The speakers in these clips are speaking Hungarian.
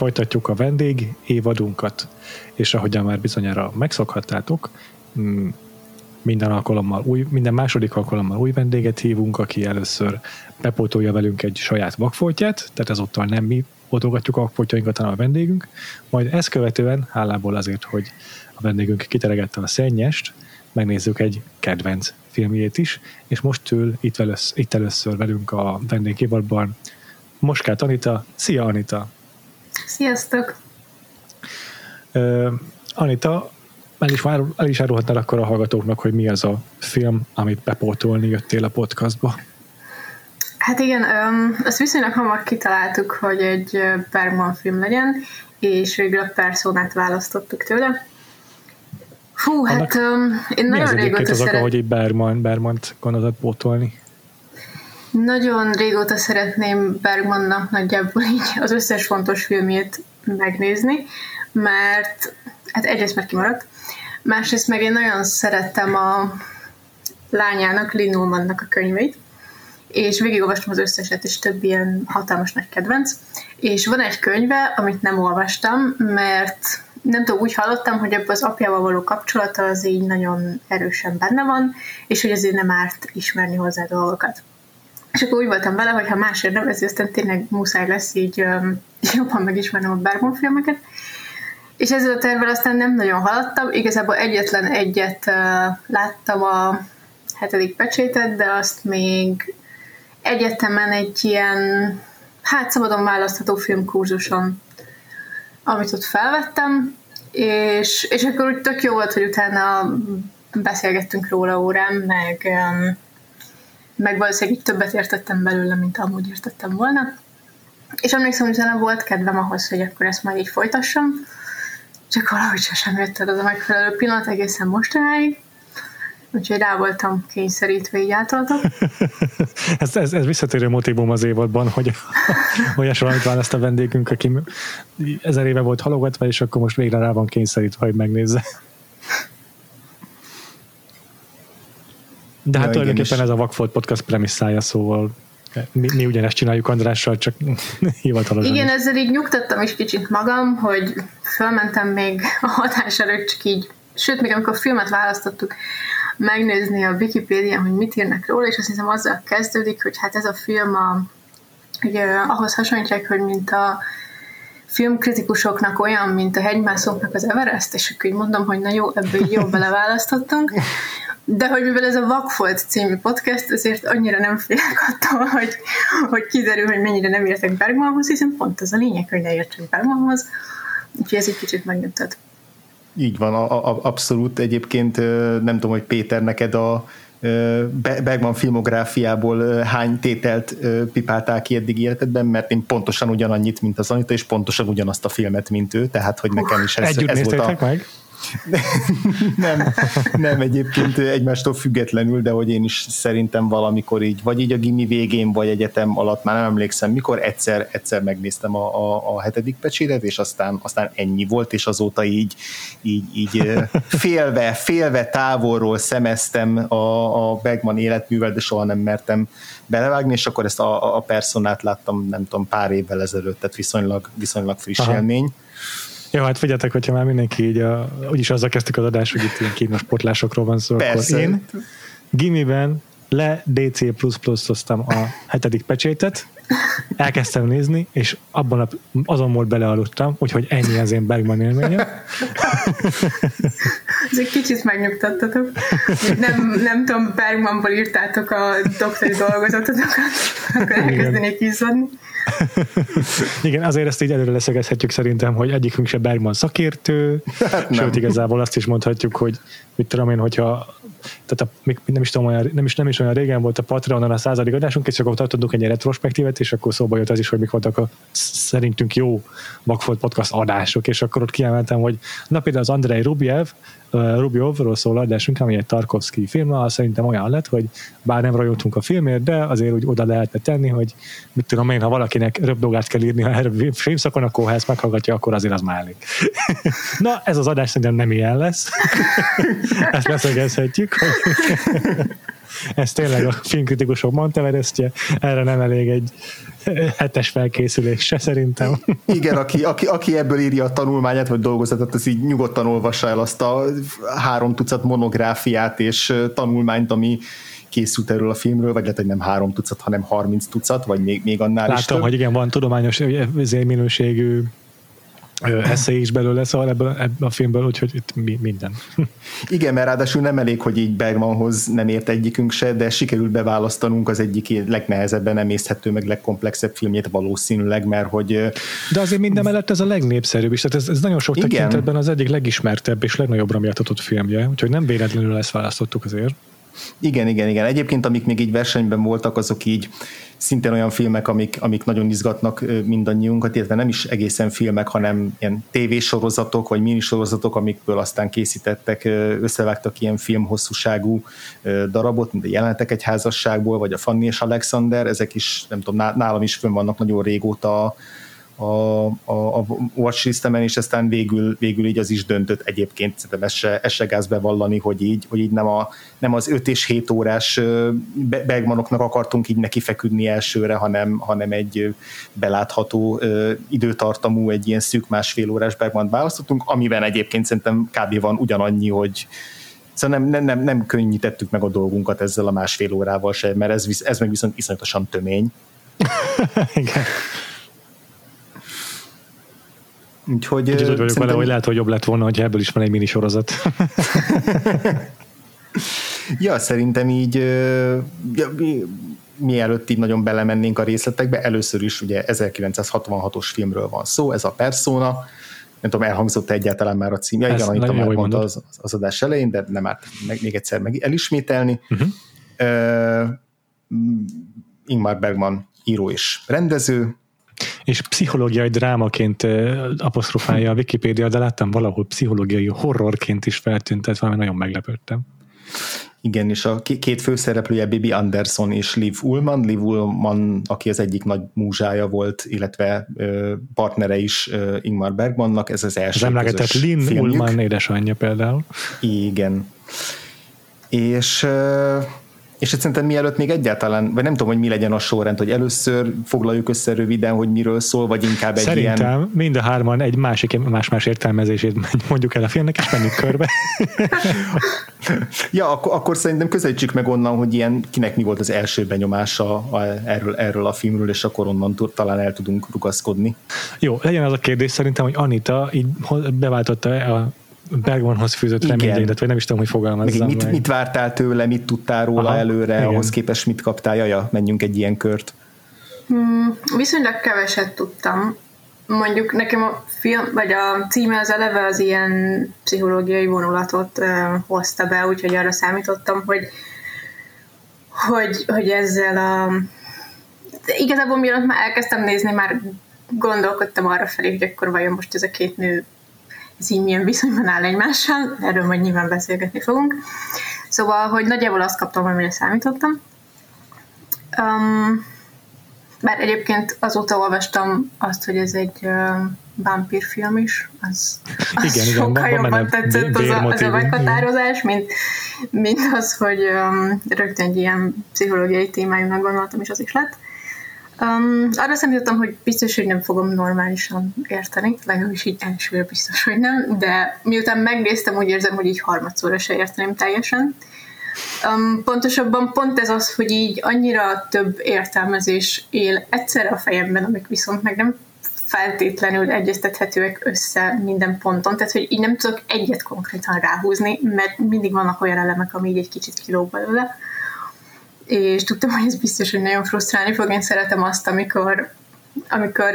Folytatjuk a vendég évadunkat, és ahogyan már bizonyára megszokhattátok, mm, minden alkalommal új, minden második alkalommal új vendéget hívunk, aki először bepótolja velünk egy saját vakfoltját, tehát ezúttal nem mi pótolgatjuk a vakfoltjainkat, hanem a vendégünk, majd ezt követően, hálából azért, hogy a vendégünk kiteregette a szennyest, megnézzük egy kedvenc filmjét is, és most ül itt, velősz, itt először velünk a vendégévadban Moskát Anita. Szia Anita! Sziasztok! Uh, Anita, el is, már, el is árulhatnál akkor a hallgatóknak, hogy mi az a film, amit bepótolni jöttél a podcastba? Hát igen, um, azt viszonylag hamar kitaláltuk, hogy egy Bergman film legyen, és végül a personát választottuk tőle. Hú, Annak hát um, én nagyon régóta az szeret... hogy egy Bergman, Bergman-t gondolod pótolni? Nagyon régóta szeretném Bergmannak nagyjából így az összes fontos filmjét megnézni, mert hát egyrészt mert kimaradt, másrészt meg én nagyon szerettem a lányának, Lynn Ullmannak a könyveit, és végigolvastam az összeset, és több ilyen hatalmas nagy kedvenc. És van egy könyve, amit nem olvastam, mert nem tudom, úgy hallottam, hogy ebben az apjával való kapcsolata az így nagyon erősen benne van, és hogy ezért nem árt ismerni hozzá dolgokat. És akkor úgy voltam vele, hogy ha másért nevezi, aztán tényleg muszáj lesz így um, jobban megismernem a Bergman filmeket. És ezzel a tervvel aztán nem nagyon haladtam, igazából egyetlen egyet uh, láttam a hetedik pecsétet, de azt még egyetemen egy ilyen, hát szabadon választható filmkurzuson, amit ott felvettem, és, és akkor úgy tök jó volt, hogy utána beszélgettünk róla órán, meg um, meg valószínűleg így többet értettem belőle, mint amúgy értettem volna. És emlékszem, hogy utána volt kedvem ahhoz, hogy akkor ezt majd így folytassam, csak valahogy sosem jött el az a megfelelő pillanat egészen mostanáig. Úgyhogy rá voltam kényszerítve így átolatok. ez, ez, ez visszatérő motivum az évadban, hogy olyas valamit választ a vendégünk, aki ezer éve volt halogatva, és akkor most végre rá van kényszerítve, hogy megnézze. De hát ja, tulajdonképpen igen, ez a Vakfolt Podcast premisszája, szóval mi, mi ugyanezt csináljuk Andrással, csak hivatalosan. Igen, ezzel így nyugtattam is kicsit magam, hogy fölmentem még a hatás előtt csak így, sőt, még amikor a filmet választottuk, megnézni a Wikipédián, hogy mit írnak róla, és azt hiszem azzal kezdődik, hogy hát ez a film a, ugye, ahhoz hasonlítják, hogy mint a filmkritikusoknak olyan, mint a hegymászóknak az Everest, és akkor így mondom, hogy na jó, ebből jó beleválasztottunk, de hogy mivel ez a Vakfolt című podcast, ezért annyira nem félek attól, hogy, hogy kiderül, hogy mennyire nem értek Bergmanhoz, hiszen pont az a lényeg, hogy ne értsünk Bergmanhoz, úgyhogy ez egy kicsit megnyugtat. Így van, a, a, abszolút. Egyébként nem tudom, hogy Péter, neked a Bergman filmográfiából hány tételt pipáltál ki eddig életedben, mert én pontosan ugyanannyit, mint az Anita, és pontosan ugyanazt a filmet, mint ő, tehát hogy nekem is ez, ez volt a... meg? nem, nem egyébként egymástól függetlenül, de hogy én is szerintem valamikor így, vagy így a gimi végén, vagy egyetem alatt, már nem emlékszem, mikor egyszer, egyszer megnéztem a, a, a hetedik pecsétet, és aztán, aztán ennyi volt, és azóta így, így, így félve, félve távolról szemeztem a, a Bergman életművel, de soha nem mertem belevágni, és akkor ezt a, a personát láttam, nem tudom, pár évvel ezelőtt, tehát viszonylag, viszonylag friss Aha. élmény. Jó, hát figyeljetek, hogyha már mindenki így, a, úgyis azzal kezdtük az adást, hogy itt ilyen kínos potlásokról van szó, Persze. akkor én gimiben le DC++ osztam a hetedik pecsétet, elkezdtem nézni, és abban a, azon volt belealudtam, úgyhogy ennyi az én Bergman élményem. Ez egy kicsit megnyugtattatok. Nem, nem tudom, Bergmanból írtátok a doktori dolgozatotokat, akkor elkezdenék izzadni. Igen, azért ezt így előre leszegezhetjük szerintem, hogy egyikünk se Bergman szakértő, hát sőt igazából azt is mondhatjuk, hogy mit tudom én, hogyha tehát a, még nem is tudom, olyan, nem is, nem is olyan régen volt a Patreonon a századik adásunk, és akkor tartottunk egy retrospektívet, és akkor szóba jött az is, hogy mik voltak a szerintünk jó Vagfolt podcast adások, és akkor ott kiemeltem, hogy na például az Andrei Rubjev, uh, Rubjovról szól adásunk, ami egy Tarkovsky film, az szerintem olyan lett, hogy bár nem rajoltunk a filmért, de azért úgy oda lehetne tenni, hogy mit tudom én, ha valakinek röpdogát kell írni a filmszakon, akkor ha ezt meghallgatja, akkor azért az már elég. na, ez az adás szerintem nem ilyen lesz. ezt leszögezhetjük, hogy ez tényleg a filmkritikusok Monteverestje, erre nem elég egy hetes felkészülés se szerintem. Igen, aki, aki, aki ebből írja a tanulmányát, vagy dolgozatot, az így nyugodtan olvassa el azt a három tucat monográfiát és tanulmányt, ami készült erről a filmről, vagy lehet, hogy nem három tucat, hanem harminc tucat, vagy még, még annál Látom, is több. hogy igen, van tudományos minőségű eszé is belőle, szóval ebből, ebből a filmből, úgyhogy itt minden. Igen, mert ráadásul nem elég, hogy így Bergmanhoz nem ért egyikünk se, de sikerült beválasztanunk az egyik legnehezebben emészhető, meg legkomplexebb filmjét valószínűleg, mert hogy... De azért minden mellett ez a legnépszerűbb is, tehát ez, ez nagyon sok igen. tekintetben az egyik legismertebb és legnagyobbra miattatott filmje, úgyhogy nem véletlenül ezt választottuk azért. Igen, igen, igen. Egyébként, amik még így versenyben voltak, azok így szintén olyan filmek, amik, amik nagyon izgatnak mindannyiunkat, illetve nem is egészen filmek, hanem ilyen tévésorozatok, vagy minisorozatok, amikből aztán készítettek, összevágtak ilyen filmhosszúságú darabot, mint a Jelenetek egy házasságból, vagy a Fanny és Alexander, ezek is, nem tudom, nálam is fönn vannak nagyon régóta a, a, a watchlistemen, és aztán végül, végül így az is döntött egyébként, szerintem ez se, ez se gáz bevallani, hogy így, hogy így nem, a, nem az 5 és 7 órás Bergmanoknak akartunk így neki feküdni elsőre, hanem, hanem egy belátható időtartamú, egy ilyen szűk másfél órás Bergman választottunk, amiben egyébként szerintem kb. van ugyanannyi, hogy Szóval nem, nem, nem, nem könnyítettük meg a dolgunkat ezzel a másfél órával sem, mert ez, ez meg viszont iszonyatosan tömény. Igen. Úgyhogy Kicsit vagyok szerintem... vele, hogy lehet, hogy jobb lett volna, hogy ebből is van egy minisorozat. ja, szerintem így ja, mielőtt így nagyon belemennénk a részletekbe, először is ugye 1966-os filmről van szó, ez a Persona, nem tudom, elhangzott egyáltalán már a cím. Ja, igen, Anita már mondta az, az adás elején, de nem árt meg, még egyszer meg elismételni. Uh-huh. Uh, Ingmar Bergman író és rendező, és pszichológiai drámaként apostrofálja a Wikipédia, de láttam valahol pszichológiai horrorként is feltűnt, tehát valami nagyon meglepődtem. Igen, és a két főszereplője Bibi Anderson és Liv Ullman. Liv Ullman, aki az egyik nagy múzsája volt, illetve partnere is Ingmar Bergmannak, ez az első Az emlegetett Lynn filmjük. Ullman édesanyja például. Igen. És és szerintem mielőtt még egyáltalán, vagy nem tudom, hogy mi legyen a sorrend, hogy először foglaljuk össze röviden, hogy miről szól, vagy inkább egy Szerintem ilyen... Szerintem mind a hárman egy másik, más-más értelmezését mondjuk el a filmnek, és menjünk körbe. ja, akkor, akkor szerintem közelítsük meg onnan, hogy ilyen, kinek mi volt az első benyomása a, erről, erről a filmről, és akkor onnan talán el tudunk rugaszkodni. Jó, legyen az a kérdés szerintem, hogy Anita így beváltotta a Bergmanhoz fűzött reményeidet, vagy nem is tudom, hogy fogalmazzam mit, meg. mit vártál tőle, mit tudtál róla Aha, előre, igen. ahhoz képest mit kaptál, jaja, menjünk egy ilyen kört. Hmm, viszonylag keveset tudtam. Mondjuk nekem a film, vagy a címe az eleve az ilyen pszichológiai vonulatot uh, hozta be, úgyhogy arra számítottam, hogy hogy, hogy ezzel a de igazából mielőtt már elkezdtem nézni, már gondolkodtam arra felé, hogy akkor vajon most ez a két nő ez így milyen viszonyban áll egymással, erről majd nyilván beszélgetni fogunk. Szóval, hogy nagyjából azt kaptam, amire számítottam. Um, bár egyébként azóta olvastam azt, hogy ez egy uh, vámpírfilm is, az, az igen, sokkal igen, jobban tetszett az a, az a meghatározás, mint, mint az, hogy um, rögtön egy ilyen pszichológiai témájú gondoltam, és az is lett. Um, arra számítottam, hogy biztos, hogy nem fogom normálisan érteni, legalábbis így elsőre biztos, hogy nem, de miután megnéztem, úgy érzem, hogy így harmadszorra se érteném teljesen. Um, pontosabban pont ez az, hogy így annyira több értelmezés él egyszerre a fejemben, amik viszont meg nem feltétlenül egyeztethetőek össze minden ponton, tehát hogy így nem tudok egyet konkrétan ráhúzni, mert mindig vannak olyan elemek, ami így egy kicsit kilóg belőle és tudtam, hogy ez biztos, hogy nagyon frusztrálni fog. Én szeretem azt, amikor amikor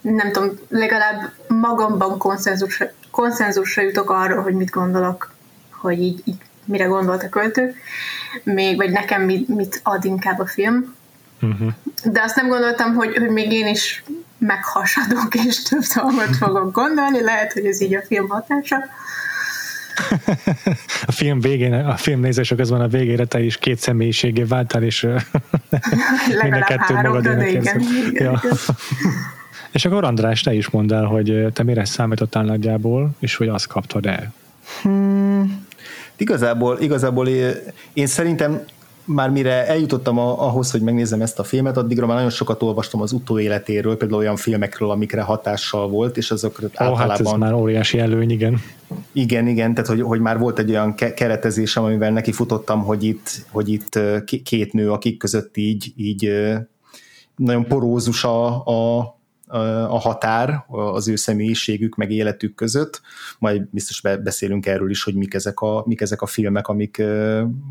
nem tudom, legalább magamban konszenzusra, konszenzusra jutok arról, hogy mit gondolok, hogy így, így mire gondolt a költő, még, vagy nekem mit, mit ad inkább a film. Uh-huh. De azt nem gondoltam, hogy, hogy még én is meghasadok, és több dolgot fogok gondolni, lehet, hogy ez így a film hatása. a film végén, a film nézése közben a végére te is két személyiségé váltál, és mind a kettő magadének igen, igen, ja. És akkor András, te is mondd el, hogy te mire számítottál nagyjából, és hogy azt kaptad el. Hmm. Igazából, igazából én szerintem már mire eljutottam a, ahhoz, hogy megnézem ezt a filmet, addigra már nagyon sokat olvastam az utóéletéről, például olyan filmekről, amikre hatással volt, és azok oh, általában... Hát ez már óriási előny, igen. Igen, igen, tehát hogy, hogy már volt egy olyan keretezésem, amivel neki futottam, hogy itt, hogy itt két nő, akik között így, így nagyon porózus a, a, a határ az ő személyiségük meg életük között, majd biztos beszélünk erről is, hogy mik ezek a, mik ezek a filmek, amik,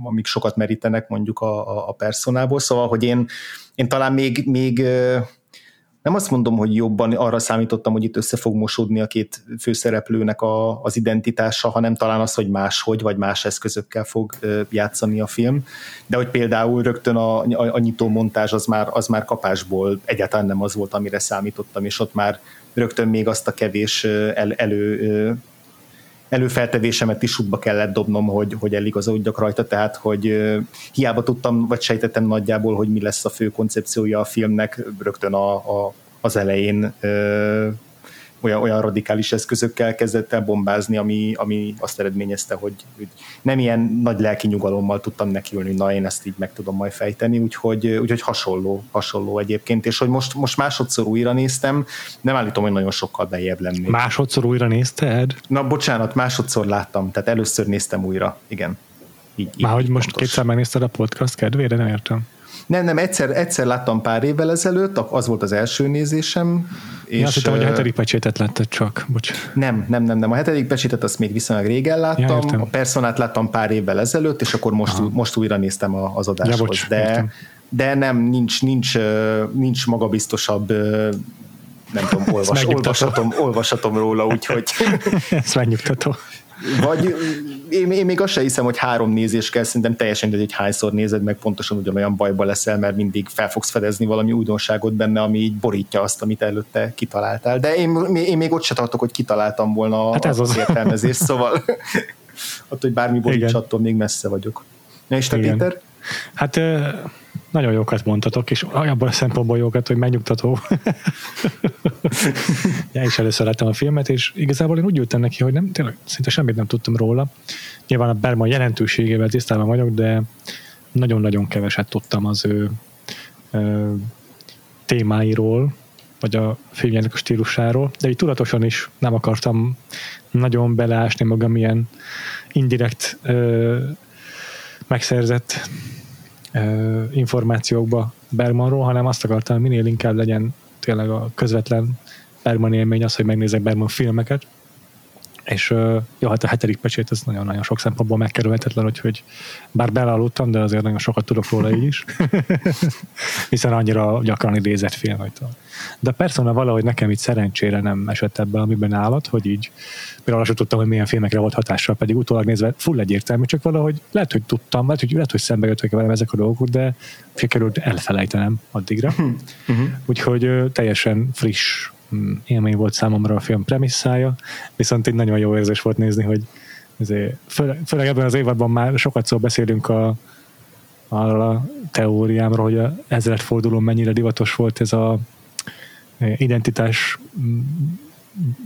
amik sokat merítenek mondjuk a, a personából, szóval, hogy én, én talán még, még nem azt mondom, hogy jobban arra számítottam, hogy itt össze fog mosódni a két főszereplőnek a, az identitása, hanem talán az, hogy máshogy, vagy más eszközökkel fog játszani a film. De hogy például rögtön a, a, a nyitó montázs az már, az már kapásból egyáltalán nem az volt, amire számítottam, és ott már rögtön még azt a kevés el, elő előfeltevésemet is útba kellett dobnom, hogy, hogy eligazodjak rajta, tehát hogy hiába tudtam, vagy sejtettem nagyjából, hogy mi lesz a fő koncepciója a filmnek, rögtön a, a, az elején olyan, olyan radikális eszközökkel kezdett el bombázni, ami, ami azt eredményezte, hogy, hogy nem ilyen nagy lelki nyugalommal tudtam nekiülni, na én ezt így meg tudom majd fejteni, úgyhogy, úgyhogy hasonló, hasonló egyébként, és hogy most, most másodszor újra néztem, nem állítom, hogy nagyon sokkal bejebb lennék. Másodszor újra nézted? Na bocsánat, másodszor láttam, tehát először néztem újra, igen. Így, így Már hogy most kétszer megnézted a podcast kedvére, nem értem. Nem, nem, egyszer, egyszer láttam pár évvel ezelőtt, az volt az első nézésem. És, azt hittem, hogy a hetedik pecsétet láttad csak, bocs. Nem, nem, nem, nem. A hetedik pecsétet azt még viszonylag régen láttam, ja, a personát láttam pár évvel ezelőtt, és akkor most, most újra néztem az adáshoz. Ja, bocs, de, de nem, nincs, nincs, nincs magabiztosabb nem tudom, olvas, olvasatom, olvasatom róla, úgyhogy... Ez megnyugtató. Vagy én, én még azt sem hiszem, hogy három nézés kell, szerintem teljesen mindegy, hogy hányszor nézed meg, pontosan ugyanolyan bajba leszel, mert mindig fel fogsz fedezni valami újdonságot benne, ami így borítja azt, amit előtte kitaláltál. De én, én még ott se tartok, hogy kitaláltam volna hát ez az, az értelmezést, szóval attól, hogy bármi borítsa, attól még messze vagyok. Na és te, Igen. Péter? Hát nagyon jókat mondtatok, és abban a szempontból jókat, hogy megnyugtató. ja, is először láttam a filmet, és igazából én úgy ültem neki, hogy nem, tényleg szinte semmit nem tudtam róla. Nyilván a Berman jelentőségével tisztában vagyok, de nagyon-nagyon keveset tudtam az ő ö, témáiról, vagy a filmjének a stílusáról, de így tudatosan is nem akartam nagyon beleásni magam ilyen indirekt ö, megszerzett információkba Bergmanról, hanem azt akartam, minél inkább legyen tényleg a közvetlen Bergman élmény az, hogy megnézek Bergman filmeket, és jó, hát a hetedik pecsét ez nagyon-nagyon sok szempontból megkerülhetetlen, úgyhogy bár belaludtam, de azért nagyon sokat tudok róla így is, hiszen annyira gyakran idézett film. Hogy de a Persona valahogy nekem így szerencsére nem esett ebbe, amiben állat, hogy így például azt tudtam, hogy milyen filmekre volt hatással, pedig utólag nézve full egyértelmű, csak valahogy lehet, hogy tudtam, lehet, hogy, lehet, hogy szembe jöttek velem ezek a dolgok, de sikerült elfelejtenem addigra. Uh-huh. Úgyhogy teljesen friss élmény volt számomra a film premisszája, viszont egy nagyon jó érzés volt nézni, hogy azért, főleg, főleg ebben az évadban már sokat szó beszélünk a, a teóriámról, hogy a ezredfordulón mennyire divatos volt ez a identitás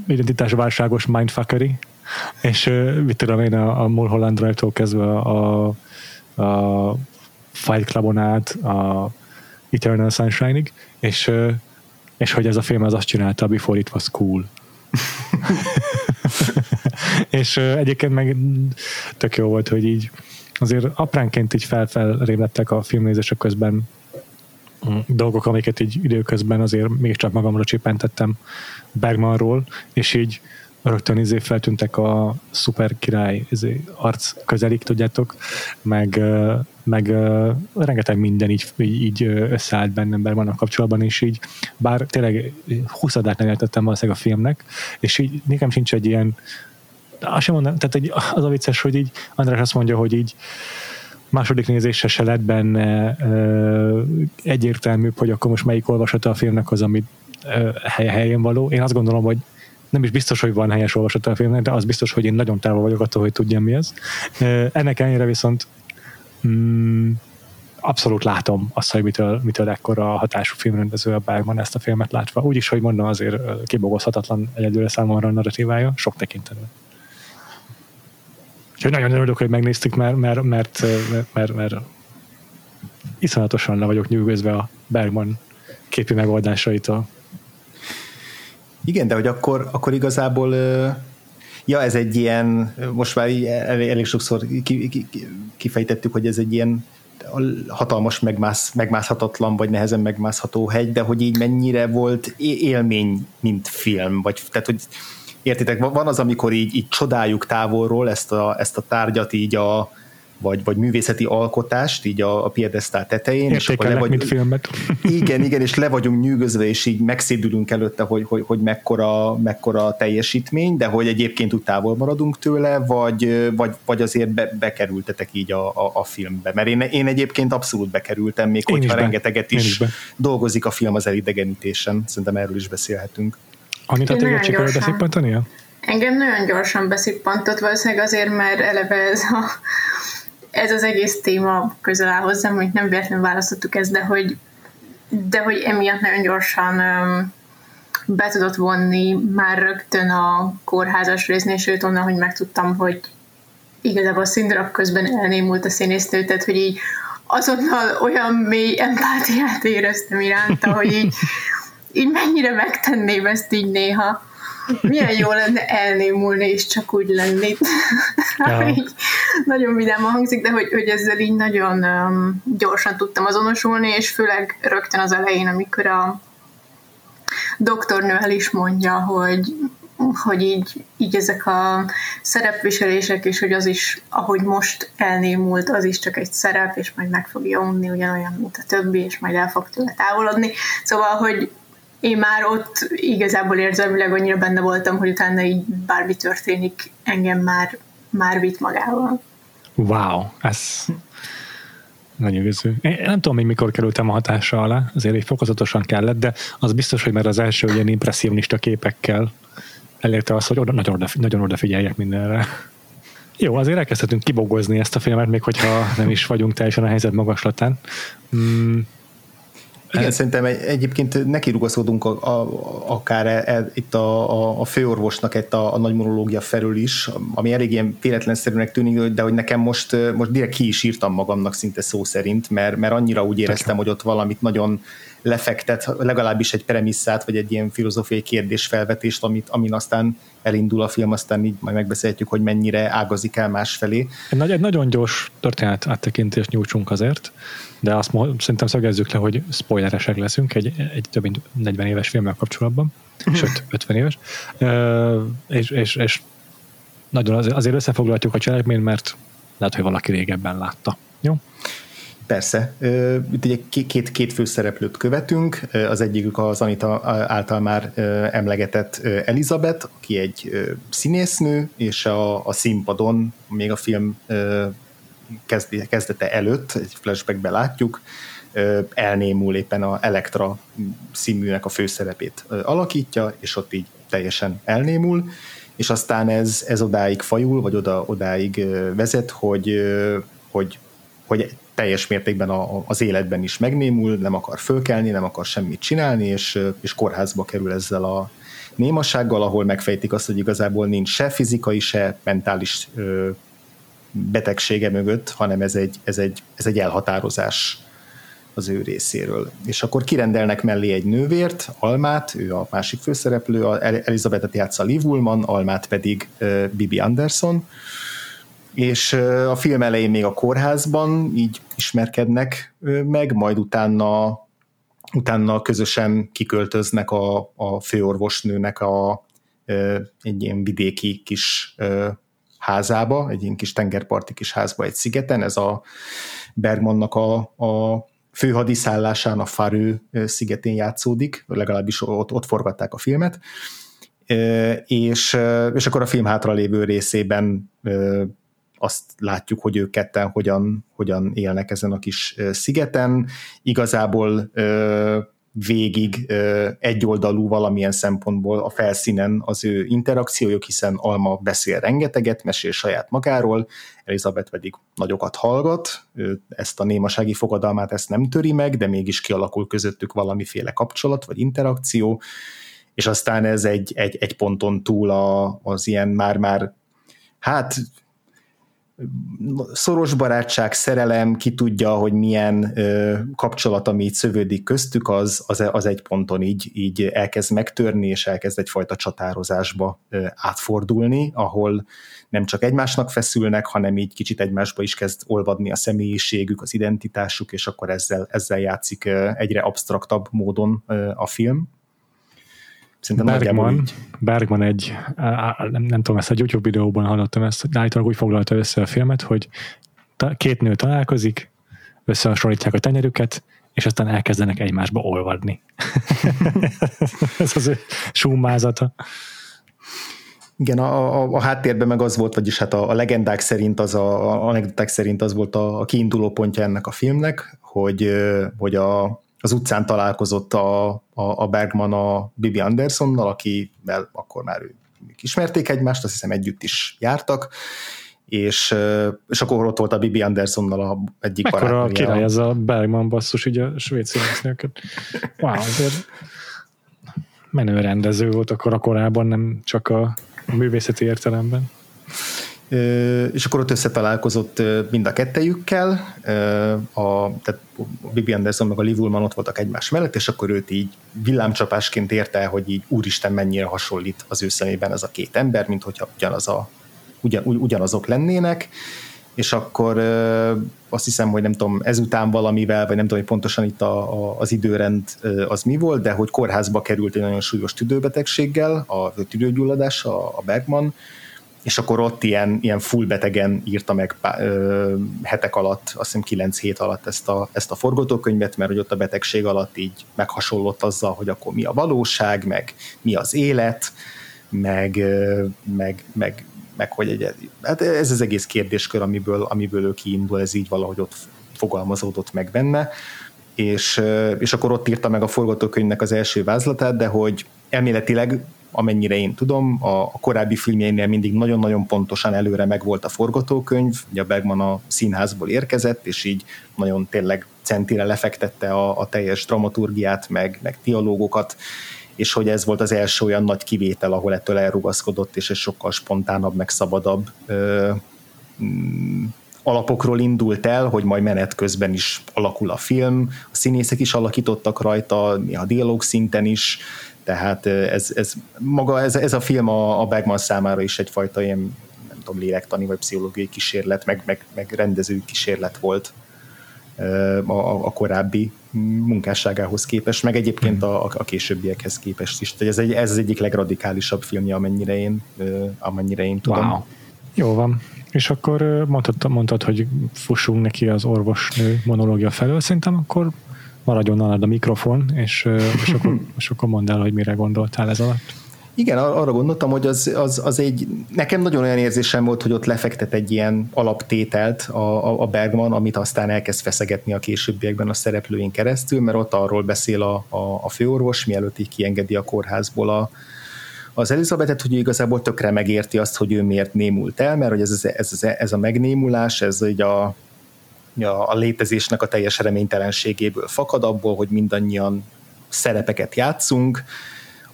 identitásválságos mindfuckery, és mit tudom én, a, a Mulholland Drive-tól kezdve a, a Fight Clubon át a Eternal Sunshine-ig, és, és hogy ez a film az azt csinálta, before it was cool. és egyébként meg tök jó volt, hogy így azért apránként így felfelrélettek a filmnézések közben dolgok, amiket így időközben azért mégiscsak magamra csipentettem Bergmanról, és így rögtön izé feltűntek a szuper király izé, arc közelik, tudjátok, meg, meg rengeteg minden így, így összeállt bennem van a kapcsolatban, és így, bár tényleg 20 adát nem értettem valószínűleg a filmnek, és így nekem sincs egy ilyen azt sem mondom, tehát egy, az a vicces, hogy így András azt mondja, hogy így második nézésre se lett benne ö, egyértelműbb, hogy akkor most melyik olvasata a filmnek az, ami helye helyén való. Én azt gondolom, hogy nem is biztos, hogy van helyes olvasata a filmnek, de az biztos, hogy én nagyon távol vagyok attól, hogy tudjam mi ez. Ennek ellenére viszont mm, abszolút látom azt, hogy mitől, mitől ekkora hatású filmrendező a Bergman ezt a filmet látva. Úgyis, hogy mondom, azért kibogozhatatlan egyedülre számomra a narratívája, sok tekintetben. Úgyhogy nagyon örülök, hogy megnéztük, mert, mert, mert, mert, mert, mert iszonyatosan le vagyok nyűgözve a Bergman képi megoldásaitól. Igen, de hogy akkor, akkor igazából ja, ez egy ilyen, most már elég, elég sokszor kifejtettük, hogy ez egy ilyen hatalmas megmász, megmászhatatlan, vagy nehezen megmászható hegy, de hogy így mennyire volt élmény, mint film, vagy tehát, hogy értitek, van az, amikor így, így csodáljuk távolról ezt a, ezt a tárgyat így a, vagy, vagy művészeti alkotást így a, a piedesztál tetején. és akkor le vagy, mint filmet. Igen, igen, és le vagyunk nyűgözve, és így megszédülünk előtte, hogy, hogy, hogy mekkora, mekkora teljesítmény, de hogy egyébként úgy távol maradunk tőle, vagy, vagy, vagy azért be, bekerültetek így a, a, a filmbe. Mert én, én egyébként abszolút bekerültem, még én hogyha is rengeteget is, is dolgozik a film az elidegenítésen. Szerintem erről is beszélhetünk. Amit a téged sikerül beszippantania? Engem nagyon gyorsan beszippantott, valószínűleg azért, mert eleve ez, a, ez az egész téma közel áll hozzám, hogy nem véletlenül választottuk ezt, de hogy, de hogy emiatt nagyon gyorsan um, be tudott vonni már rögtön a kórházas résznél, sőt onnan, hogy megtudtam, hogy igazából a színdarab közben elnémult a színésznő, tehát hogy így azonnal olyan mély empátiát éreztem iránta, hogy így így mennyire megtenném ezt így néha. Milyen jó lenne elnémulni és csak úgy lenni. Ja. nagyon vidáman hangzik, de hogy, hogy ezzel így nagyon um, gyorsan tudtam azonosulni, és főleg rögtön az elején, amikor a doktornő el is mondja, hogy hogy így, így ezek a szerepviselések, és hogy az is, ahogy most elnémult, az is csak egy szerep, és majd meg fogja unni ugyanolyan, mint a többi, és majd el fog tőle távolodni. Szóval, hogy én már ott igazából érzelmileg annyira benne voltam, hogy utána így bármi történik, engem már, már vitt magával. Wow, ez ügyöző. Én nem tudom, hogy mikor kerültem a hatása alá, azért egy fokozatosan kellett, de az biztos, hogy már az első ilyen impressionista képekkel elérte azt, hogy oda, nagyon, oda, nagyon odafigyeljek mindenre. Jó, azért elkezdhetünk kibogozni ezt a filmet, még hogyha nem is vagyunk teljesen a helyzet magaslatán. Mm, igen, szerintem egy, egyébként neki rugaszkodunk a, a, akár e, e, itt a, a, a főorvosnak egy a, a nagy monológia felül is, ami elég ilyen véletlenszerűnek tűnik, de hogy nekem most, most direkt ki is írtam magamnak szinte szó szerint, mert, mert annyira úgy éreztem, hogy ott valamit nagyon lefektet, legalábbis egy premisszát, vagy egy ilyen filozófiai kérdésfelvetést, amit, amin aztán elindul a film, aztán így majd megbeszélhetjük, hogy mennyire ágazik el másfelé. Egy, egy nagyon gyors történet áttekintést nyújtsunk azért, de azt szerintem szögezzük le, hogy spoileresek leszünk egy, egy több mint 40 éves filmmel kapcsolatban, sőt 50 éves, uh, és, és, és nagyon azért összefoglaljuk a cselekményt, mert lehet, hogy valaki régebben látta. Jó? Persze. Itt ugye két, két főszereplőt követünk. Az egyikük az Anita által már emlegetett Elizabeth, aki egy színésznő, és a, a színpadon, még a film kezdete előtt, egy flashbackbe látjuk, elnémul éppen a Elektra színműnek a főszerepét alakítja, és ott így teljesen elnémul, és aztán ez, ez odáig fajul, vagy oda, odáig vezet, hogy, hogy, hogy teljes mértékben a, az életben is megnémul, nem akar fölkelni, nem akar semmit csinálni, és, és kórházba kerül ezzel a némasággal, ahol megfejtik azt, hogy igazából nincs se fizikai, se mentális betegsége mögött, hanem ez egy, ez, egy, ez egy elhatározás az ő részéről. És akkor kirendelnek mellé egy nővért, Almát, ő a másik főszereplő, Elizabethet játsza Liv Ullman, Almát pedig uh, Bibi Anderson, és a film elején még a kórházban így ismerkednek meg, majd utána, utána közösen kiköltöznek a, a főorvosnőnek a egy ilyen vidéki kis házába, egy ilyen kis tengerparti kis házba egy szigeten, ez a Bergmannak a, a főhadiszállásán a Farő szigetén játszódik, legalábbis ott, ott forgatták a filmet, és, és akkor a film hátralévő részében azt látjuk, hogy ők ketten hogyan, hogyan élnek ezen a kis szigeten. Igazából végig egyoldalú valamilyen szempontból a felszínen az ő interakciójuk, hiszen Alma beszél rengeteget, mesél saját magáról, Elizabeth pedig nagyokat hallgat, ezt a némasági fogadalmát ezt nem töri meg, de mégis kialakul közöttük valamiféle kapcsolat vagy interakció, és aztán ez egy, egy, egy ponton túl a, az ilyen már-már hát szoros barátság, szerelem, ki tudja, hogy milyen kapcsolat, ami így szövődik köztük, az, az, egy ponton így, így elkezd megtörni, és elkezd egyfajta csatározásba átfordulni, ahol nem csak egymásnak feszülnek, hanem így kicsit egymásba is kezd olvadni a személyiségük, az identitásuk, és akkor ezzel, ezzel játszik egyre absztraktabb módon a film. Szerintem Bergman, Bergman egy, nem, nem tudom, ezt a YouTube videóban hallottam, ezt állítólag úgy foglalta össze a filmet, hogy két nő találkozik, összehasonlítják a tenyerüket, és aztán elkezdenek egymásba olvadni. Ez az ő summázata. Igen, a, a, a háttérben meg az volt, vagyis hát a, a legendák szerint, az a, a anekdoták szerint az volt a, a kiinduló pontja ennek a filmnek, hogy, hogy a, az utcán találkozott a, a, a Bergman a Bibi Andersonnal, akivel akkor már ő ismerték egymást, azt hiszem együtt is jártak, és, és akkor ott volt a Bibi Andersonnal a egyik Mekkora a király ez a Bergman basszus, ugye a svéd színésznőket. Wow, azért menő rendező volt akkor a korában, nem csak a művészeti értelemben és akkor ott összetalálkozott mind a kettejükkel, a, tehát Bibi Anderson meg a Liv Ullman ott voltak egymás mellett, és akkor őt így villámcsapásként érte, hogy így úristen mennyire hasonlít az ő szemében ez a két ember, mint hogyha ugyanaz a, ugyan, ugyanazok lennének, és akkor azt hiszem, hogy nem tudom, ezután valamivel, vagy nem tudom, hogy pontosan itt a, a, az időrend az mi volt, de hogy kórházba került egy nagyon súlyos tüdőbetegséggel, a tüdőgyulladás, a, a Bergman, és akkor ott ilyen, ilyen full betegen írta meg ö, hetek alatt, azt hiszem kilenc hét alatt ezt a, ezt a forgatókönyvet, mert hogy ott a betegség alatt így meghasonlott azzal, hogy akkor mi a valóság, meg mi az élet, meg, meg, meg, meg hogy egy, hát ez az egész kérdéskör, amiből, amiből ő kiindul, ez így valahogy ott fogalmazódott meg benne, és, és akkor ott írta meg a forgatókönyvnek az első vázlatát, de hogy elméletileg amennyire én tudom, a, a korábbi filmjeinél mindig nagyon-nagyon pontosan előre megvolt a forgatókönyv, ugye a Bergman a színházból érkezett, és így nagyon tényleg centire lefektette a, a teljes dramaturgiát, meg, meg dialógokat, és hogy ez volt az első olyan nagy kivétel, ahol ettől elrugaszkodott, és egy sokkal spontánabb, meg szabadabb ö, mm, alapokról indult el, hogy majd menet közben is alakul a film, a színészek is alakítottak rajta, a dialóg szinten is, tehát ez, ez maga ez, ez a film a, a Bergman számára is egyfajta ilyen nem tudom, lélektani vagy pszichológiai kísérlet, meg, meg, meg rendező kísérlet volt a, a korábbi munkásságához képest, meg egyébként a, a későbbiekhez képest is. Tehát ez, egy, ez az egyik legradikálisabb filmje, amennyire én, amennyire én tudom. Wow. Jó van. És akkor mondtad, mondtad, hogy fussunk neki az orvosnő monológia felől, szerintem akkor maradjon nálad a mikrofon, és, és, akkor, és akkor mondd el, hogy mire gondoltál ez alatt. Igen, arra gondoltam, hogy az, az, az egy, nekem nagyon olyan érzésem volt, hogy ott lefektet egy ilyen alaptételt a, a Bergman, amit aztán elkezd feszegetni a későbbiekben a szereplőink keresztül, mert ott arról beszél a, a, a főorvos, mielőtt így kiengedi a kórházból a, az Elizabetet, hogy igazából tökre megérti azt, hogy ő miért némult el, mert hogy ez, ez, ez, ez a megnémulás, ez így a, a, a létezésnek a teljes reménytelenségéből fakad, abból, hogy mindannyian szerepeket játszunk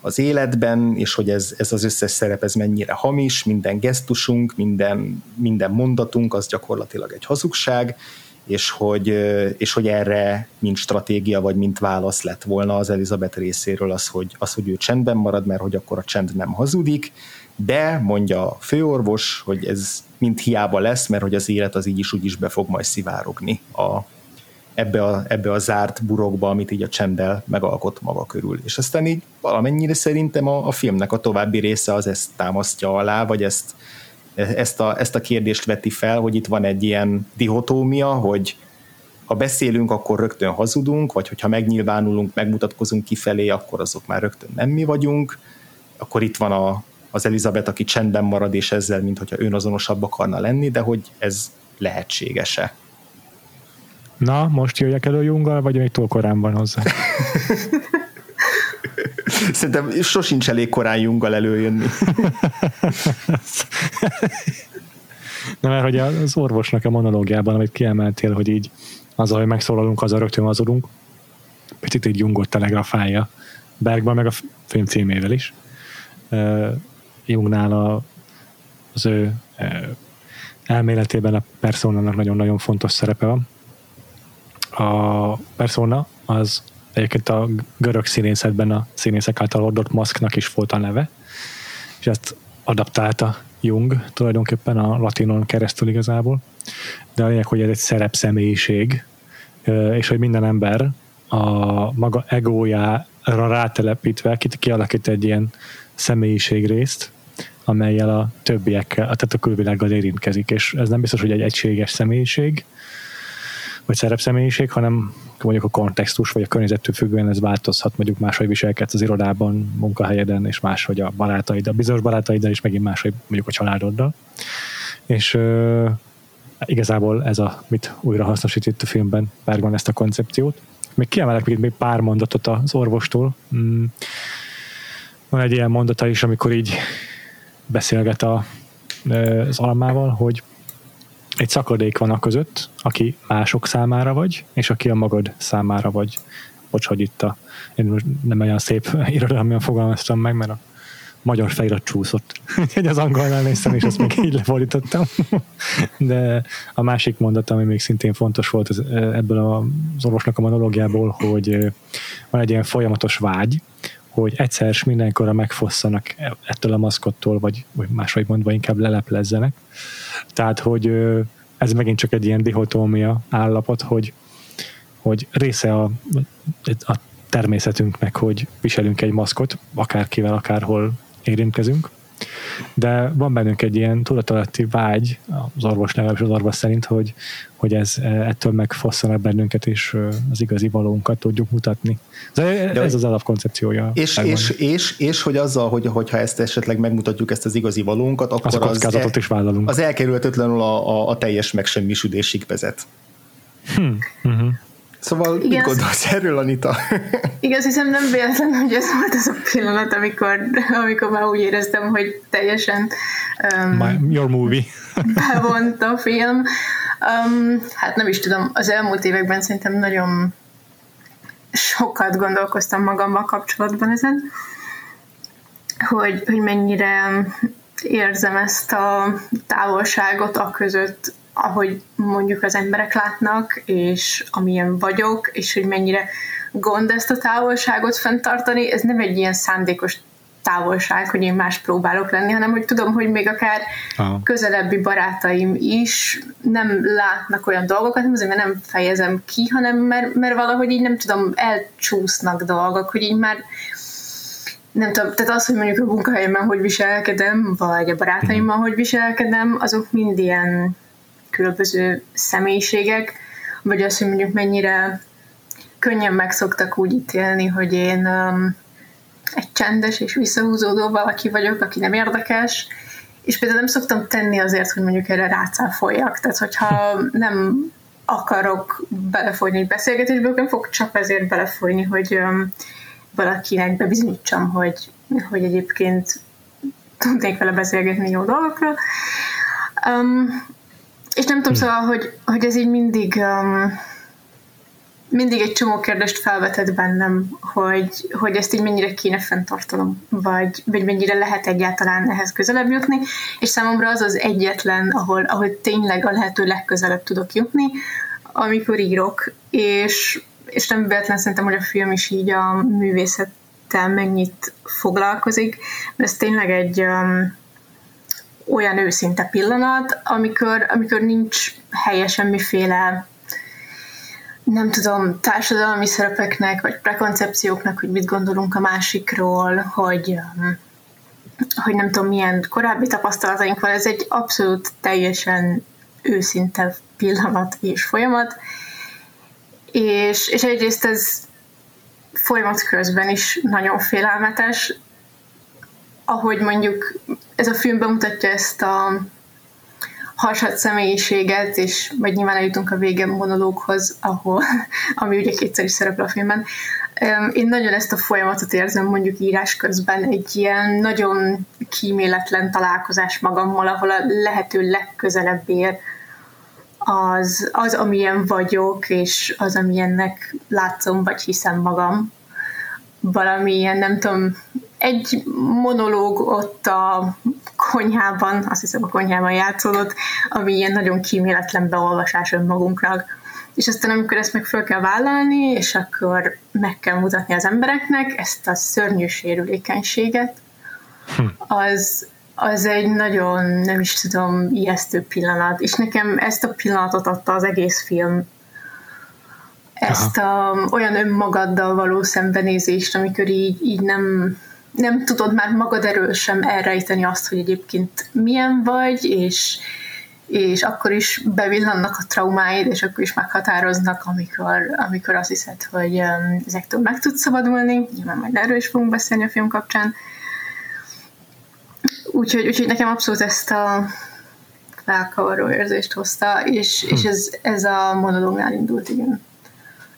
az életben, és hogy ez, ez az összes szerep ez mennyire hamis, minden gesztusunk, minden, minden mondatunk az gyakorlatilag egy hazugság, és hogy, és hogy erre mint stratégia, vagy mint válasz lett volna az Elizabeth részéről az, hogy, az, hogy ő csendben marad, mert hogy akkor a csend nem hazudik, de mondja a főorvos, hogy ez mint hiába lesz, mert hogy az élet az így is úgy is be fog majd szivárogni a, ebbe a, ebbe a zárt burokba, amit így a csenddel megalkot maga körül. És aztán így valamennyire szerintem a, a filmnek a további része az ezt támasztja alá, vagy ezt, ezt, a, ezt a kérdést veti fel, hogy itt van egy ilyen dihotómia, hogy ha beszélünk, akkor rögtön hazudunk, vagy hogyha megnyilvánulunk, megmutatkozunk kifelé, akkor azok már rögtön nem mi vagyunk, akkor itt van a, az Elizabeth, aki csendben marad, és ezzel, mint hogyha önazonosabb akarna lenni, de hogy ez lehetséges-e. Na, most jöjjek elő Junggal, vagy még túl korán van hozzá? Szerintem sosincs elég korán Junggal előjönni. Na, mert hogy az orvosnak a monológiában, amit kiemeltél, hogy így azzal, hogy megszólalunk, azzal rögtön hazudunk, picit így Jungot telegrafálja Bergban, meg a film címével is. Jungnál a, az ő elméletében a personának nagyon-nagyon fontos szerepe van. A persona az egyébként a görög színészetben a színészek által adott maszknak is volt a neve, és ezt adaptálta Jung tulajdonképpen a latinon keresztül igazából. De a lényeg, hogy ez egy szerep személyiség, és hogy minden ember a maga egójára rátelepítve kialakít egy ilyen személyiségrészt, amelyel a többiekkel, tehát a külvilággal érintkezik, és ez nem biztos, hogy egy egységes személyiség, vagy szerepszemélyiség, hanem mondjuk a kontextus vagy a környezettől függően ez változhat, mondjuk máshogy viselkedsz az irodában, munkahelyeden, és máshogy a barátaid, a bizonyos barátaiddal, és megint máshogy mondjuk a családoddal. És uh, igazából ez a, mit újra hasznosít itt a filmben Bergman ezt a koncepciót. Még kiemelek még, még pár mondatot az orvostól. Mm. Van egy ilyen mondata is, amikor így beszélget a, az almával, hogy egy szakadék van a között, aki mások számára vagy, és aki a magad számára vagy. Bocs, hogy itt a, én most nem olyan szép irodalmian fogalmaztam meg, mert a magyar felirat csúszott. Úgyhogy az angolnál néztem, és azt még így lefordítottam. De a másik mondat, ami még szintén fontos volt ebből az orvosnak a monológiából, hogy van egy ilyen folyamatos vágy, hogy egyszer és mindenkorra megfosszanak ettől a maszkottól, vagy, vagy máshogy mondva inkább leleplezzenek. Tehát, hogy ez megint csak egy ilyen dihotómia állapot, hogy, hogy része a, a természetünknek, hogy viselünk egy maszkot, akárkivel, akárhol érintkezünk, de van bennünk egy ilyen tudatalatti vágy, az orvos legalábbis az orvos szerint, hogy, hogy ez ettől megfosszanak bennünket, és az igazi valónkat tudjuk mutatni. Ez, ez az alapkoncepciója. És, és, és, és, hogy azzal, hogy, hogyha ezt esetleg megmutatjuk, ezt az igazi valónkat, akkor az, kockázatot az, is vállalunk. Az elkerülhetetlenül a, a, a teljes megsemmisülésig vezet. Hmm. Uh-huh. Szóval Igen, mit gondolsz erről, Anita? Igaz, hiszem nem véletlen, hogy ez volt az a pillanat, amikor, amikor már úgy éreztem, hogy teljesen um, My, your movie. bevont a film. Um, hát nem is tudom, az elmúlt években szerintem nagyon sokat gondolkoztam magammal kapcsolatban ezen, hogy, hogy mennyire érzem ezt a távolságot a között, ahogy mondjuk az emberek látnak, és amilyen vagyok, és hogy mennyire gond ezt a távolságot fenntartani, ez nem egy ilyen szándékos távolság, hogy én más próbálok lenni, hanem hogy tudom, hogy még akár Aha. közelebbi barátaim is nem látnak olyan dolgokat, nem azért, mert nem fejezem ki, hanem mert, mert valahogy így nem tudom, elcsúsznak dolgok, hogy így már nem tudom, tehát az, hogy mondjuk a munkahelyemben hogy viselkedem, vagy a barátaimmal hogy viselkedem, azok mind ilyen különböző személyiségek, vagy az, hogy mondjuk mennyire könnyen meg szoktak úgy ítélni, hogy én um, egy csendes és visszahúzódó valaki vagyok, aki nem érdekes, és például nem szoktam tenni azért, hogy mondjuk erre rácáfoljak. Tehát, hogyha nem akarok belefolyni egy beszélgetésbe, akkor nem fog csak ezért belefolyni, hogy um, valakinek bebizonyítsam, hogy, hogy egyébként tudnék vele beszélgetni jó dolgokról. Um, és nem tudom, hm. szóval, hogy, hogy ez így mindig um, mindig egy csomó kérdést felvetett bennem, hogy, hogy ezt így mennyire kéne fenntartanom, vagy, vagy mennyire lehet egyáltalán ehhez közelebb jutni, és számomra az az egyetlen, ahol, ahol tényleg a lehető legközelebb tudok jutni, amikor írok, és, és nem véletlen szerintem, hogy a film is így a művészettel mennyit foglalkozik, mert ez tényleg egy um, olyan őszinte pillanat, amikor, amikor nincs helye semmiféle nem tudom, társadalmi szerepeknek, vagy prekoncepcióknak, hogy mit gondolunk a másikról, hogy, um, hogy nem tudom, milyen korábbi tapasztalataink van. Ez egy abszolút teljesen őszinte pillanat és folyamat. És, és egyrészt ez folyamat közben is nagyon félelmetes, ahogy mondjuk ez a film bemutatja ezt a harsat személyiséget, és majd nyilván eljutunk a vége monológhoz, ahol, ami ugye kétszer is szerepel a filmben. Én nagyon ezt a folyamatot érzem mondjuk írás közben, egy ilyen nagyon kíméletlen találkozás magammal, ahol a lehető legközelebb ér az, az, amilyen vagyok, és az, amilyennek látszom, vagy hiszem magam. Valamilyen, nem tudom, egy monológ ott a konyhában, azt hiszem a konyhában játszódott, ami ilyen nagyon kíméletlen beolvasás önmagunknak. És aztán amikor ezt meg fel kell vállalni, és akkor meg kell mutatni az embereknek ezt a szörnyű sérülékenységet, hm. az, az egy nagyon, nem is tudom, ijesztő pillanat. És nekem ezt a pillanatot adta az egész film ezt a, olyan önmagaddal való szembenézést, amikor így, így nem, nem tudod már magad erről sem elrejteni azt, hogy egyébként milyen vagy, és, és akkor is bevillannak a traumáid, és akkor is meghatároznak, amikor, amikor azt hiszed, hogy um, ezektől meg tudsz szabadulni. Nyilván majd erről is fogunk beszélni a film kapcsán. Úgyhogy, úgyhogy nekem abszolút ezt a felkavaró érzést hozta, és, hm. és ez, ez a monológnál indult, igen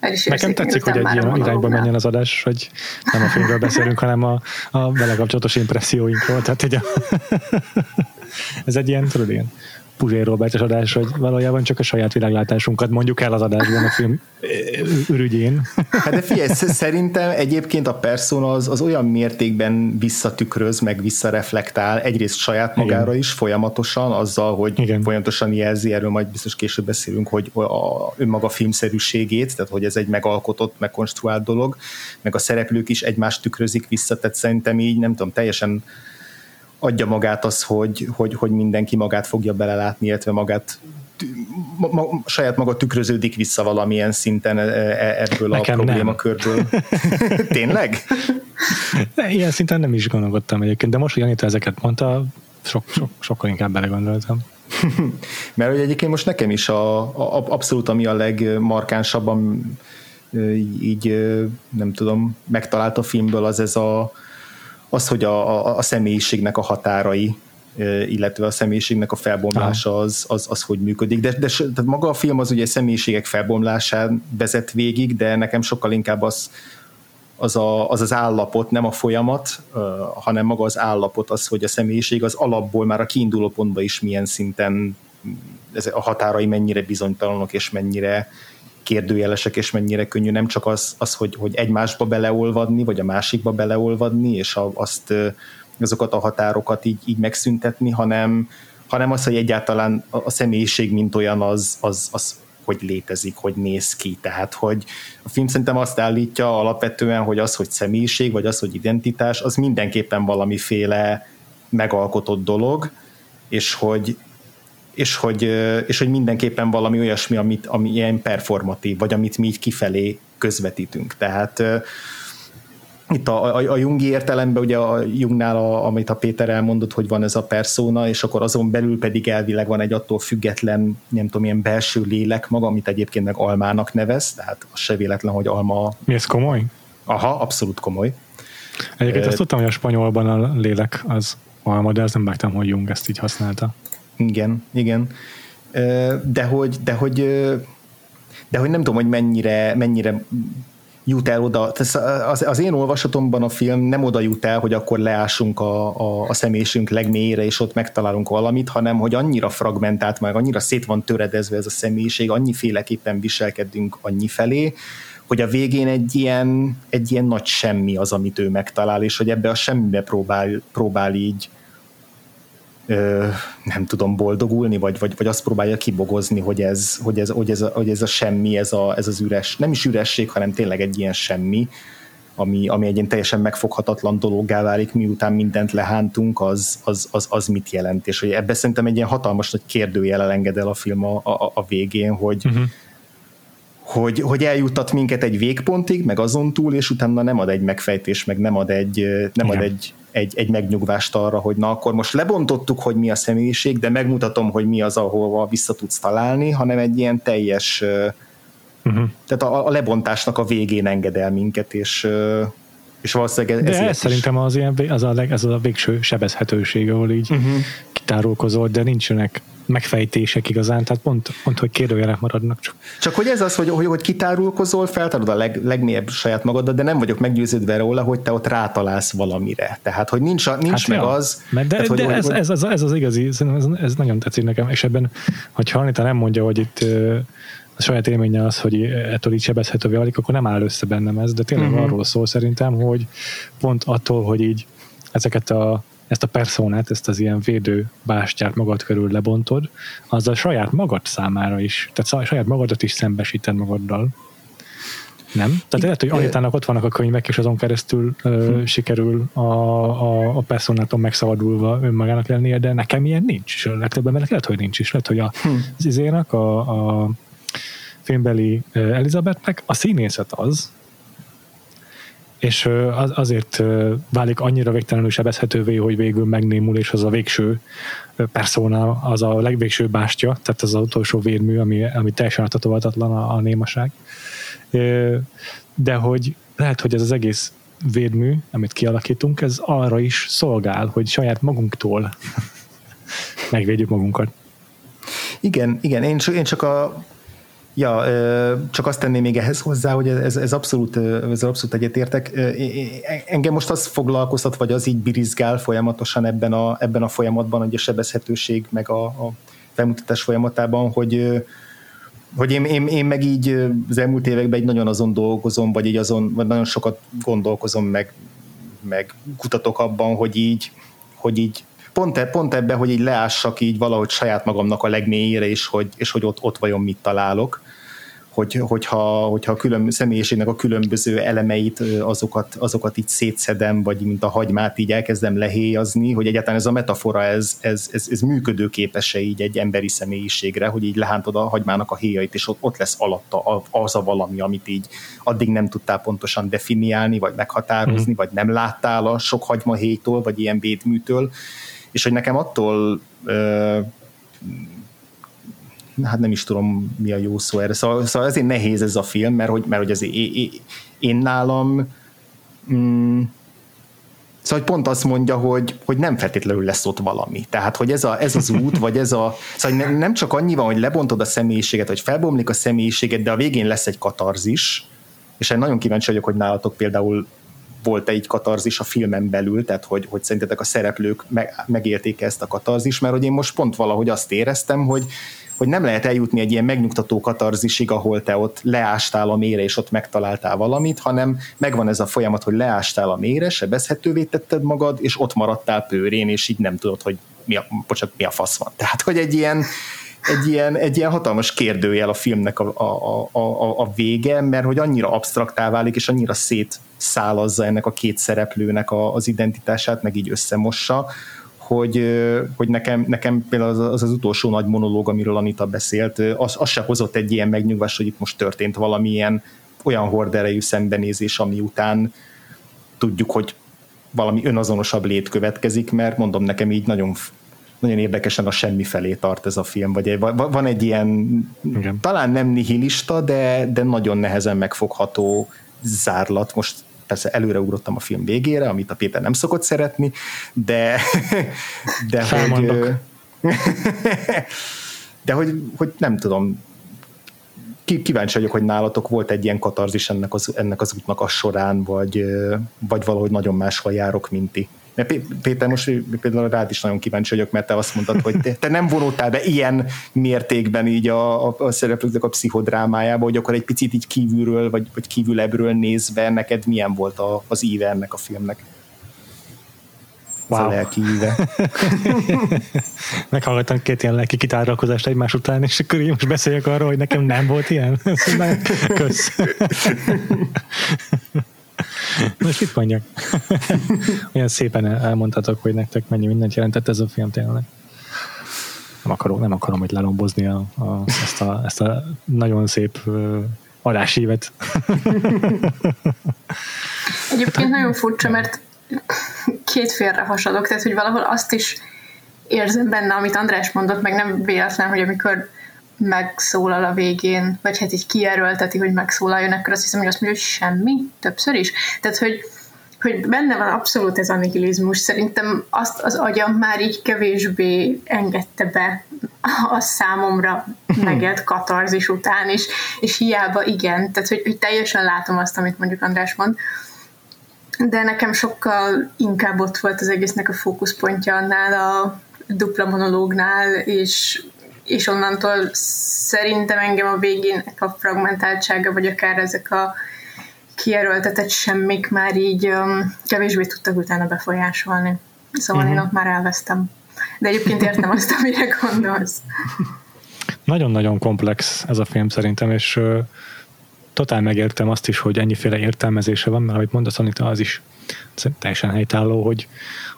el is Nekem tetszik, hogy egy ilyen irányba menjen az adás, hogy nem a filmről beszélünk, hanem a, a vele kapcsolatos impresszióinkról. Tehát egy a ez egy ilyen, tudod, ilyen Puzsér Robertes adás, hogy valójában csak a saját világlátásunkat mondjuk el az adásban a film ürügyén. Hát de figyelj, szerintem egyébként a persona az, az olyan mértékben visszatükröz, meg visszareflektál egyrészt saját magára Igen. is folyamatosan, azzal, hogy Igen. folyamatosan jelzi, erről majd biztos később beszélünk, hogy a önmaga filmszerűségét, tehát hogy ez egy megalkotott, megkonstruált dolog, meg a szereplők is egymást tükrözik vissza, tehát szerintem így nem tudom, teljesen adja magát az, hogy, hogy, hogy mindenki magát fogja belelátni, illetve magát ma, ma, saját maga tükröződik vissza valamilyen szinten e, e, ebből Nekem a problémakörből. Tényleg? Ilyen szinten nem is gondolkodtam egyébként, de most, hogy Anita ezeket mondta, sok, sok, sokkal inkább belegondoltam. Mert hogy egyébként most nekem is a, a, abszolút ami a legmarkánsabban így nem tudom, megtalált a filmből, az ez a, az, hogy a, a, a személyiségnek a határai illetve a személyiségnek a felbomlása az, az, az hogy működik. De, de tehát maga a film az ugye személyiségek felbomlásán vezet végig, de nekem sokkal inkább az, az, a, az az állapot, nem a folyamat, hanem maga az állapot az, hogy a személyiség az alapból már a kiinduló pontban is milyen szinten ez a határai mennyire bizonytalanok és mennyire kérdőjelesek, és mennyire könnyű nem csak az, az hogy, hogy egymásba beleolvadni, vagy a másikba beleolvadni, és a, azt azokat a határokat így, így megszüntetni, hanem, hanem az, hogy egyáltalán a személyiség, mint olyan, az, az, az hogy létezik, hogy néz ki. Tehát, hogy a film szerintem azt állítja alapvetően, hogy az, hogy személyiség, vagy az, hogy identitás, az mindenképpen valamiféle megalkotott dolog, és hogy, és hogy, és hogy mindenképpen valami olyasmi, amit, ami ilyen performatív, vagy amit mi így kifelé közvetítünk. Tehát itt a, a, a Jungi értelemben, ugye a Jungnál, a, amit a Péter elmondott, hogy van ez a persona, és akkor azon belül pedig elvileg van egy attól független, nem tudom, ilyen belső lélek maga, amit egyébként meg almának nevez, tehát az se véletlen, hogy alma... Mi ez komoly? Aha, abszolút komoly. Egyébként azt tudtam, hogy a spanyolban a lélek az alma, de azt nem vágtam, hogy Jung ezt így használta. Igen, igen. De hogy, de hogy, de hogy nem tudom, hogy mennyire, mennyire jut el oda, az, az én olvasatomban a film nem oda jut el, hogy akkor leásunk a, a, a személyisünk legmélyére, és ott megtalálunk valamit, hanem hogy annyira fragmentált, meg annyira szét van töredezve ez a személyiség, annyiféleképpen viselkedünk annyi felé, hogy a végén egy ilyen, egy ilyen nagy semmi az, amit ő megtalál, és hogy ebbe a semmibe próbál, próbál így ö, nem tudom boldogulni, vagy, vagy, vagy azt próbálja kibogozni, hogy ez, hogy ez, hogy ez, a, hogy ez a semmi, ez, a, ez az üres, nem is üresség, hanem tényleg egy ilyen semmi, ami, ami egy ilyen teljesen megfoghatatlan dologgá válik, miután mindent lehántunk, az, az, az, az mit jelent, és hogy ebbe szerintem egy ilyen hatalmas nagy kérdőjel elenged el a film a, a, a végén, hogy, uh-huh hogy, hogy eljutat minket egy végpontig, meg azon túl, és utána nem ad egy megfejtés, meg nem ad egy, nem ad egy, egy, egy megnyugvást arra, hogy na akkor most lebontottuk, hogy mi a személyiség, de megmutatom, hogy mi az, ahova vissza tudsz találni, hanem egy ilyen teljes uh-huh. tehát a, a lebontásnak a végén enged el minket, és és valószínűleg ez, de ez szerintem az, ilyen, az, a leg, az a végső sebezhetőség, ahol így uh-huh. kitárulkozol, de nincsenek megfejtések igazán, tehát pont, pont hogy kérdőjelek maradnak. Csak. csak hogy ez az, hogy, hogy, hogy kitárulkozol, feltárod a leg, legmélyebb saját magadat, de nem vagyok meggyőződve róla, hogy te ott rátalálsz valamire. Tehát, hogy nincs, nincs hát meg ja. az. Mert de, tehát, de hogy, ez, hogy... Ez, ez, ez, az igazi, ez, ez nagyon tetszik nekem, és ebben, hogyha Anita nem mondja, hogy itt a saját élménye az, hogy ettől így sebezhetővé válik, akkor nem áll össze bennem ez, de tényleg uh-huh. arról szól szerintem, hogy pont attól, hogy így ezeket a ezt a personát, ezt az ilyen védő bástyát magad körül lebontod, az a saját magad számára is, tehát saját magadat is szembesíted magaddal. Nem? Tehát lehet, hogy Anitának ott vannak a könyvek, és azon keresztül ö, hm. sikerül a, a, a personáton megszabadulva önmagának lennie, de nekem ilyen nincs. És a legtöbb embernek lehet, hogy nincs is. Lehet, hogy a, hm. az izének, a, a filmbeli Elizabethnek a színészet az, és az, azért válik annyira végtelenül sebezhetővé, hogy végül megnémul, és az a végső persona, az a legvégső bástya, tehát az, az utolsó vérmű, ami, ami teljesen átatolatlan a, a némaság. De hogy lehet, hogy ez az egész védmű, amit kialakítunk, ez arra is szolgál, hogy saját magunktól megvédjük magunkat. Igen, igen, én csak, én csak a Ja, csak azt tenném még ehhez hozzá, hogy ez, ez abszolút, ez abszolút egyetértek. Engem most az foglalkoztat, vagy az így birizgál folyamatosan ebben a, ebben a folyamatban, hogy a sebezhetőség meg a, a felmutatás folyamatában, hogy, hogy én, én, én meg így az elmúlt években egy nagyon azon dolgozom, vagy így azon, vagy nagyon sokat gondolkozom, meg, meg kutatok abban, hogy így, hogy így pont, e, pont ebben, hogy így leássak így valahogy saját magamnak a legmélyére, és hogy, és hogy ott, ott vajon mit találok hogy, hogyha, hogyha a külön, személyiségnek a különböző elemeit, azokat, azokat így szétszedem, vagy mint a hagymát így elkezdem lehéjazni, hogy egyáltalán ez a metafora, ez, ez, ez, ez működőképes-e így egy emberi személyiségre, hogy így lehántod a hagymának a héjait, és ott, ott lesz alatta az a valami, amit így addig nem tudtál pontosan definiálni, vagy meghatározni, mm. vagy nem láttál a sok hagymahéjtól, vagy ilyen védműtől, és hogy nekem attól ö, hát nem is tudom mi a jó szó erre, szóval, szóval ezért nehéz ez a film, mert hogy, mert hogy azért én, én, nálam mm, Szóval hogy pont azt mondja, hogy, hogy nem feltétlenül lesz ott valami. Tehát, hogy ez, a, ez az út, vagy ez a... Szóval nem, nem csak annyi van, hogy lebontod a személyiséget, hogy felbomlik a személyiséget, de a végén lesz egy katarzis, és én nagyon kíváncsi vagyok, hogy nálatok például volt egy katarzis a filmen belül, tehát hogy, hogy szerintetek a szereplők meg, megérték ezt a katarzis, mert hogy én most pont valahogy azt éreztem, hogy, hogy nem lehet eljutni egy ilyen megnyugtató katarzisig, ahol te ott leástál a mére, és ott megtaláltál valamit, hanem megvan ez a folyamat, hogy leástál a mére, sebezhetővé tetted magad, és ott maradtál pőrén, és így nem tudod, hogy mi a, bocsánat, mi a fasz van. Tehát, hogy egy ilyen, egy ilyen, egy ilyen hatalmas kérdőjel a filmnek a, a, a, a vége, mert hogy annyira absztraktá válik, és annyira szétszálazza ennek a két szereplőnek a, az identitását, meg így összemossa, hogy, hogy nekem, nekem például az, az az utolsó nagy monológ, amiről Anita beszélt, az, az se hozott egy ilyen megnyugvást, hogy itt most történt valamilyen olyan horderejű szembenézés, ami után tudjuk, hogy valami önazonosabb lét következik, mert mondom nekem így nagyon nagyon érdekesen a semmi felé tart ez a film, vagy van egy ilyen, Igen. talán nem nihilista, de, de nagyon nehezen megfogható zárlat. Most persze előreugrottam a film végére, amit a Péter nem szokott szeretni, de, de hogy, de hogy, hogy nem tudom, kíváncsi vagyok, hogy nálatok volt egy ilyen katarzis ennek az, ennek az útnak a során, vagy, vagy valahogy nagyon máshol járok, mint ti. Mert Péter, most például rád is nagyon kíváncsi vagyok, mert te azt mondtad, hogy te, te nem vonultál be ilyen mértékben így a, a, a szereplőknek a pszichodrámájába, hogy akkor egy picit így kívülről, vagy, vagy kívül ebből nézve neked milyen volt a, az íve ennek a filmnek? Wow. Ez a lelki íve. Meghallgattam két ilyen lelki kitáralkozást egymás után, és akkor én most beszéljek arról, hogy nekem nem volt ilyen. Kösz. Most mit mondjak? Olyan szépen elmondhatok, hogy nektek mennyi mindent jelentett ez a film tényleg. Nem akarom, nem akarom hogy lelombozni a, a, ezt, a, ezt a nagyon szép adásévet. Egyébként nagyon furcsa, mert két félre hasadok, tehát hogy valahol azt is érzem benne, amit András mondott, meg nem véletlen, hogy amikor megszólal a végén, vagy hát így kierőlteti, hogy megszólaljon, akkor azt hiszem, hogy azt mondja, hogy semmi, többször is. Tehát, hogy, hogy benne van abszolút ez a nihilizmus. Szerintem azt az agyam már így kevésbé engedte be a számomra megett katarzis után is, és hiába igen, tehát hogy, hogy teljesen látom azt, amit mondjuk András mond, de nekem sokkal inkább ott volt az egésznek a fókuszpontja annál a dupla monológnál, és, és onnantól szerintem engem a végén a fragmentáltsága, vagy akár ezek a kierőltetett semmik már így um, kevésbé tudtak utána befolyásolni. Szóval uh-huh. én ott már elvesztem. De egyébként értem azt, amire gondolsz. Nagyon-nagyon komplex ez a film szerintem, és uh, totál megértem azt is, hogy ennyiféle értelmezése van, mert amit mondasz Anita, az is teljesen helytálló, hogy,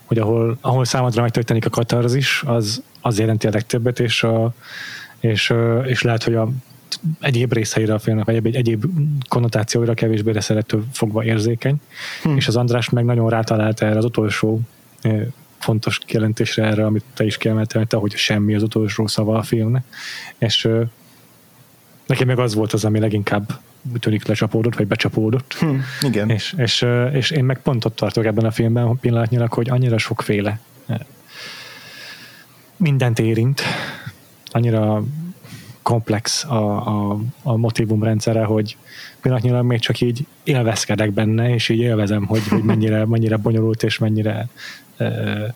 hogy ahol, ahol számodra megtörténik a katarzis, az, az jelenti a legtöbbet, és, a, és, és lehet, hogy a egyéb részeire a filmnek, vagy egyéb, egyéb konnotációira kevésbé lesz szerető fogva érzékeny, hm. és az András meg nagyon rátalált erre az utolsó fontos kijelentésre erre, amit te is kiemeltél, hogy semmi az utolsó szava a filmnek, és nekem meg az volt az, ami leginkább tűnik lecsapódott, vagy becsapódott. Hm, igen. És, és, és én meg pont ott tartok ebben a filmben pillanatnyilag, hogy annyira sokféle mindent érint, annyira komplex a, a, a motivum rendszere, hogy pillanatnyilag még csak így élvezkedek benne, és így élvezem, hogy, hogy mennyire, mennyire bonyolult, és mennyire e,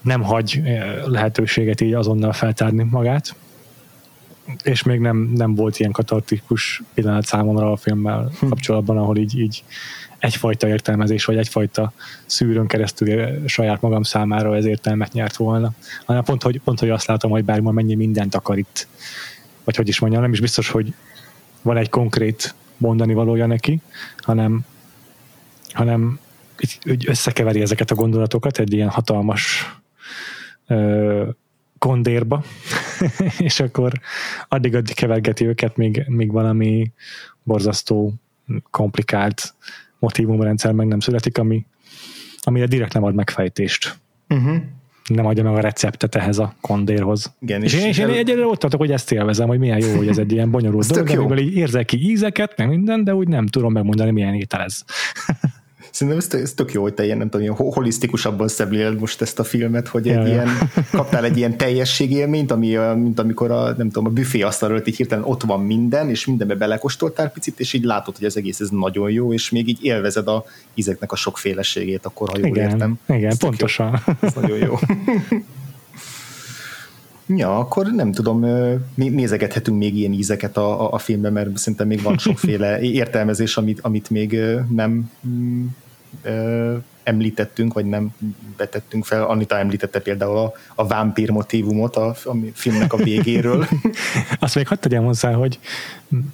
nem hagy lehetőséget így azonnal feltárni magát és még nem, nem volt ilyen katartikus pillanat számomra a filmmel hm. kapcsolatban, ahol így, így egyfajta értelmezés, vagy egyfajta szűrőn keresztül saját magam számára ez értelmet nyert volna. Hanem pont, hogy, pont, hogy azt látom, hogy Bergman mennyi mindent akar itt. Vagy hogy is mondjam, nem is biztos, hogy van egy konkrét mondani valója neki, hanem, hanem így összekeveri ezeket a gondolatokat egy ilyen hatalmas ö, kondérba, és akkor addig-addig kevergeti őket, még, még valami borzasztó, komplikált motivumrendszer meg nem születik, ami, amire direkt nem ad megfejtést. Uh-huh. Nem adja meg a receptet ehhez a kondérhoz. Igen, és, és, én, és én egyelőre ott tartok, hogy ezt élvezem, hogy milyen jó, hogy ez egy ilyen bonyolult dolog, amiből így érzek ki ízeket, meg minden, de úgy nem tudom megmondani, milyen étel ez. Szerintem ez, ez tök jó, hogy te ilyen, nem tudom, ilyen holisztikusabban szemléled most ezt a filmet, hogy egy ja, ilyen, kaptál egy ilyen teljességélményt, ami, mint amikor a, nem tudom, a büfé asztal előtt így hirtelen ott van minden, és mindenbe belekostoltál picit, és így látod, hogy az egész ez nagyon jó, és még így élvezed a ízeknek a sokféleségét, akkor ha jól igen, értem. Igen, ez pontosan. Jó. Ez nagyon jó. Ja, akkor nem tudom, nézegethetünk még ilyen ízeket a, a, a filmben, mert szerintem még van sokféle értelmezés, amit, amit még nem mm, említettünk, vagy nem betettünk fel. Anita említette például a, a vámpír motivumot a, a filmnek a végéről. Azt még hadd tegyem hozzá, hogy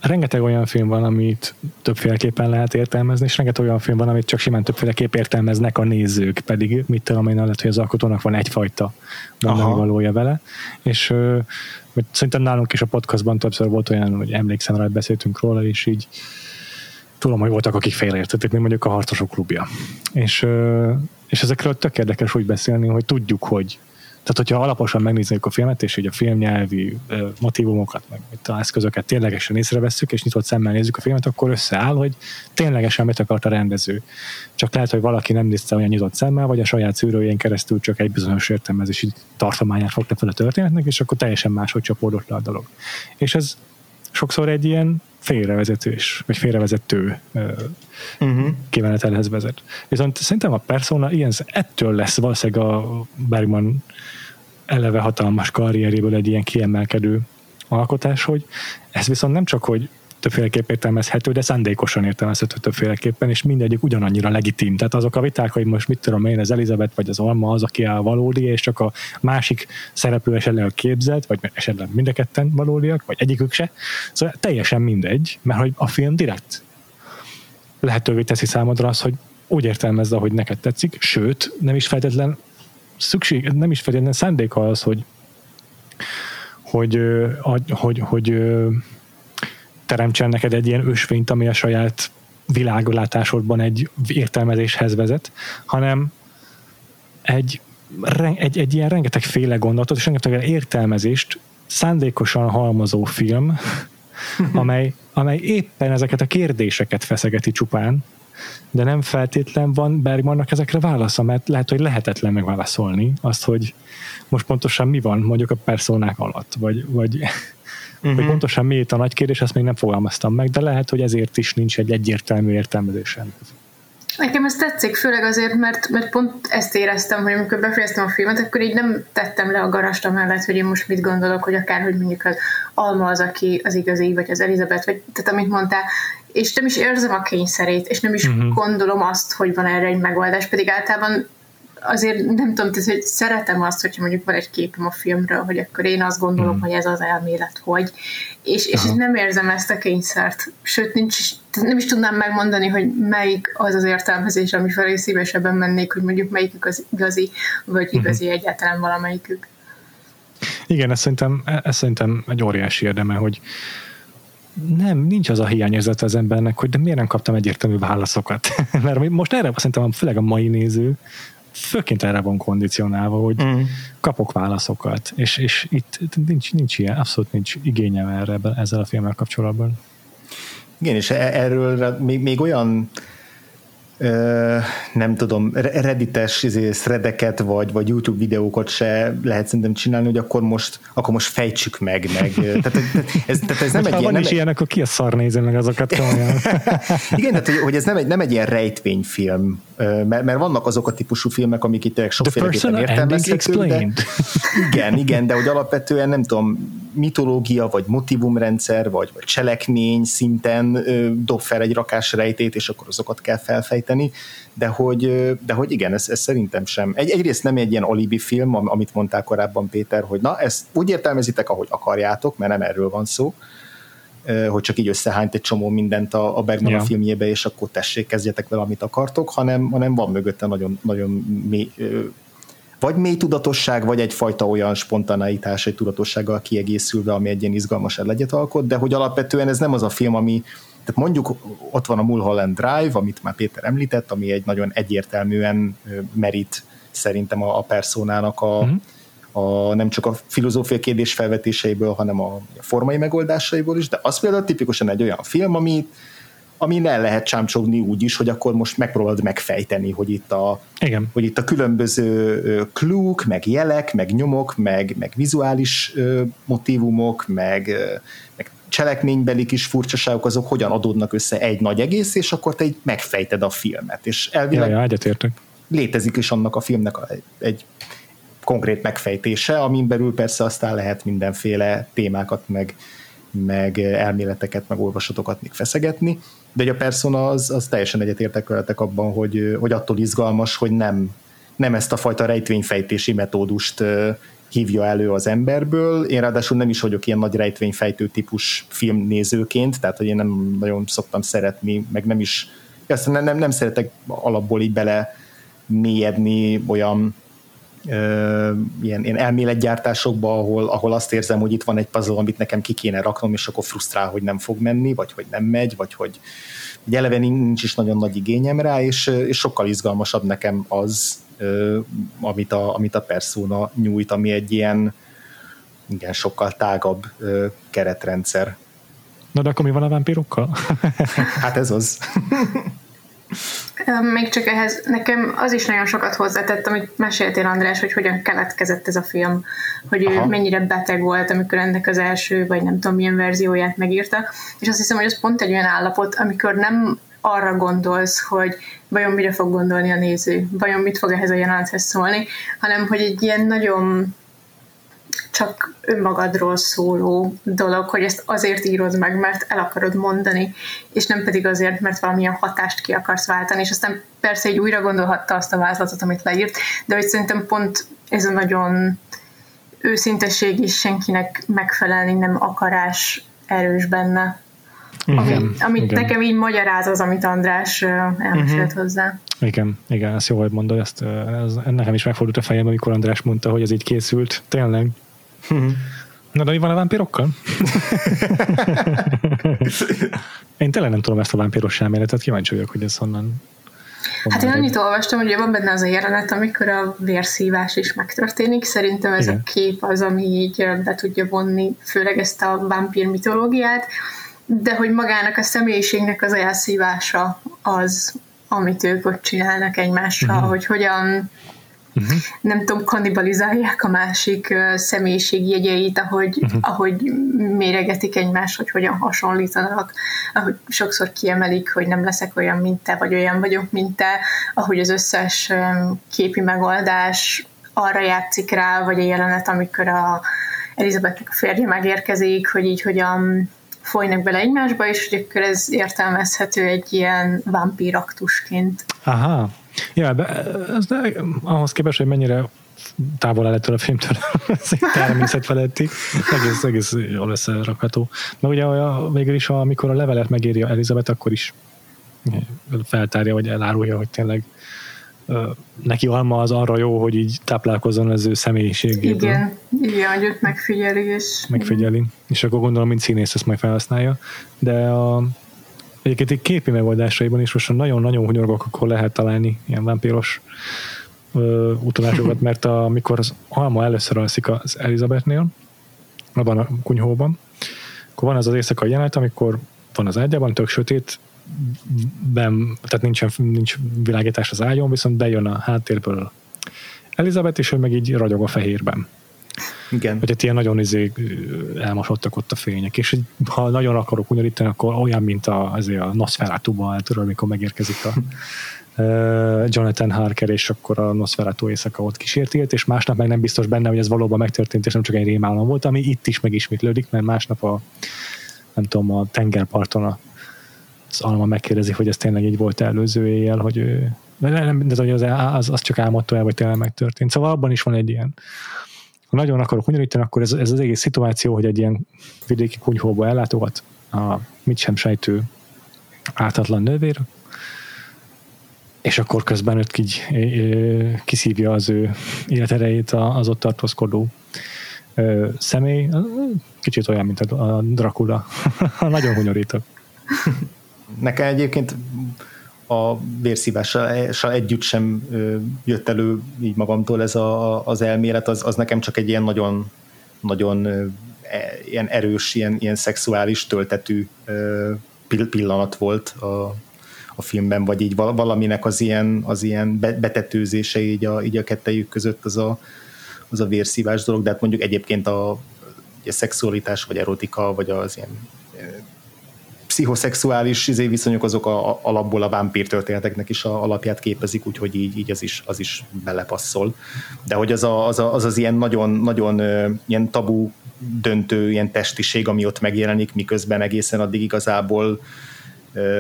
rengeteg olyan film van, amit többféleképpen lehet értelmezni, és rengeteg olyan film van, amit csak simán többféleképp értelmeznek a nézők, pedig mit tudom én, lehet, hogy az alkotónak van egyfajta mondani valója vele, és mert szerintem nálunk is a podcastban többször volt olyan, hogy emlékszem rá, beszéltünk róla, és így tudom, hogy voltak, akik félreértették, mint mondjuk a harcosok klubja. És, és ezekről tök érdekes úgy beszélni, hogy tudjuk, hogy tehát, hogyha alaposan megnézzük a filmet, és így a filmnyelvi motivumokat, meg a eszközöket ténylegesen észrevesszük, és nyitott szemmel nézzük a filmet, akkor összeáll, hogy ténylegesen mit akart a rendező. Csak lehet, hogy valaki nem nézte olyan nyitott szemmel, vagy a saját szűrőjén keresztül csak egy bizonyos értelmezési tartományát fogta fel a történetnek, és akkor teljesen máshogy csapódott le a dolog. És ez sokszor egy ilyen félrevezetős, vagy félrevezető uh-huh. kimenetelhez vezet. Viszont szerintem a persona ilyen, ettől lesz valószínűleg a Bergman eleve hatalmas karrieréből egy ilyen kiemelkedő alkotás, hogy ez viszont nem csak, hogy többféleképp értelmezhető, de szándékosan értelmezhető többféleképpen, és mindegyik ugyanannyira legitim. Tehát azok a viták, hogy most mit tudom én, az Elizabeth vagy az Alma az, aki a valódi, és csak a másik szereplő esetleg a képzett, vagy esetleg mind a ketten valódiak, vagy egyikük se. Szóval teljesen mindegy, mert hogy a film direkt lehetővé teszi számodra az, hogy úgy értelmezd, hogy neked tetszik, sőt, nem is feltétlen szükség, nem is feltétlen szándéka az, hogy hogy, hogy, hogy, hogy teremtsen neked egy ilyen ösvényt, ami a saját világolátásodban egy értelmezéshez vezet, hanem egy, egy, egy ilyen rengeteg féle gondolatot és rengeteg értelmezést szándékosan halmozó film, amely, amely éppen ezeket a kérdéseket feszegeti csupán, de nem feltétlen van Bergmannak ezekre válasza, mert lehet, hogy lehetetlen megválaszolni azt, hogy most pontosan mi van mondjuk a personák alatt, vagy, vagy, uh-huh. vagy mhm. pontosan mi itt a nagy kérdés, ezt még nem fogalmaztam meg, de lehet, hogy ezért is nincs egy egyértelmű értelmezésem. Nekem ez tetszik, főleg azért, mert, mert pont ezt éreztem, hogy amikor befejeztem a filmet, akkor így nem tettem le a garast mellett, hogy én most mit gondolok, hogy akár, hogy mondjuk az Alma az, aki az igazi, vagy az Elizabeth, vagy tehát amit mondtál, és nem is érzem a kényszerét, és nem is uh-huh. gondolom azt, hogy van erre egy megoldás, pedig általában azért nem tudom, tehát, hogy szeretem azt, hogyha mondjuk van egy képem a filmről, hogy akkor én azt gondolom, mm. hogy ez az elmélet, hogy, és, és nem érzem ezt a kényszert. Sőt, nincs, nem is tudnám megmondani, hogy melyik az az értelmezés, ami felé szívesebben mennék, hogy mondjuk melyikük az igazi, vagy mhm. igazi mm-hmm. egyáltalán valamelyikük. Igen, ez szerintem, ez szerintem egy óriási érdeme, hogy nem, nincs az a hiányérzet az embernek, hogy de miért nem kaptam egyértelmű válaszokat. Mert most erre szerintem főleg a mai néző főként erre van kondicionálva, hogy mm. kapok válaszokat, és, és itt nincs, nincs ilyen, abszolút nincs igényem erre ezzel a filmmel kapcsolatban. Igen, és e- erről még, még olyan nem tudom, reddites izé, threadeket, vagy, vagy YouTube videókat se lehet szerintem csinálni, hogy akkor most, akkor most fejtsük meg, meg. Tehát, ez, tehát ez nem egy ilyen... Van nem is egy... ilyen, akkor ki a szar nézi meg azokat komolyan. Igen, tehát hogy, hogy ez nem egy, nem egy ilyen rejtvényfilm, mert, mert vannak azok a típusú filmek, amik itt sokféleképpen értelmezhetők, de, igen, igen, de hogy alapvetően nem tudom, mitológia, vagy motivumrendszer, vagy, vagy cselekmény szinten ö, dob fel egy rakás rejtét, és akkor azokat kell felfejteni, de hogy, de hogy igen, ez, ez szerintem sem. Egy, egyrészt nem egy ilyen alibi film, amit mondták korábban Péter, hogy na, ezt úgy értelmezitek, ahogy akarjátok, mert nem erről van szó, hogy csak így összehányt egy csomó mindent a, a Bergman yeah. a filmjébe, és akkor tessék, kezdjetek vele, amit akartok, hanem, hanem van mögötte nagyon, nagyon mély, vagy mély tudatosság, vagy egyfajta olyan spontaneitás, egy tudatossággal kiegészülve, ami egy ilyen izgalmas legyet alkot, de hogy alapvetően ez nem az a film, ami, tehát mondjuk ott van a Mulholland Drive, amit már Péter említett, ami egy nagyon egyértelműen merít szerintem a, a personának a, uh-huh. A, nem csak a filozófia kérdés felvetéseiből, hanem a, formai megoldásaiból is, de az például tipikusan egy olyan film, ami amin el lehet csámcsogni úgy is, hogy akkor most megpróbálod megfejteni, hogy itt a, Igen. Hogy itt a különböző klúk, meg jelek, meg nyomok, meg, meg vizuális motivumok, meg, meg cselekménybeli kis furcsaságok, azok hogyan adódnak össze egy nagy egész, és akkor te így megfejted a filmet. És elvileg ja, ja, egyetértek. létezik is annak a filmnek egy konkrét megfejtése, amin belül persze aztán lehet mindenféle témákat, meg, meg elméleteket, meg olvasatokat még feszegetni, de hogy a persona az, az teljesen egyetértek veletek abban, hogy, hogy attól izgalmas, hogy nem, nem ezt a fajta rejtvényfejtési metódust hívja elő az emberből. Én ráadásul nem is vagyok ilyen nagy rejtvényfejtő típus filmnézőként, tehát hogy én nem nagyon szoktam szeretni, meg nem is, azt nem, nem, nem szeretek alapból így bele mélyedni olyan ilyen, ilyen elméletgyártásokba, ahol, ahol azt érzem, hogy itt van egy puzzle, amit nekem ki kéne raknom, és akkor frusztrál, hogy nem fog menni, vagy hogy nem megy, vagy hogy egy eleve nincs is nagyon nagy igényem rá, és, és sokkal izgalmasabb nekem az, amit, a, amit a Persona nyújt, ami egy ilyen igen, sokkal tágabb keretrendszer. Na de akkor mi van a vámpírokkal? hát ez az. Még csak ehhez, nekem az is nagyon sokat hozzátett, amit meséltél András, hogy hogyan keletkezett ez a film, hogy Aha. ő mennyire beteg volt, amikor ennek az első, vagy nem tudom milyen verzióját megírta, és azt hiszem, hogy ez pont egy olyan állapot, amikor nem arra gondolsz, hogy vajon mire fog gondolni a néző, vajon mit fog ehhez a jelenethez szólni, hanem hogy egy ilyen nagyon csak önmagadról szóló dolog, hogy ezt azért írod meg, mert el akarod mondani, és nem pedig azért, mert valamilyen hatást ki akarsz váltani, és aztán persze egy újra gondolhatta azt a vázlatot, amit leírt, de hogy szerintem pont ez a nagyon őszintesség is senkinek megfelelni nem akarás erős benne. Igen, ami, amit igen. nekem így magyaráz az, amit András elmesélt uh-huh. hozzá. Igen, igen, ezt jó, hogy mondod, ezt, ez, nekem is megfordult a fejem, amikor András mondta, hogy ez így készült, tényleg. Na, de mi van a vámpirokkal? Én tényleg nem tudom ezt a vámpiros elméletet, kíváncsi vagyok, hogy ez honnan. Hát én annyit olvastam, hogy van benne az a jelenet, amikor a vérszívás is megtörténik. Szerintem ez Igen. a kép az, ami így be tudja vonni, főleg ezt a vámpír mitológiát, de hogy magának a személyiségnek az elszívása az, amit ők ott csinálnak egymással, uh-huh. hogy hogyan uh-huh. nem tudom, kannibalizálják a másik személyiség jegyeit, ahogy, uh-huh. ahogy méregetik egymást, hogy hogyan hasonlítanak, ahogy sokszor kiemelik, hogy nem leszek olyan, mint te, vagy olyan vagyok, mint te, ahogy az összes képi megoldás arra játszik rá, vagy a jelenet, amikor a Elizabethnek a férje megérkezik, hogy így hogyan folynak bele egymásba, és hogy akkor ez értelmezhető egy ilyen vámpíraktusként. Aha, Ja, de, ez de, ahhoz képest, hogy mennyire távol el ettől a filmtől, ez természet feletti, egész, egész jól összerakható. Na ugye a, végül is, amikor a levelet megéri Elizabeth, akkor is feltárja, vagy elárulja, hogy tényleg neki alma az arra jó, hogy így táplálkozzon az ő személyiségéből. Igen, igen, hogy őt megfigyeli. És... Megfigyeli. És akkor gondolom, mint színész ezt majd felhasználja. De a, Egyébként egy képi megoldásaiban is most nagyon-nagyon hunyorgok, akkor lehet találni ilyen vámpíros utalásokat, mert a, amikor az Alma először alszik az Elizabethnél, abban a kunyhóban, akkor van az az éjszakai jelenet, amikor van az ágyában, tök sötét, ben, tehát nincsen, nincs világítás az ágyon, viszont bejön a háttérből Elizabeth, és ő meg így ragyog a fehérben. Igen. Hogy ilyen nagyon izé, elmosottak ott a fények, és ha nagyon akarok unyarítani, akkor olyan, mint a, azért a Nosferatu-ban, tudod, amikor megérkezik a Jonathan Harker, és akkor a Nosferatu éjszaka ott kísérti és másnap meg nem biztos benne, hogy ez valóban megtörtént, és nem csak egy rémálom volt, ami itt is megismétlődik, mert másnap a nem tudom, a tengerparton a, az Alma megkérdezi, hogy ez tényleg így volt előző éjjel, hogy ő, de nem, de az, az, az csak álmodta el, vagy tényleg megtörtént. Szóval abban is van egy ilyen ha nagyon akarok hunyorítani, akkor ez, ez az egész szituáció, hogy egy ilyen vidéki kunyhóba ellátogat a mit sem sejtő ártatlan nővér, és akkor közben őt így kiszívja az ő életerejét az ott tartózkodó személy. Kicsit olyan, mint a Dracula. Nagyon hunyorítok. Nekem egyébként a vérszívással együtt sem jött elő így magamtól ez a, az elmélet, az, az nekem csak egy ilyen nagyon, nagyon e, ilyen erős, ilyen, ilyen szexuális töltetű pillanat volt a, a filmben, vagy így valaminek az ilyen, az ilyen betetőzése így a, így a kettejük között az a, az a vérszívás dolog, de hát mondjuk egyébként a, a szexualitás, vagy erotika, vagy az ilyen pszichoszexuális izé viszonyok azok a, alapból a vámpír történeteknek is a alapját képezik, úgyhogy így, így az, is, az is belepasszol. De hogy az a, az, a, az, az ilyen nagyon, nagyon ilyen tabu döntő ilyen testiség, ami ott megjelenik, miközben egészen addig igazából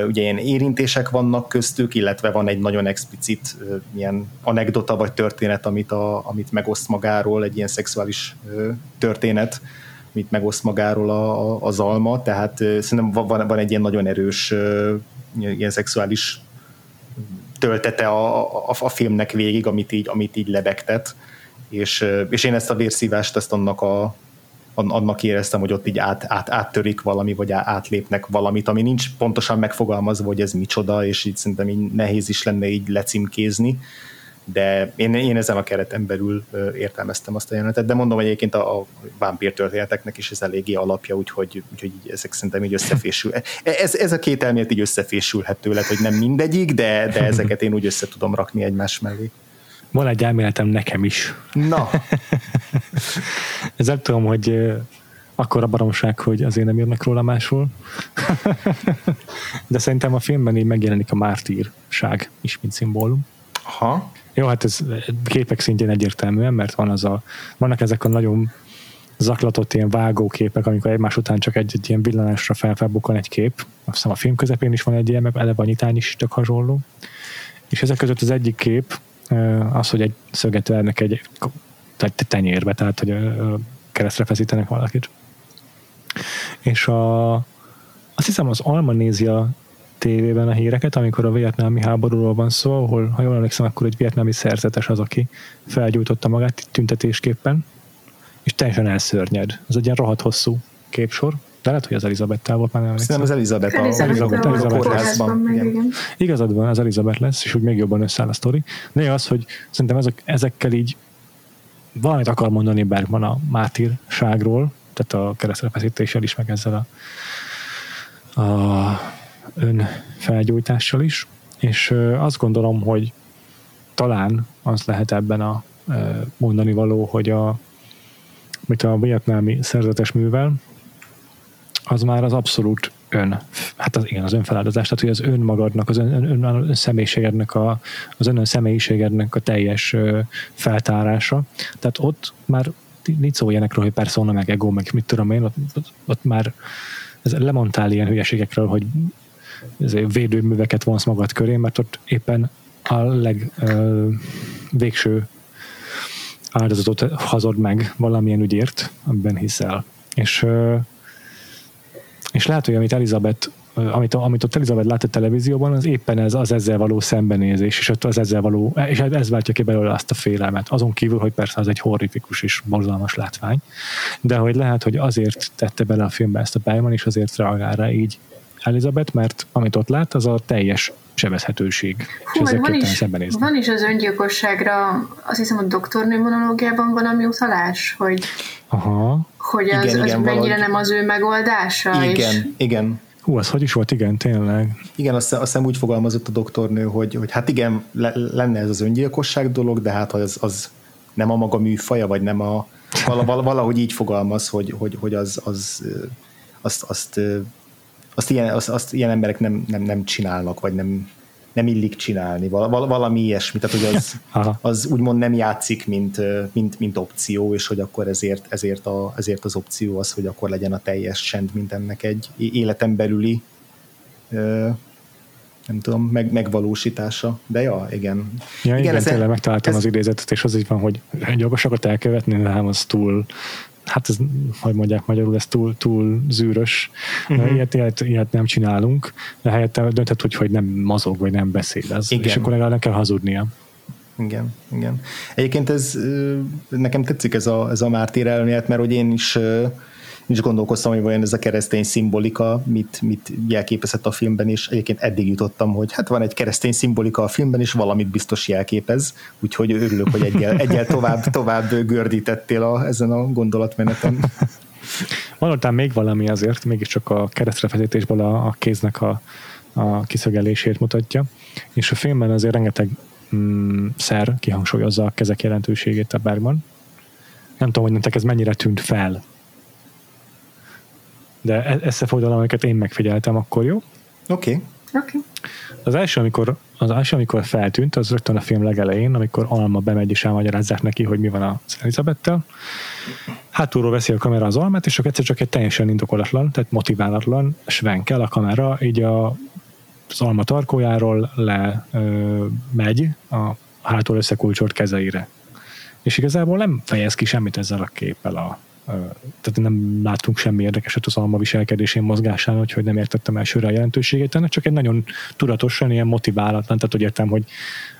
ugye ilyen érintések vannak köztük, illetve van egy nagyon explicit ilyen anekdota vagy történet, amit, a, amit megoszt magáról, egy ilyen szexuális történet, mit megoszt magáról a, a, az alma, tehát szerintem van, van egy ilyen nagyon erős ilyen szexuális töltete a, a, a filmnek végig, amit így, amit így lebegtet, és, és én ezt a vérszívást, ezt annak a, annak éreztem, hogy ott így át, át, áttörik valami, vagy átlépnek valamit, ami nincs pontosan megfogalmazva, hogy ez micsoda, és így szerintem így nehéz is lenne így lecímkézni, de én, én ezen a kereten belül értelmeztem azt a jelenetet, de mondom, hogy egyébként a, a vámpír történeteknek is ez eléggé alapja, úgyhogy, úgyhogy ezek szerintem így összefésül. E, ez, ez a két elmélet így összefésülhető lett, hogy nem mindegyik, de, de ezeket én úgy össze tudom rakni egymás mellé. Van egy elméletem nekem is. Na. ez nem tudom, hogy akkor a baromság, hogy azért nem írnak róla máshol. De szerintem a filmben így megjelenik a mártírság is, mint szimbólum. Ha. Jó, hát ez képek szintjén egyértelműen, mert van az a, vannak ezek a nagyon zaklatott ilyen vágóképek, amikor egymás után csak egy, egy ilyen villanásra felfelbukkan egy kép. Azt hiszem a film közepén is van egy ilyen, meg eleve a nyitány is tök hasonló. És ezek között az egyik kép az, hogy egy szöget vernek egy, egy tenyérbe, tehát hogy keresztre feszítenek valakit. És a, azt hiszem az Almanézia tévében a híreket, amikor a vietnámi háborúról van szó, ahol, ha jól emlékszem, akkor egy vietnámi szerzetes az, aki felgyújtotta magát tüntetésképpen, és teljesen elszörnyed. Ez egy ilyen rohadt hosszú képsor. De lehet, hogy az Elizabeth volt, már nem Szerintem az Elizabeth, a, Elizabeth, Elizabeth, Elizabeth, Elizabeth kórházban meg, igen. igen. Igazad van, az Elizabeth lesz, és úgy még jobban összeáll a sztori. De az, hogy szerintem ezek, ezekkel így valamit akar mondani Bergman a mártírságról, tehát a keresztrefeszítéssel is, meg ezzel a, a önfelgyújtással is, és azt gondolom, hogy talán az lehet ebben a mondani való, hogy a, mit a vietnámi szerzetes művel, az már az abszolút ön, hát az, igen, az önfeláldozás, tehát hogy az önmagadnak, az ön, ön, ön, személyiségednek, a, az ön személyiségednek a teljes ö, feltárása. Tehát ott már nincs szó ilyenekről, hogy persona, meg ego, meg mit tudom én, ott, ott, ott már ez lemondtál ilyen hülyeségekről, hogy védőműveket vonsz magad köré, mert ott éppen a leg ö, végső áldozatot hazod meg valamilyen ügyért, amiben hiszel. És, ö, és lehet, hogy amit Elizabeth amit, amit ott Elizabeth lát a televízióban, az éppen ez az ezzel való szembenézés, és ott az ezzel való, és ez váltja ki belőle azt a félelmet. Azon kívül, hogy persze az egy horrifikus és borzalmas látvány, de hogy lehet, hogy azért tette bele a filmbe ezt a Bergman, és azért reagál rá így Elizabeth, mert amit ott lát, az a teljes sebezhetőség. és Hú, ezzel van is, szembenézni. van is az öngyilkosságra, azt hiszem a doktornő monológiában valami utalás, hogy, Aha. hogy az, Igen, az igen, mennyire valahogy. nem az ő megoldása. És Igen, igen. Hú, az hogy is volt? Igen, tényleg. Igen, azt, azt hiszem úgy fogalmazott a doktornő, hogy, hogy hát igen, le, lenne ez az öngyilkosság dolog, de hát az, az nem a maga műfaja, vagy nem a vala- vala- valahogy így fogalmaz, hogy, hogy, hogy az, az azt, azt, azt, ilyen, azt, azt ilyen emberek nem, nem, nem csinálnak, vagy nem, nem illik csinálni, val, val, valami ilyesmi, tehát hogy az, az úgymond nem játszik, mint, mint, mint opció, és hogy akkor ezért, ezért, a, ezért az opció az, hogy akkor legyen a teljes csend, mint ennek egy életen belüli nem tudom, meg, megvalósítása. De ja, igen. Ja, igen, igen ez- tényleg megtaláltam ez- az idézetet, és az így van, hogy gyakorlatokat elkövetni, de hát az túl, hát ez, hogy mondják magyarul, ez túl, túl zűrös. Uh-huh. Ilyet, ilyet, ilyet, nem csinálunk, de helyette dönthet úgy, hogy nem mozog, vagy nem beszélez. Igen. És akkor legalább nem kell hazudnia. Igen, igen. Egyébként ez, nekem tetszik ez a, ez a mártír elmélet, mert hogy én is, is gondolkoztam, hogy vajon ez a keresztény szimbolika mit, mit jelképezhet a filmben, és egyébként eddig jutottam, hogy hát van egy keresztény szimbolika a filmben, és valamit biztos jelképez, úgyhogy örülök, hogy egyel, egyel tovább, tovább gördítettél a, ezen a gondolatmeneten. Ám még valami azért, mégiscsak a keresztrefezítésből a, a kéznek a, a kiszögelését mutatja, és a filmben azért rengeteg mm, szer kihangsúlyozza a kezek jelentőségét a Bergman. Nem tudom, hogy nektek ez mennyire tűnt fel, de e- összefoglalom, amiket én megfigyeltem, akkor jó. Oké. Okay. Oké. Az első, amikor, az első, amikor feltűnt, az rögtön a film legelején, amikor Alma bemegy és elmagyarázzák neki, hogy mi van az Elizabettel. Hátulról veszi a kamera az Almát, és akkor egyszer csak egy teljesen indokolatlan, tehát motiválatlan svenkel a kamera, így a, az Alma tarkójáról le ö, megy a hátul összekulcsolt kezeire. És igazából nem fejez ki semmit ezzel a képpel a tehát nem láttunk semmi érdekeset az alma viselkedésén, mozgásán, úgyhogy nem értettem elsőre a jelentőségét ennek, csak egy nagyon tudatosan ilyen motiválatlan, tehát hogy értem, hogy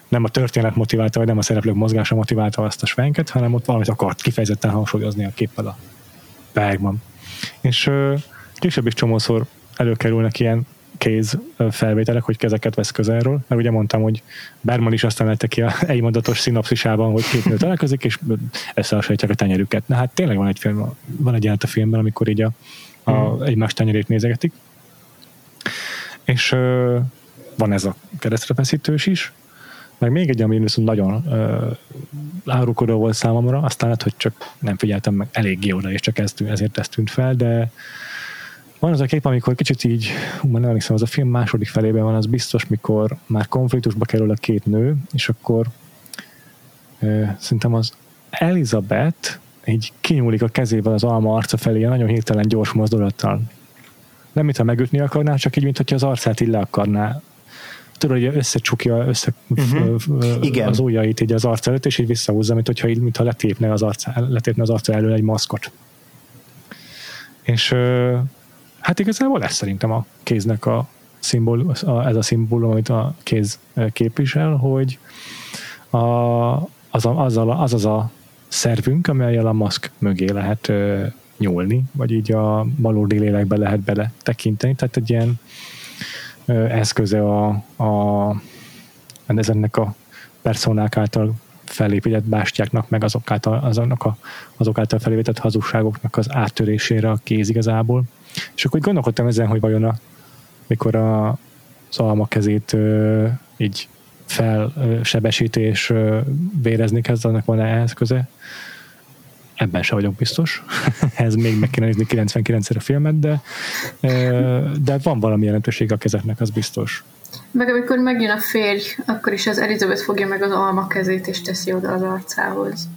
nem a történet motiválta, vagy nem a szereplők mozgása motiválta azt a svenket, hanem ott valamit akart kifejezetten hangsúlyozni a képpel a Bergman. És később is csomószor előkerülnek ilyen kéz felvételek, hogy kezeket vesz közelről, mert ugye mondtam, hogy Bergman is aztán lette ki a egymondatos szinopszisában, hogy két nő találkozik, és összehasonlítják a tenyerüket. Na hát tényleg van egy, film, van egy a filmben, amikor így a, a egymás tenyerét nézegetik. És ö, van ez a keresztrefeszítős is, meg még egy, ami viszont nagyon ö, árukodó volt számomra, aztán lehet, hogy csak nem figyeltem meg eléggé oda, és csak ez, ezért ez tűnt fel, de van az a kép, amikor kicsit így, hú, már nem emlékszem, az a film második felében van, az biztos, mikor már konfliktusba kerül a két nő, és akkor ö, szerintem az Elizabeth így kinyúlik a kezével az alma arca felé, nagyon hirtelen gyors mozdulattal. Nem mintha megütni akarná, csak így, mintha az arcát így le akarná tudod, hogy összecsukja össze Mhm. Igen. az ujjait így az arc előtt, és így visszahúzza, mint hogyha így, mintha letépne az arca, letépne az arca elől egy maszkot. És hát igazából ez szerintem a kéznek a szimbólum, ez a szimbólum, amit a kéz képvisel, hogy a, az, a, azzal, a- az az a szervünk, amelyel a maszk mögé lehet ö, nyúlni, vagy így a valódi lélekbe lehet bele tekinteni, tehát egy ilyen ö, eszköze a, a ennek a personák által felépített bástyáknak, meg azok által, azoknak a, azok által felépített hazugságoknak az áttörésére a kéz igazából. És akkor úgy gondolkodtam ezen, hogy vajon a, mikor a, az alma kezét ö, így felsebesíti és ö, vérezni kezd, annak van-e ehhez köze? Ebben se vagyok biztos. Ez még meg kéne nézni 99-re a filmet, de, de van valami jelentőség a kezeknek, az biztos. Meg amikor megjön a férj, akkor is az Elizabeth fogja meg az alma kezét, és teszi oda az arcához.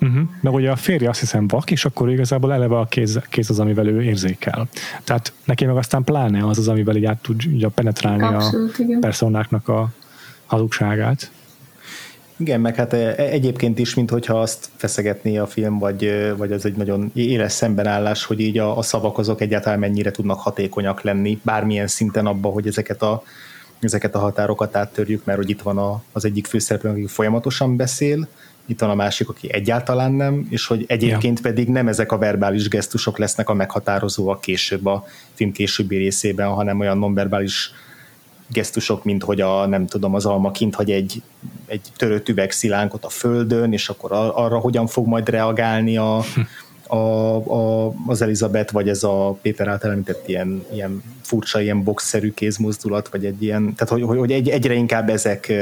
Uh-huh. Meg ugye a férje azt hiszem vak, és akkor igazából eleve a kéz, kéz az, amivel ő érzékel. Tehát neki meg aztán pláne az az, amivel így át tudja penetrálni Abszolút, a igen. personáknak a hazugságát. Igen, meg hát e, egyébként is, mint hogyha azt feszegetné a film, vagy, vagy ez egy nagyon éles szembenállás, hogy így a, a szavak azok egyáltalán mennyire tudnak hatékonyak lenni, bármilyen szinten abban, hogy ezeket a ezeket a határokat áttörjük, mert hogy itt van a, az egyik főszereplő, aki folyamatosan beszél, itt van a másik, aki egyáltalán nem, és hogy egyébként ja. pedig nem ezek a verbális gesztusok lesznek a meghatározóak később a film későbbi részében, hanem olyan nonverbális gesztusok, mint hogy a, nem tudom, az alma kint hagy egy, egy törött üvegszilánkot a földön, és akkor arra hogyan fog majd reagálni a, a, a, az Elizabeth, vagy ez a Péter által említett ilyen, ilyen furcsa, ilyen boxszerű kézmozdulat, vagy egy ilyen, tehát hogy, hogy, hogy egy, egyre inkább ezek,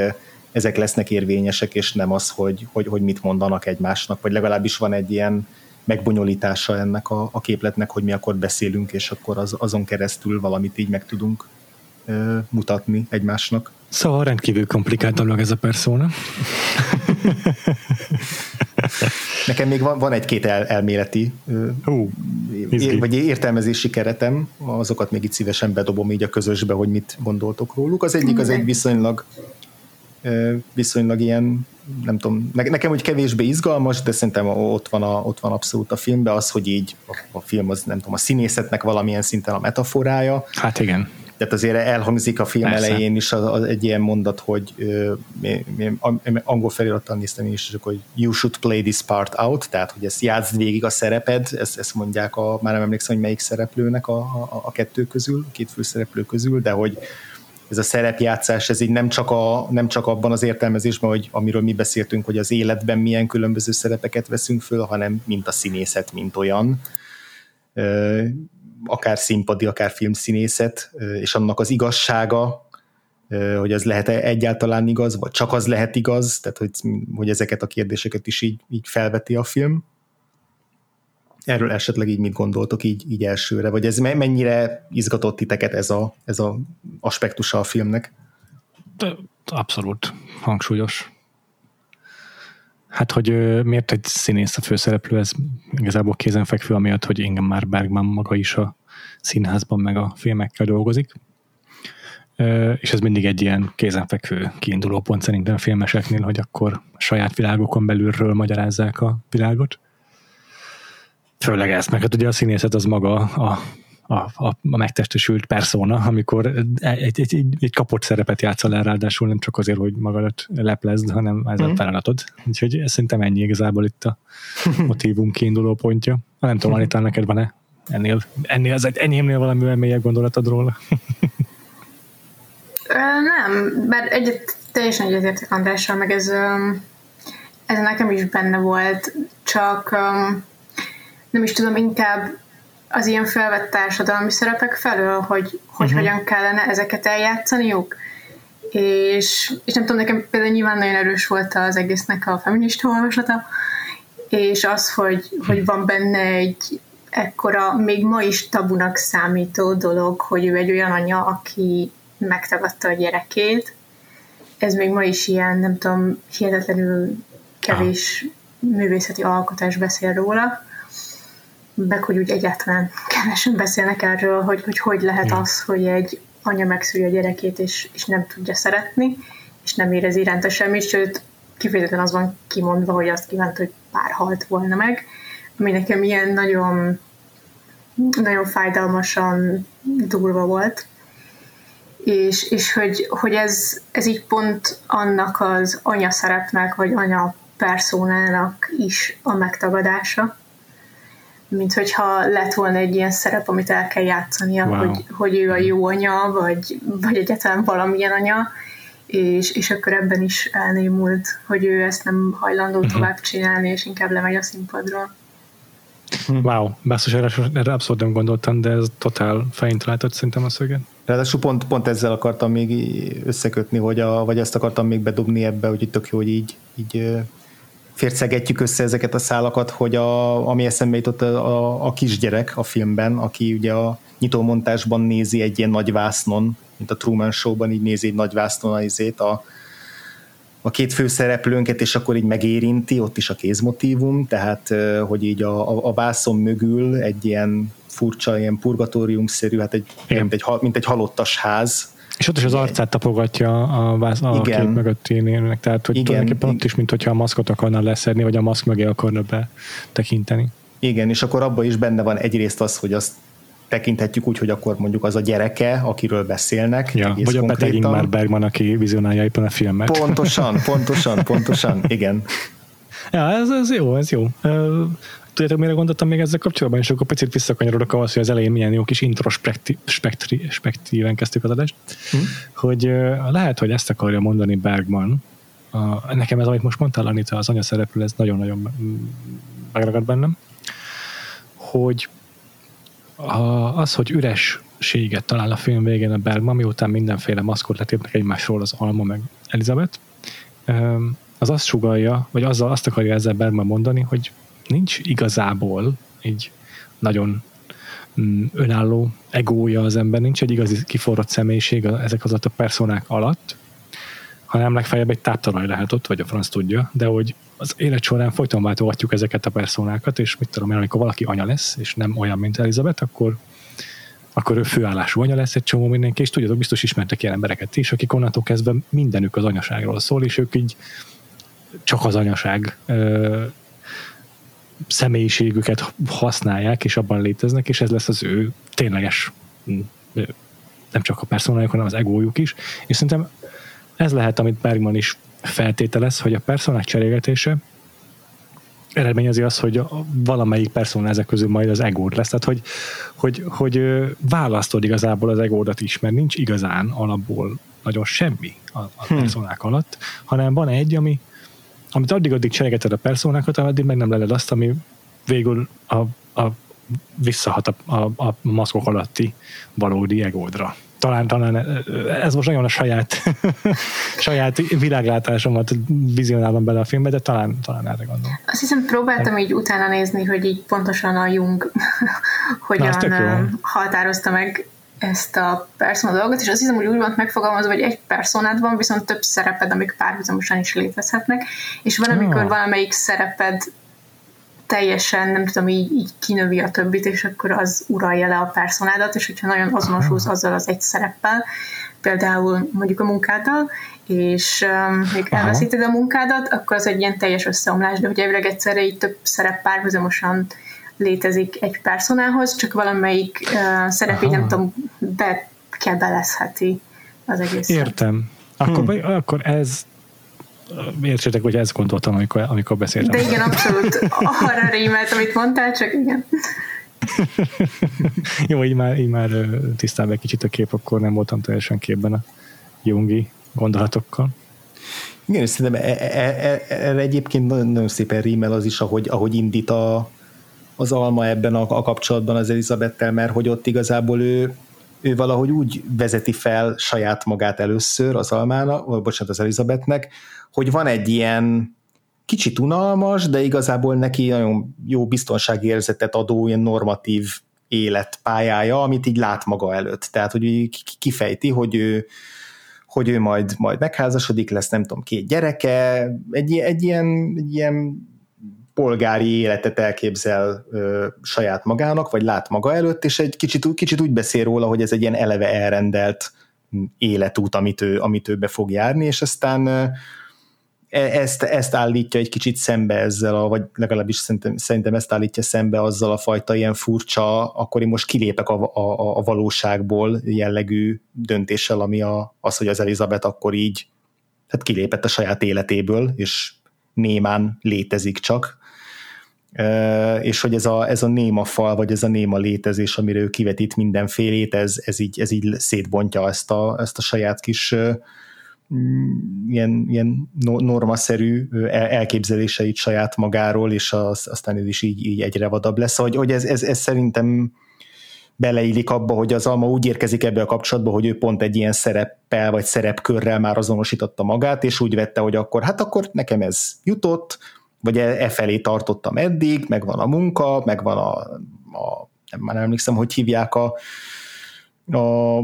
ezek lesznek érvényesek, és nem az, hogy, hogy, hogy mit mondanak egymásnak, vagy legalábbis van egy ilyen megbonyolítása ennek a, a képletnek, hogy mi akkor beszélünk, és akkor az, azon keresztül valamit így meg tudunk ö, mutatni egymásnak. Szóval rendkívül komplikált dolog ez a persona. Nekem még van, van egy-két el, elméleti uh, ér, vagy értelmezési keretem, azokat még itt szívesen bedobom így a közösbe, hogy mit gondoltok róluk. Az egyik az egy viszonylag viszonylag ilyen, nem tudom, nekem úgy kevésbé izgalmas, de szerintem ott van, a, ott van abszolút a filmben az, hogy így a, a film az nem tudom, a színészetnek valamilyen szinten a metaforája. Hát igen tehát azért elhangzik a film Persze. elején is az, az egy ilyen mondat, hogy uh, angol felirattal néztem én is, hogy you should play this part out, tehát hogy ezt játszd végig a szereped, ezt, ezt mondják a, már nem emlékszem, hogy melyik szereplőnek a, a, a kettő közül, a két főszereplő közül, de hogy ez a szerepjátszás, ez így nem csak, a, nem csak abban az értelmezésben, hogy amiről mi beszéltünk, hogy az életben milyen különböző szerepeket veszünk föl, hanem mint a színészet, mint olyan akár színpadi, akár filmszínészet, és annak az igazsága, hogy ez lehet -e egyáltalán igaz, vagy csak az lehet igaz, tehát hogy, hogy ezeket a kérdéseket is így, így felveti a film. Erről esetleg így mit gondoltok így, így elsőre, vagy ez mennyire izgatott titeket ez a, ez a aspektusa a filmnek? De abszolút hangsúlyos. Hát, hogy miért egy színész a főszereplő, ez igazából kézenfekvő, amiatt, hogy Ingmar Bergman maga is a színházban meg a filmekkel dolgozik. És ez mindig egy ilyen kézenfekvő kiinduló pont szerintem filmeseknél, hogy akkor saját világokon belülről magyarázzák a világot. Főleg ezt, meg hát ugye a színészet az maga a a, a, a megtestesült persona, amikor egy, egy, egy, egy kapott szerepet játszol el, ráadásul nem csak azért, hogy magadat leplezd, hanem ez mm. a mhm. feladatod. Úgyhogy szerintem ennyi igazából itt a motivum kiinduló pontja. Nem tudom, Anita, neked van-e ennél, ennél az egy enyémnél valami mélyebb gondolatod róla? nem, bár egyet teljesen egyetértek Andrással, meg ez, ez nekem is benne volt, csak nem is tudom, inkább az ilyen felvett társadalmi szerepek felől, hogy, hogy uh-huh. hogyan kellene ezeket eljátszaniuk. És, és nem tudom, nekem például nyilván nagyon erős volt az egésznek a feminista olvasata, és az, hogy, hogy van benne egy ekkora, még ma is tabunak számító dolog, hogy ő egy olyan anya, aki megtagadta a gyerekét. Ez még ma is ilyen, nem tudom, hihetetlenül kevés művészeti alkotás beszél róla meg hogy úgy egyáltalán kevesen beszélnek erről, hogy hogy, hogy lehet ja. az, hogy egy anya megszüli a gyerekét, és, és nem tudja szeretni, és nem érez iránta semmit, sőt, kifejezetten az van kimondva, hogy azt kívánt, hogy pár halt volna meg, ami nekem ilyen nagyon, nagyon fájdalmasan durva volt. És, és hogy, hogy ez, ez így pont annak az anya szerepnek, vagy anya personának is a megtagadása, mint hogyha lett volna egy ilyen szerep, amit el kell játszania, wow. hogy, hogy ő a jó anya, vagy, vagy egyáltalán valamilyen anya, és, és akkor ebben is elnémult, hogy ő ezt nem hajlandó uh-huh. tovább csinálni, és inkább lemegy a színpadról. Wow, basszus, erre, erre abszolút nem gondoltam, de ez totál fején látott szerintem a szöget. Ráadásul pont, pont ezzel akartam még összekötni, hogy a, vagy ezt akartam még bedobni ebbe, hogy itt tök jó, hogy így, így fércegetjük össze ezeket a szálakat, hogy a, ami eszembe jutott a, a, a kisgyerek a filmben, aki ugye a nyitómontásban nézi egy ilyen nagy vásznon, mint a Truman Show-ban így nézi egy nagy vásznon a, a, a két főszereplőnket, és akkor így megérinti, ott is a kézmotívum, tehát hogy így a, a, a vászon mögül egy ilyen furcsa, ilyen purgatóriumszerű, hát egy, mint, egy, mint egy halottas ház, és ott is az arcát tapogatja a, vász, a Igen. kép mögött nélnek, tehát hogy Igen. tulajdonképpen ott is, mint hogyha a maszkot akarna leszedni, vagy a maszk mögé akarna betekinteni. Igen, és akkor abban is benne van egyrészt az, hogy azt tekinthetjük úgy, hogy akkor mondjuk az a gyereke, akiről beszélnek. Ja, vagy a beteg Ingmar Bergman, aki vizionálja éppen a filmet. Pontosan, pontosan, pontosan, igen. Ja, ez, ez jó, ez jó. Tudjátok, mire gondoltam még ezzel kapcsolatban, és akkor picit visszakanyarodok ahhoz, hogy az elején milyen jó kis introspektíven kezdtük az adást, hm? hogy lehet, hogy ezt akarja mondani Bergman, a, nekem ez, amit most mondtál, Anita, az anyaszereplő, ez nagyon-nagyon megragad bennem, hogy a, az, hogy ürességet talál a film végén a Bergman, miután mindenféle maszkot letépnek egymásról az Alma meg Elizabeth, az azt sugalja, vagy azzal azt akarja ezzel Bergman mondani, hogy nincs igazából egy nagyon mm, önálló egója az ember, nincs egy igazi kiforrott személyiség ezek az a personák alatt, hanem legfeljebb egy táptalaj lehet ott, vagy a franc tudja, de hogy az élet során folyton váltogatjuk ezeket a personákat, és mit tudom én, amikor valaki anya lesz, és nem olyan, mint Elizabeth, akkor akkor ő főállású anya lesz egy csomó mindenki, és tudjátok, biztos ismertek ilyen embereket is, akik onnantól kezdve mindenük az anyaságról szól, és ők így csak az anyaság személyiségüket használják, és abban léteznek, és ez lesz az ő tényleges nem csak a personájuk, hanem az egójuk is, és szerintem ez lehet, amit Bergman is feltételez, hogy a personák cserélgetése eredményezi az, hogy valamelyik persona ezek közül majd az egód lesz. Tehát, hogy, hogy, hogy választod igazából az egódat is, mert nincs igazán alapból nagyon semmi a, a hmm. personák alatt, hanem van egy, ami, amit addig-addig cserélgeted a personákat, addig meg nem leled azt, ami végül a, a visszahat a, a, a maszkok alatti valódi egódra talán, talán ez most nagyon a saját, saját világlátásomat vizionálom bele a filmbe, de talán, talán erre gondolom. Azt hiszem próbáltam így utána nézni, hogy így pontosan a Jung hogyan határozta meg ezt a persona dolgot, és azt hiszem, hogy úgy van megfogalmazva, hogy egy personád van, viszont több szereped, amik párhuzamosan is létezhetnek, és van, amikor ah. valamelyik szereped teljesen, nem tudom, így, így kinövi a többit, és akkor az uralja le a personádat, és hogyha nagyon azonosulsz azzal az egy szereppel, például mondjuk a munkáddal, és um, még elveszíted a munkádat, akkor az egy ilyen teljes összeomlás, de hogy elvileg egyszerre így több szerep párhuzamosan létezik egy personához, csak valamelyik uh, szerep így nem tudom, bekebelezheti az egész. Értem. Akkor, hmm. akkor ez értsétek, hogy ezt gondoltam, amikor, amikor beszéltem. De igen, abszolút arra rímelt, amit mondtál, csak igen. Jó, így már, így már tisztább egy kicsit a kép, akkor nem voltam teljesen képben a Jungi gondolatokkal. Igen, és szerintem e, e, e, erre egyébként nagyon, nagyon szépen rímel az is, ahogy, ahogy indít a, az Alma ebben a, a kapcsolatban az Elizabettel, mert hogy ott igazából ő, ő valahogy úgy vezeti fel saját magát először az Almának, vagy bocsánat, az Elizabetnek, hogy van egy ilyen kicsit unalmas, de igazából neki nagyon jó biztonságérzetet adó ilyen normatív életpályája, amit így lát maga előtt. Tehát, hogy kifejti, hogy ő, hogy ő majd, majd megházasodik, lesz nem tudom, két gyereke, egy, egy, ilyen, egy ilyen polgári életet elképzel ö, saját magának, vagy lát maga előtt, és egy kicsit, kicsit úgy beszél róla, hogy ez egy ilyen eleve elrendelt életút, amit ő, amit ő be fog járni, és aztán E, ezt, ezt állítja egy kicsit szembe ezzel, a, vagy legalábbis szerintem, szerintem ezt állítja szembe azzal a fajta ilyen furcsa, akkor én most kilépek a, a, a valóságból jellegű döntéssel, ami a, az, hogy az Elizabeth akkor így hát kilépett a saját életéből, és némán létezik csak, és hogy ez a, ez a néma fal, vagy ez a néma létezés, amire ő kivetít mindenfélét, ez, ez, így, ez így szétbontja ezt a, ezt a saját kis mm, ilyen, ilyen normaszerű elképzeléseit saját magáról, és az, aztán ez is így, így egyre vadabb lesz. Hogy, hogy ez, ez, ez szerintem beleillik abba, hogy az Alma úgy érkezik ebbe a kapcsolatba, hogy ő pont egy ilyen szereppel vagy szerepkörrel már azonosította magát, és úgy vette, hogy akkor hát akkor nekem ez jutott, vagy e, e felé tartottam eddig, meg van a munka, meg van a, a nem, már nem emlékszem, hogy hívják a, a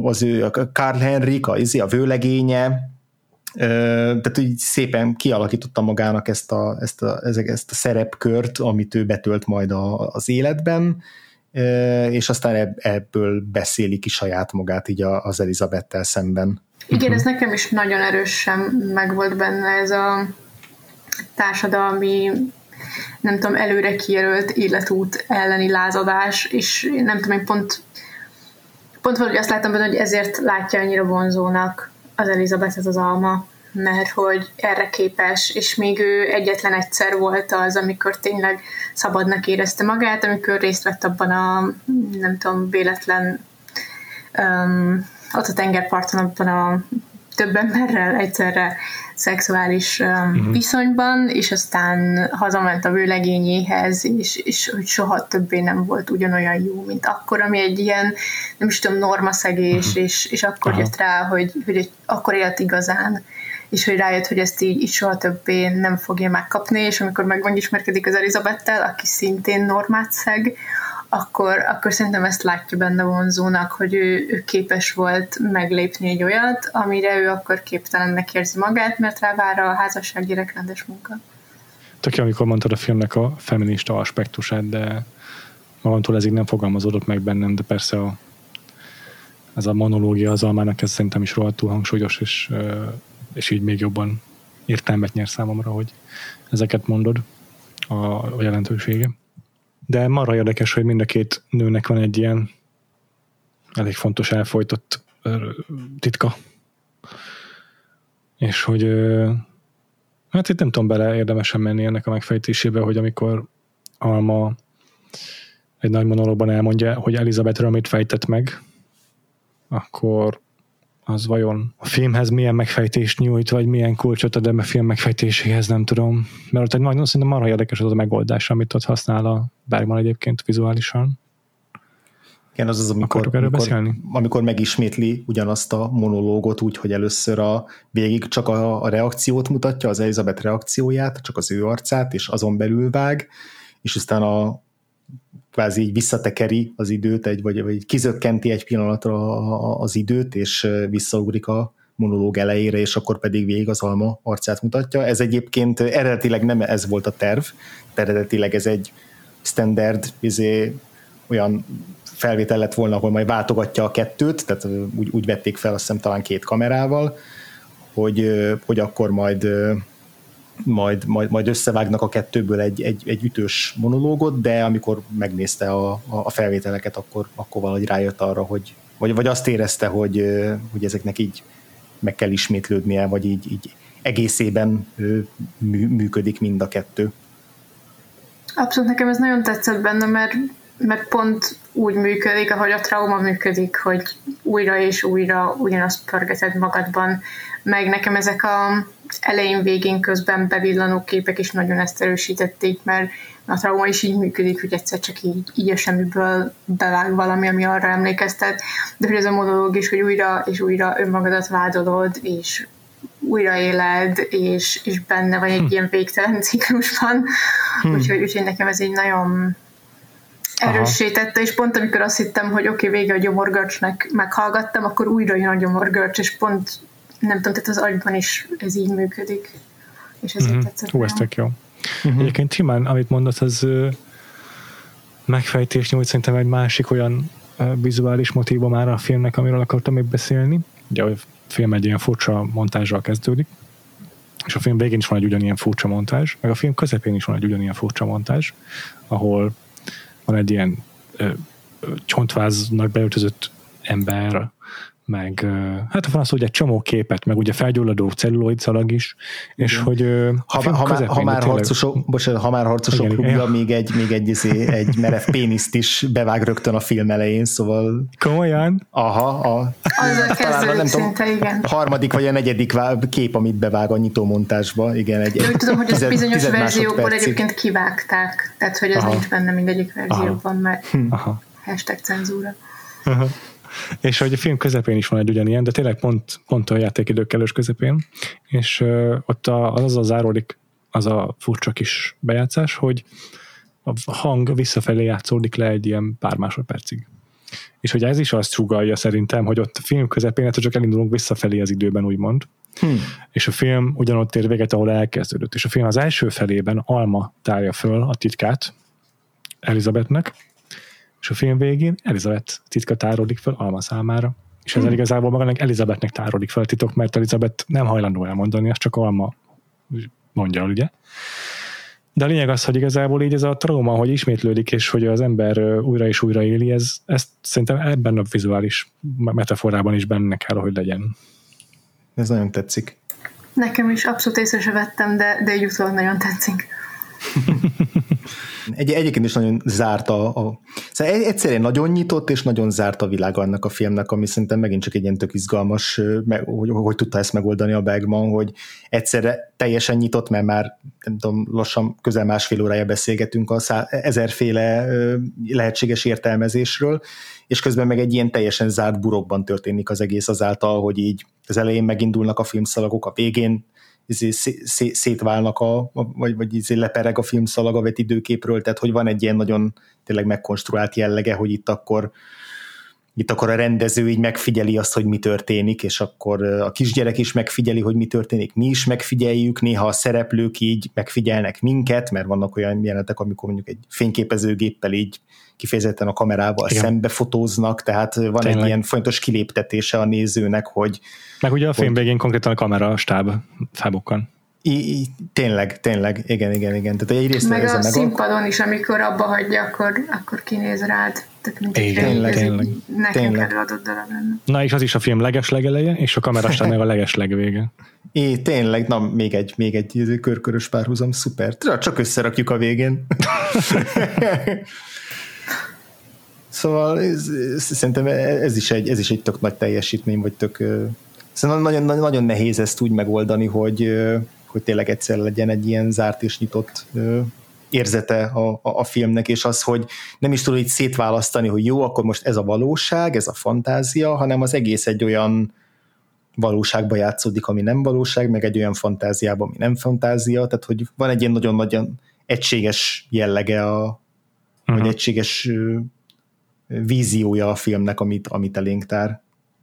az ő, a Karl Henrik, a, izé, a vőlegénye, tehát úgy szépen kialakította magának ezt a, ezt a, ezt a szerepkört, amit ő betölt majd a, az életben, és aztán ebből beszéli ki saját magát így az Elizabettel szemben. Igen, ez nekem is nagyon erősen megvolt benne ez a társadalmi nem tudom, előre kijelölt életút elleni lázadás, és nem tudom, én pont pont valahogy azt láttam benne, hogy ezért látja annyira vonzónak az Elizabetet az alma, mert hogy erre képes, és még ő egyetlen egyszer volt az, amikor tényleg szabadnak érezte magát, amikor részt vett abban a, nem tudom, véletlen um, ott a tengerparton, abban a több emberrel egyszerre szexuális uh-huh. viszonyban, és aztán hazament a vőlegényéhez, és, és hogy soha többé nem volt ugyanolyan jó, mint akkor, ami egy ilyen, nem is tudom, normaszegés, uh-huh. és, és akkor uh-huh. jött rá, hogy, hogy akkor élt igazán és hogy rájött, hogy ezt így, így soha többé nem fogja megkapni, és amikor meg megismerkedik az Elizabettel, aki szintén normát szeg, akkor, akkor szerintem ezt látja benne vonzónak, hogy ő, ő képes volt meglépni egy olyat, amire ő akkor képtelennek érzi magát, mert rá vár a házasság gyerekrendes munka. Tök amikor mondtad a filmnek a feminista aspektusát, de magamtól ez így nem fogalmazódott meg bennem, de persze a, ez a monológia az almának ez szerintem is rohadtul hangsúlyos, és, és így még jobban értelmet nyer számomra, hogy ezeket mondod a, a jelentősége. De marha érdekes, hogy mind a két nőnek van egy ilyen elég fontos elfolytott titka. És hogy hát itt nem tudom bele érdemesen menni ennek a megfejtésébe, hogy amikor Alma egy nagy monológban elmondja, hogy Elizabethről mit fejtett meg, akkor az vajon a filmhez milyen megfejtést nyújt, vagy milyen kulcsot ad a film megfejtéséhez, nem tudom. Mert ott egy nagyon szerintem marha érdekes az a megoldás, amit ott használ a Bergman egyébként vizuálisan. Igen, az az, amikor, amikor, amikor megismétli ugyanazt a monológot úgy, hogy először a végig csak a, a reakciót mutatja, az Elizabeth reakcióját, csak az ő arcát, és azon belül vág, és aztán a kvázi így visszatekeri az időt, egy, vagy, vagy kizökkenti egy pillanatra az időt, és visszaugrik a monológ elejére, és akkor pedig végig az alma arcát mutatja. Ez egyébként eredetileg nem ez volt a terv, eredetileg ez egy standard izé, olyan felvétel lett volna, ahol majd váltogatja a kettőt, tehát úgy, úgy vették fel azt hiszem talán két kamerával, hogy, hogy akkor majd majd, majd, majd összevágnak a kettőből egy, egy, egy ütős monológot, de amikor megnézte a, a felvételeket, akkor, akkor valahogy rájött arra, hogy vagy, vagy azt érezte, hogy, hogy ezeknek így meg kell ismétlődnie, vagy így, így egészében mű, működik mind a kettő. Abszolút nekem ez nagyon tetszett benne, mert, mert pont úgy működik, ahogy a trauma működik, hogy újra és újra ugyanazt pörgeted magadban, meg nekem ezek a elején, végén, közben bevillanó képek is nagyon ezt erősítették, mert a trauma is így működik, hogy egyszer csak így, így a semmiből bevág valami, ami arra emlékeztet, de hogy ez a monológ is, hogy újra és újra önmagadat vádolod, és újraéled, és, és benne vagy egy hm. ilyen végtelen ciklusban, hm. úgyhogy, úgyhogy nekem ez így nagyon erősítette, és pont amikor azt hittem, hogy oké, okay, vége a gyomorgörcsnek meghallgattam, akkor újra jön a gyomorgörcs, és pont nem tudom, tehát az agyban is ez így működik. És ezért mm-hmm. tetszett. Hú, ez tök jó. Mm-hmm. Egyébként Timán, amit mondasz, az megfejtés nyújt szerintem egy másik olyan vizuális már a filmnek, amiről akartam még beszélni. Ugye a film egy ilyen furcsa montázsal kezdődik, és a film végén is van egy ugyanilyen furcsa montázs, meg a film közepén is van egy ugyanilyen furcsa montázs, ahol van egy ilyen ö, csontváznak beöltözött ember, meg hát van az, hogy egy csomó képet, meg ugye felgyulladó celluloid szalag is, és Igen. hogy ha, ha, már, ha, már harcosok, bocsánat, ha már harcosok igen, klubja, igen. még egy, még egy, izé, egy merev péniszt is bevág rögtön a film elején, szóval... Komolyan? Aha, a, az a talán, nem szinte, tudom, igen. A harmadik vagy a negyedik kép, amit bevág a nyitómontásba, igen. Egy, Úgy tudom, hogy ezt bizonyos verziókból egyébként kivágták, tehát hogy ez Aha. nincs benne mindegyik verzióban, mert Aha. hashtag cenzúra. Aha. És hogy a film közepén is van egy ugyanilyen, de tényleg pont, pont a játékidők elős közepén, és uh, ott a, az a záródik, az a furcsa kis bejátszás, hogy a hang visszafelé játszódik le egy ilyen pár másodpercig. És hogy ez is azt sugalja szerintem, hogy ott a film közepén hát csak elindulunk visszafelé az időben, úgymond. Hmm. És a film ugyanott ér véget, ahol elkezdődött. És a film az első felében Alma tárja föl a titkát Elizabethnek, és a film végén Elizabeth titka tárodik fel Alma számára. És ezzel hmm. igazából magának Elizabethnek tárodik fel a titok, mert Elizabeth nem hajlandó elmondani, azt csak Alma mondja, ugye? De a lényeg az, hogy igazából így ez a trauma, hogy ismétlődik, és hogy az ember újra és újra éli, ez, ezt szerintem ebben a vizuális metaforában is benne kell, hogy legyen. Ez nagyon tetszik. Nekem is abszolút észre se vettem, de, de egy nagyon tetszik. Egy, egyébként is nagyon zárt a, a szóval egyszerűen nagyon nyitott és nagyon zárt a világ annak a filmnek, ami szerintem megint csak egy ilyen tök izgalmas, hogy, hogy tudta ezt megoldani a Bergman, hogy egyszerre teljesen nyitott, mert már nem tudom, lassan közel másfél órája beszélgetünk a szá, ezerféle lehetséges értelmezésről, és közben meg egy ilyen teljesen zárt burokban történik az egész azáltal, hogy így az elején megindulnak a filmszalagok, a végén izé, szétválnak, a, vagy, vagy izé lepereg a filmszalag a vetidőképről, tehát hogy van egy ilyen nagyon tényleg megkonstruált jellege, hogy itt akkor itt akkor a rendező így megfigyeli azt, hogy mi történik, és akkor a kisgyerek is megfigyeli, hogy mi történik, mi is megfigyeljük, néha a szereplők így megfigyelnek minket, mert vannak olyan jelenetek, amikor mondjuk egy fényképezőgéppel így kifejezetten a kamerával Igen. szembe fotóznak, tehát van Tényleg. egy ilyen fontos kiléptetése a nézőnek, hogy... Meg ugye a film végén konkrétan a kamera stáb fábokkal. I, I, tényleg, tényleg, igen, igen, igen. Tehát egyrészt meg a meg színpadon is, amikor abba hagyja, akkor, akkor kinéz rád. Tehát mint igen, tényleg, tényleg. Nekem tényleg. adott darab lenne. Na és az is a film leges legeleje, és a kamerastán meg a leges legvége. É, tényleg, na még egy, még egy körkörös párhuzam, szuper. Csak összerakjuk a végén. Szóval ez, ez, szerintem ez is, egy, ez is egy tök nagy teljesítmény, vagy tök... Szerintem nagyon, nagyon nehéz ezt úgy megoldani, hogy, hogy tényleg egyszer legyen egy ilyen zárt és nyitott érzete a, a, a filmnek, és az, hogy nem is tudod így szétválasztani, hogy jó, akkor most ez a valóság, ez a fantázia, hanem az egész egy olyan valóságba játszódik, ami nem valóság, meg egy olyan fantáziába, ami nem fantázia, tehát hogy van egy ilyen nagyon-nagyon egységes jellege, a, uh-huh. vagy mhm. egységes víziója a filmnek, amit, amit elénk tár.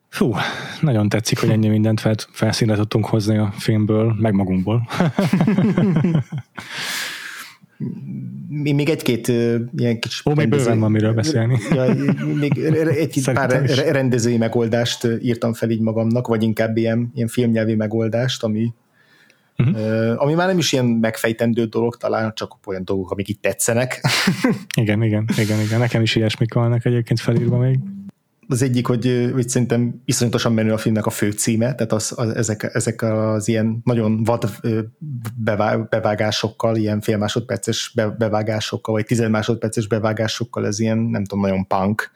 Fú, nagyon tetszik, hogy ennyi mindent fel, felszínre tudtunk hozni a filmből, meg magunkból. Mi még egy-két ilyen kis... Ó, még bőven van miről beszélni. Ja, még egy pár is. rendezői megoldást írtam fel így magamnak, vagy inkább ilyen, ilyen filmnyelvi megoldást, ami, uh-huh. ami már nem is ilyen megfejtendő dolog, talán csak olyan dolgok, amik itt tetszenek. igen, igen, igen, igen. Nekem is ilyesmik vannak egyébként felírva még. Az egyik, hogy, hogy szerintem iszonyatosan menő a filmnek a fő címe, tehát az, az, ezek, ezek az ilyen nagyon vad bevágásokkal, ilyen fél másodperces bevágásokkal, vagy tized másodperces bevágásokkal, ez ilyen, nem tudom, nagyon punk,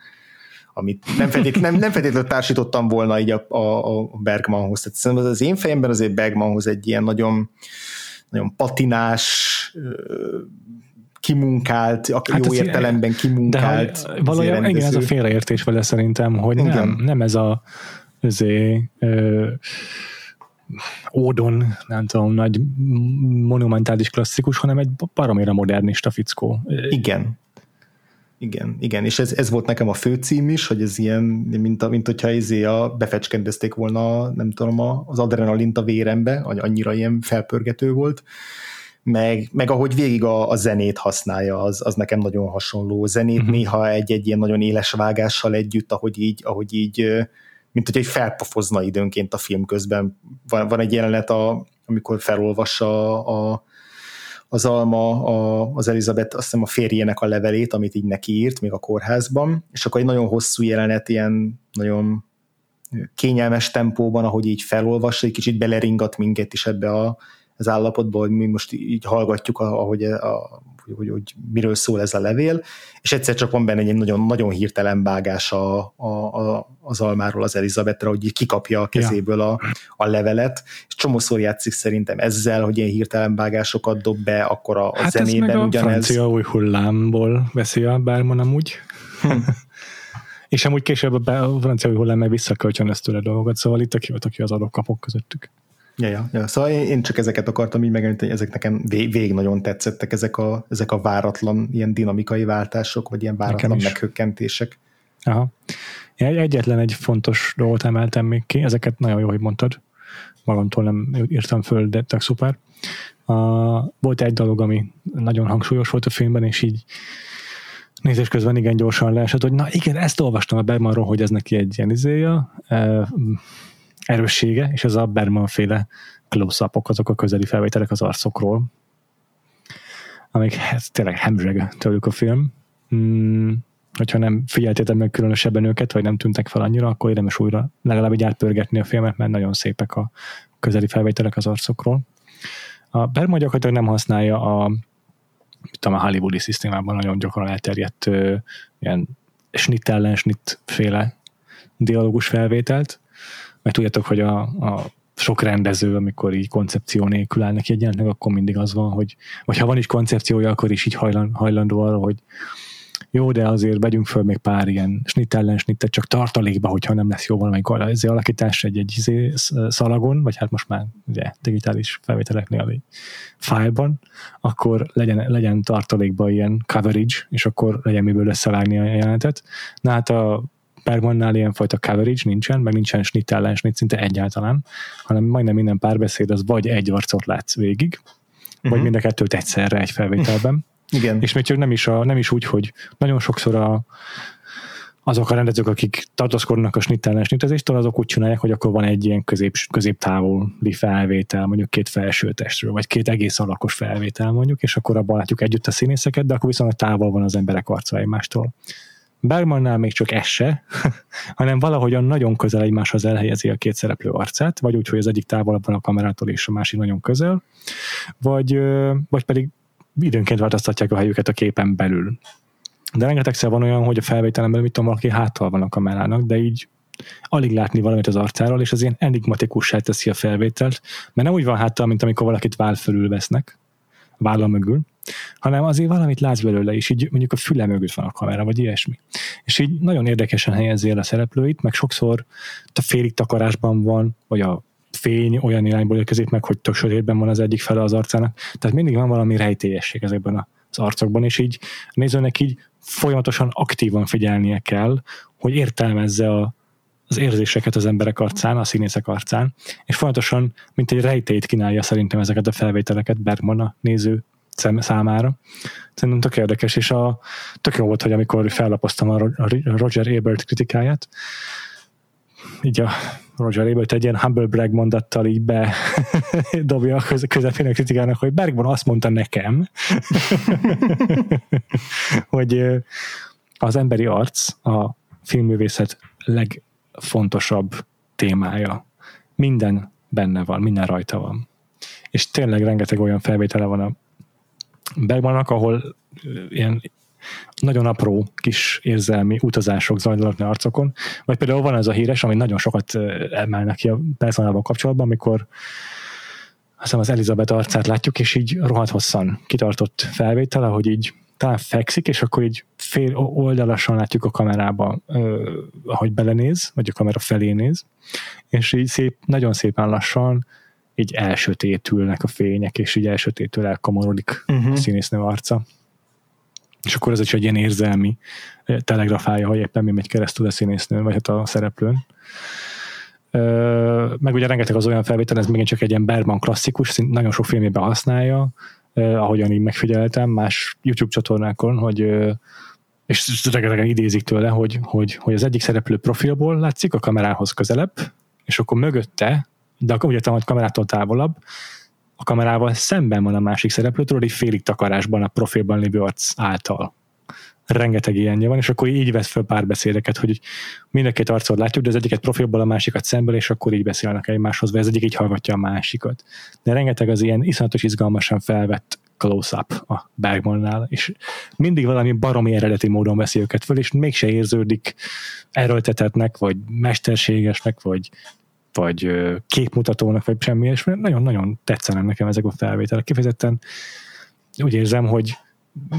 amit nem, feltétlenül, nem, nem feltétlenül társítottam volna így a, a, a Bergmanhoz. Tehát szerintem az én fejemben azért Bergmanhoz egy ilyen nagyon, nagyon patinás, kimunkált, hát jó értelemben kimunkált. De valójában igen, ez a félreértés vele szerintem, hogy igen. nem, nem ez a azért, ö, ódon, nem tudom, nagy monumentális klasszikus, hanem egy baromira modernista fickó. Igen, igen, igen, és ez, ez volt nekem a főcím is, hogy ez ilyen, mint, a, mint hogyha izé a, befecskendezték volna, nem tudom, az adrenalint a vérembe, annyira ilyen felpörgető volt, meg, meg ahogy végig a, a zenét használja, az, az nekem nagyon hasonló. Zenét uh-huh. néha egy-egy ilyen nagyon éles vágással együtt, ahogy így, ahogy így mint hogy egy felpofozna időnként a film közben. Van, van egy jelenet, a, amikor felolvassa a, a az Alma a, az Elizabeth azt hiszem a férjének a levelét, amit így neki írt, még a kórházban, és akkor egy nagyon hosszú jelenet, ilyen nagyon kényelmes tempóban, ahogy így felolvassa, egy kicsit beleringat minket is ebbe a, az állapotba, hogy mi most így hallgatjuk, ahogy a, hogy, hogy miről szól ez a levél, és egyszer csak van benne egy nagyon, nagyon hirtelen vágás a, a, a, az almáról az Elizabetre, hogy kikapja a kezéből a, a levelet, és csomószor játszik szerintem ezzel, hogy ilyen hirtelen vágásokat dob be, akkor a, a hát zenében ez meg a ugyanez. francia új hullámból veszi a Berman amúgy. Hm. és amúgy később a francia új hullám meg visszakölcsönöz tőle dolgokat, szóval itt tök jó, tök jó az adok-kapok közöttük. Ja, ja, ja. Szóval én csak ezeket akartam így megemlíteni, ezek nekem vég, vég nagyon tetszettek, ezek a, ezek a váratlan ilyen dinamikai váltások, vagy ilyen váratlan meghökkentések. Aha. Én egyetlen egy fontos dolgot emeltem még ki, ezeket nagyon jó, hogy mondtad. Magamtól nem írtam föl, de tök szuper. Uh, volt egy dolog, ami nagyon hangsúlyos volt a filmben, és így nézés közben igen gyorsan leesett, hogy na igen, ezt olvastam a Bergmanról, hogy ez neki egy ilyen izéja, uh, erőssége, és ez a Berman féle close azok a közeli felvételek az arcokról, amik hát, tényleg hemzseg tőlük a film. Hmm, hogyha nem figyeltétek meg különösebben őket, vagy nem tűntek fel annyira, akkor érdemes újra legalább így átpörgetni a filmet, mert nagyon szépek a közeli felvételek az arcokról. A Berman gyakorlatilag nem használja a, tudom, a hollywoodi szisztémában nagyon gyakran elterjedt ö, ilyen snit ellen snit féle dialógus felvételt, mert tudjátok, hogy a, a sok rendező, amikor így koncepció nélkül áll neki egy jelentnek, akkor mindig az van, hogy vagy ha van is koncepciója, akkor is így hajlan, hajlandó arra, hogy jó, de azért vegyünk föl még pár ilyen snitt ellen snittet, csak tartalékba, hogyha nem lesz jó valamelyik ezért alakítás egy, egy izé szalagon, vagy hát most már ugye, digitális felvételeknél egy fájlban, akkor legyen, legyen tartalékba ilyen coverage, és akkor legyen miből összevágni a jelenetet. Na hát a Bergmannál ilyenfajta coverage nincsen, meg nincsen snit ellen snit szinte egyáltalán, hanem majdnem minden párbeszéd az vagy egy arcot látsz végig, uh-huh. vagy mind a kettőt egyszerre egy felvételben. Igen. És még csak nem is, a, nem is úgy, hogy nagyon sokszor a, azok a rendezők, akik tartózkodnak a snittelen snittezéstől, azok úgy csinálják, hogy akkor van egy ilyen közép, középtávoli felvétel, mondjuk két felső testről, vagy két egész alakos felvétel mondjuk, és akkor abban látjuk együtt a színészeket, de akkor viszont távol van az emberek arca egymástól. Bergmannál még csak ez se, hanem valahogyan nagyon közel egymáshoz elhelyezi a két szereplő arcát, vagy úgy, hogy az egyik távolabb van a kamerától, és a másik nagyon közel, vagy, vagy pedig időnként változtatják a helyüket a képen belül. De rengetegszer van olyan, hogy a felvételemben, mit tudom, valaki háttal van a kamerának, de így alig látni valamit az arcáról, és az ilyen enigmatikussá teszi a felvételt, mert nem úgy van háttal, mint amikor valakit váll fölül vesznek, válla mögül, hanem azért valamit látsz belőle, és így mondjuk a füle mögött van a kamera, vagy ilyesmi. És így nagyon érdekesen helyezi el a szereplőit, meg sokszor a félig takarásban van, vagy a fény olyan irányból érkezik meg, hogy tök sötétben van az egyik fele az arcának. Tehát mindig van valami rejtélyesség ezekben az arcokban, és így nézőnek így folyamatosan aktívan figyelnie kell, hogy értelmezze a, az érzéseket az emberek arcán, a színészek arcán, és folyamatosan, mint egy rejtélyt kínálja szerintem ezeket a felvételeket Bergman a néző számára. Szerintem tök érdekes, és a, tök jó volt, hogy amikor fellapoztam a Roger Ebert kritikáját, így a Roger Ebert egy ilyen humble brag mondattal így be dobja a közepén a kritikának, hogy Bergman azt mondta nekem, hogy az emberi arc a filmművészet legfontosabb témája. Minden benne van, minden rajta van. És tényleg rengeteg olyan felvétele van a Bergmannak, ahol ilyen nagyon apró kis érzelmi utazások zajlanak a arcokon, vagy például van ez a híres, ami nagyon sokat emelnek ki a personával kapcsolatban, amikor azt hiszem az Elizabeth arcát látjuk, és így rohadt hosszan kitartott felvétel, ahogy így talán fekszik, és akkor így fél oldalasan látjuk a kamerába, ahogy belenéz, vagy a kamera felé néz, és így szép, nagyon szépen lassan így elsötétülnek a fények, és így elsötétül elkomorodik uh-huh. a színésznő arca. És akkor ez is egy ilyen érzelmi eh, telegrafája, hogy éppen mi megy keresztül a színésznőn, vagy hát a szereplőn. Meg ugye rengeteg az olyan felvétel, ez megint csak egy ilyen Bergman klasszikus, nagyon sok filmében használja, ahogyan így megfigyeltem más YouTube csatornákon, hogy és rengetegen idézik tőle, hogy, hogy, hogy az egyik szereplő profilból látszik a kamerához közelebb, és akkor mögötte de akkor ugye a kamerától távolabb, a kamerával szemben van a másik szereplő, tudod, egy félig takarásban a profilban lévő arc által. Rengeteg ilyenje van, és akkor így vesz fel párbeszédeket, hogy mind a két arcot látjuk, de az egyiket profilból, a másikat szemben, és akkor így beszélnek egymáshoz, vagy az egyik így hallgatja a másikat. De rengeteg az ilyen iszonyatos izgalmasan felvett close-up a Bergmannál, és mindig valami baromi eredeti módon veszi őket föl, és mégse érződik erőltetetnek, vagy mesterségesnek, vagy vagy képmutatónak, vagy semmi, és nagyon-nagyon tetszenek nekem ezek a felvételek. Kifejezetten úgy érzem, hogy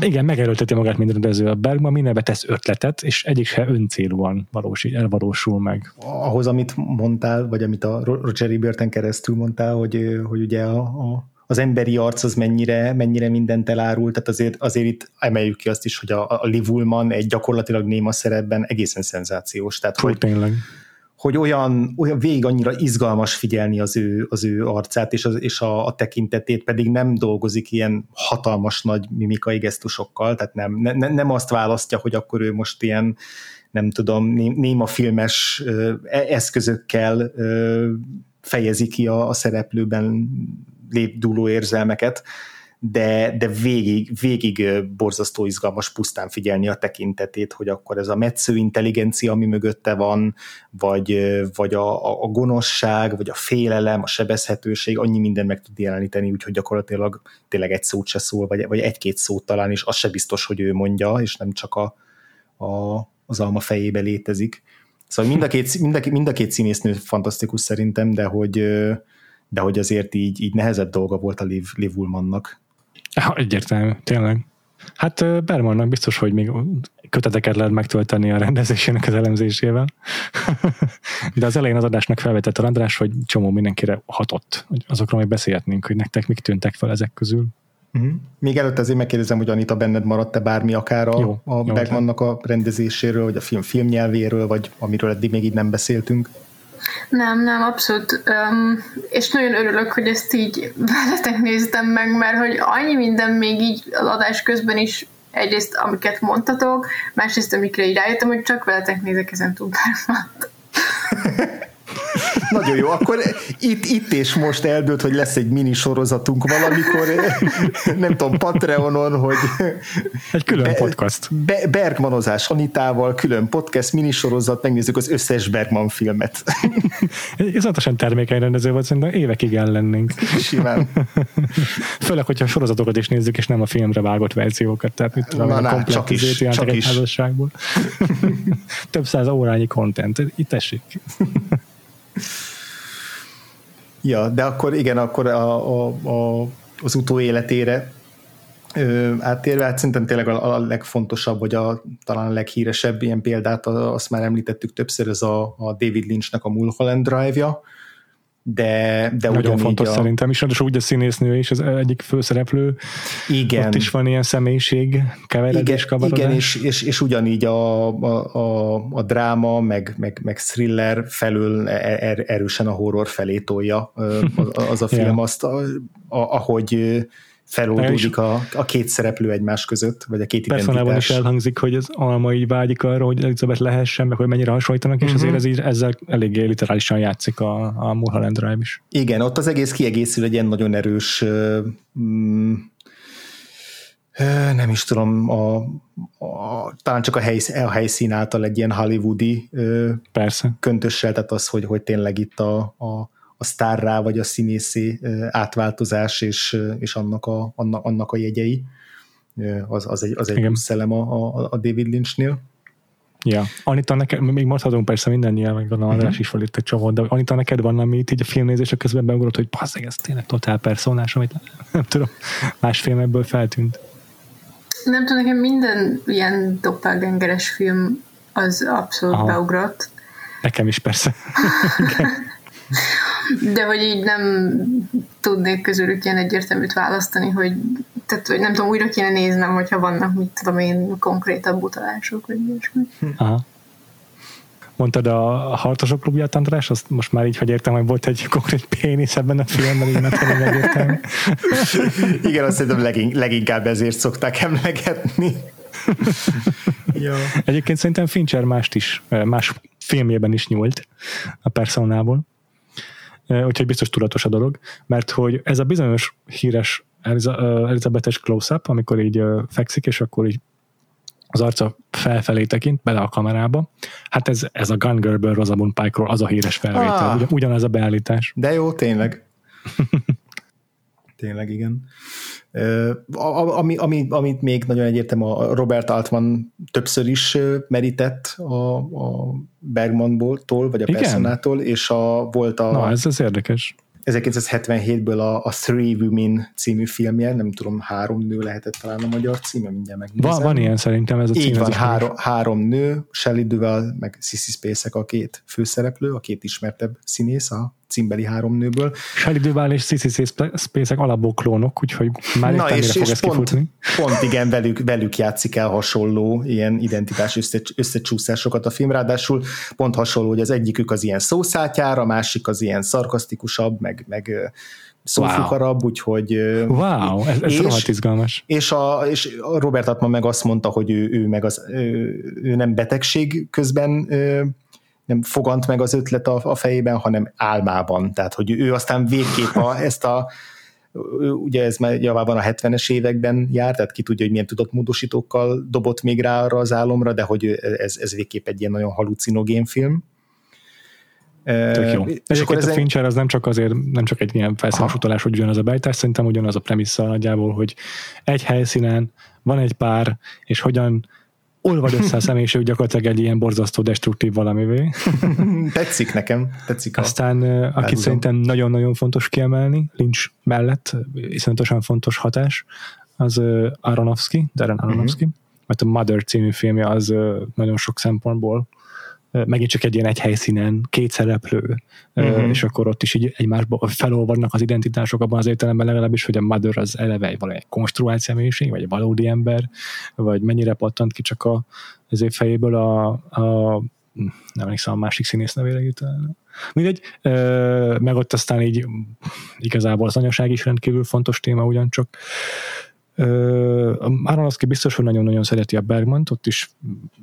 igen, megerőlteti magát minden rendező a Bergman, mindenbe tesz ötletet, és egyik se öncélúan valósít, elvalósul meg. Ahhoz, amit mondtál, vagy amit a Roger Eberten keresztül mondtál, hogy, hogy ugye a, a az emberi arc az mennyire, mennyire mindent elárul, tehát azért, azért itt emeljük ki azt is, hogy a, a Liv Ullman egy gyakorlatilag néma szerepben egészen szenzációs. Tehát, hogy, tényleg hogy olyan, olyan végig annyira izgalmas figyelni az ő, az ő arcát, és, az, és a, a tekintetét pedig nem dolgozik ilyen hatalmas nagy mimikai gesztusokkal, tehát nem, ne, nem azt választja, hogy akkor ő most ilyen nem tudom, néma filmes e, eszközökkel fejezi ki a, a szereplőben lépdúló érzelmeket, de, de végig, végig borzasztó izgalmas pusztán figyelni a tekintetét, hogy akkor ez a metsző intelligencia, ami mögötte van, vagy, vagy a, a gonoszság, vagy a félelem, a sebezhetőség, annyi minden meg tud jeleníteni, úgyhogy gyakorlatilag tényleg egy szót se szól, vagy, vagy egy-két szót talán, és az se biztos, hogy ő mondja, és nem csak a, a, az alma fejébe létezik. Szóval mind a két, mind a, mind a két színésznő fantasztikus szerintem, de hogy, de hogy azért így, így nehezebb dolga volt a Liv, Liv Ullmannak. Ja, egyértelmű, tényleg. Hát Bermannak biztos, hogy még köteteket lehet megtölteni a rendezésének az elemzésével. De az elején az adásnak felvetett a András, hogy csomó mindenkire hatott. Hogy azokról még beszélhetnénk, hogy nektek mik tűntek fel ezek közül. Uh-huh. Még előtt azért megkérdezem, hogy Anita, benned maradt-e bármi akár a, jó, a Bergmannak a rendezéséről, vagy a film filmnyelvéről, vagy amiről eddig még így nem beszéltünk? Nem, nem, abszolút. Um, és nagyon örülök, hogy ezt így veletek néztem meg, mert hogy annyi minden még így az adás közben is egyrészt amiket mondtatok, másrészt amikre így rájöttem, hogy csak veletek nézek ezen túl Nagyon jó, akkor itt, itt és most eldőlt, hogy lesz egy mini sorozatunk valamikor, nem tudom, Patreonon, hogy egy külön be, podcast. Be, Bergmanozás Anitával, külön podcast, mini sorozat, megnézzük az összes Bergman filmet. Iszonyatosan termékeny rendező volt, szerintem évekig el lennénk. Simán. Főleg, hogyha a sorozatokat is nézzük, és nem a filmre vágott verziókat, tehát mit tudom, Na, a csak is, csak egy házasságból. Több száz órányi content, itt tessék. Ja, de akkor igen, akkor a, a, a, az utóéletére ö, áttérve, hát szerintem tényleg a, a legfontosabb, vagy a, talán a leghíresebb ilyen példát, azt már említettük többször, ez a, a David Lynchnek a Mulholland Drive-ja, de, de Nagyon fontos a... szerintem is, és úgy a színésznő is az egyik főszereplő. Igen. Ott is van ilyen személyiség, keveredés, igen, igen és, és, és, ugyanígy a, a, a, a dráma, meg, meg, meg thriller felül er, er erősen a horror felé tolja az a film, ja. azt, a, a, ahogy feloldódik a, a két szereplő egymás között, vagy a két Personában is elhangzik, hogy az Alma így vágyik arra, hogy Elizabeth lehessen, meg hogy mennyire hasonlítanak, uh-huh. és azért ez így, ezzel eléggé literálisan játszik a, a Mulholland Drive is. Igen, ott az egész kiegészül egy ilyen nagyon erős mm, nem is tudom, a, a, talán csak a, helysz, a helyszín által egy ilyen hollywoodi Persze. köntössel, tehát az, hogy, hogy tényleg itt a, a a sztárrá vagy a színészi átváltozás és, és annak, a, annak, annak a jegyei. Az, az egy, az egy plusz szellem a, a, a David Lynchnél. Ja. Anita, neked, még mondhatunk persze minden nyilván, meg gondolom András uh-huh. is volt itt egy csomó, de Anita, neked van, amit így a filmnézések közben beugrott, hogy bazzeg, ez tényleg totál personás, amit nem tudom, más film ebből feltűnt. Nem tudom, nekem minden ilyen doppelgengeres film az abszolút Aha. beugrott. Nekem is persze. De hogy így nem tudnék közülük ilyen egyértelműt választani, hogy, tehát, hogy nem tudom, újra kéne néznem, hogyha vannak, mit tudom én, konkrétabb utalások, vagy ilyesmi. Aha. Mondtad a harcosok klubját, András, azt most már így, hogy értem, hogy volt egy konkrét pénisz ebben a filmben, így nem megértem. Igen, azt szerintem legink, leginkább ezért szokták emlegetni. ja. Egyébként szerintem Fincher mást is, más filmjében is nyúlt a personából úgyhogy biztos tudatos a dolog, mert hogy ez a bizonyos híres Elizabetes close-up, amikor így fekszik, és akkor így az arca felfelé tekint, bele a kamerába. Hát ez, ez a Gun Girl-ből Rosamund Pike-ról az a híres felvétel. Ah, Ugyan, ugyanaz a beállítás. De jó, tényleg. tényleg, igen. Ami, ami, amit még nagyon egyértelmű, a Robert Altman többször is merített a, a Bergmanból, vagy a Personától, és a, volt a... Na, ez az érdekes. 1977-ből a, a Three Women című filmje, nem tudom, három nő lehetett talán a magyar címe, mindjárt megnézem. Van, van ilyen szerintem ez a cím. Így van, három, három nő, Shelley Duval, meg Sissy Spacek a két főszereplő, a két ismertebb színész a címbeli három nőből. Duval és Sissy Spacek alapból klónok, úgyhogy már Na és, fog és pont, kifutni. pont igen, velük, velük játszik el hasonló ilyen identitás össze, összecsúszásokat a film, ráadásul pont hasonló, hogy az egyikük az ilyen szószátjára, a másik az ilyen szarkasztikusabb, meg, meg szófukarabb, wow. úgyhogy... Wow, ez, ez és, rohadt izgalmas. És a, és a Robert Atman meg azt mondta, hogy ő, ő meg az, ő, ő nem betegség közben nem fogant meg az ötlet a, a fejében, hanem álmában. Tehát, hogy ő aztán végképp a, ezt a ugye ez már javában a 70-es években jár, tehát ki tudja, hogy milyen tudott módosítókkal dobott még rá arra az álomra, de hogy ez, ez végképp egy ilyen nagyon halucinogén film. Tök jó. És akkor ezen... a Fincher az nem csak azért, nem csak egy ilyen felszínes utalás, hogy ugyanaz a beállítás, szerintem ugyanaz a premissza nagyjából, hogy egy helyszínen van egy pár, és hogyan olvad össze a személyiség gyakorlatilag egy ilyen borzasztó destruktív valamivé. tetszik nekem, tetszik. Aztán akit szerintem nagyon-nagyon fontos kiemelni, Lynch mellett, iszonyatosan fontos hatás, az Aronofsky, Darren Aronofsky, uh-huh. mert a Mother című filmje az nagyon sok szempontból megint csak egy ilyen egy helyszínen, két szereplő, uh-huh. és akkor ott is így egymásba felolvadnak az identitások abban az értelemben legalábbis, hogy a Mother az eleve valami egy konstruált személyiség, vagy egy valódi ember, vagy mennyire pattant ki csak a, az év fejéből a, a nem emlékszem a másik színész nevére hirtelen. Mindegy, meg ott aztán így igazából az anyaság is rendkívül fontos téma ugyancsak, Aronofsky biztos, hogy nagyon-nagyon szereti a Bergmant, ott is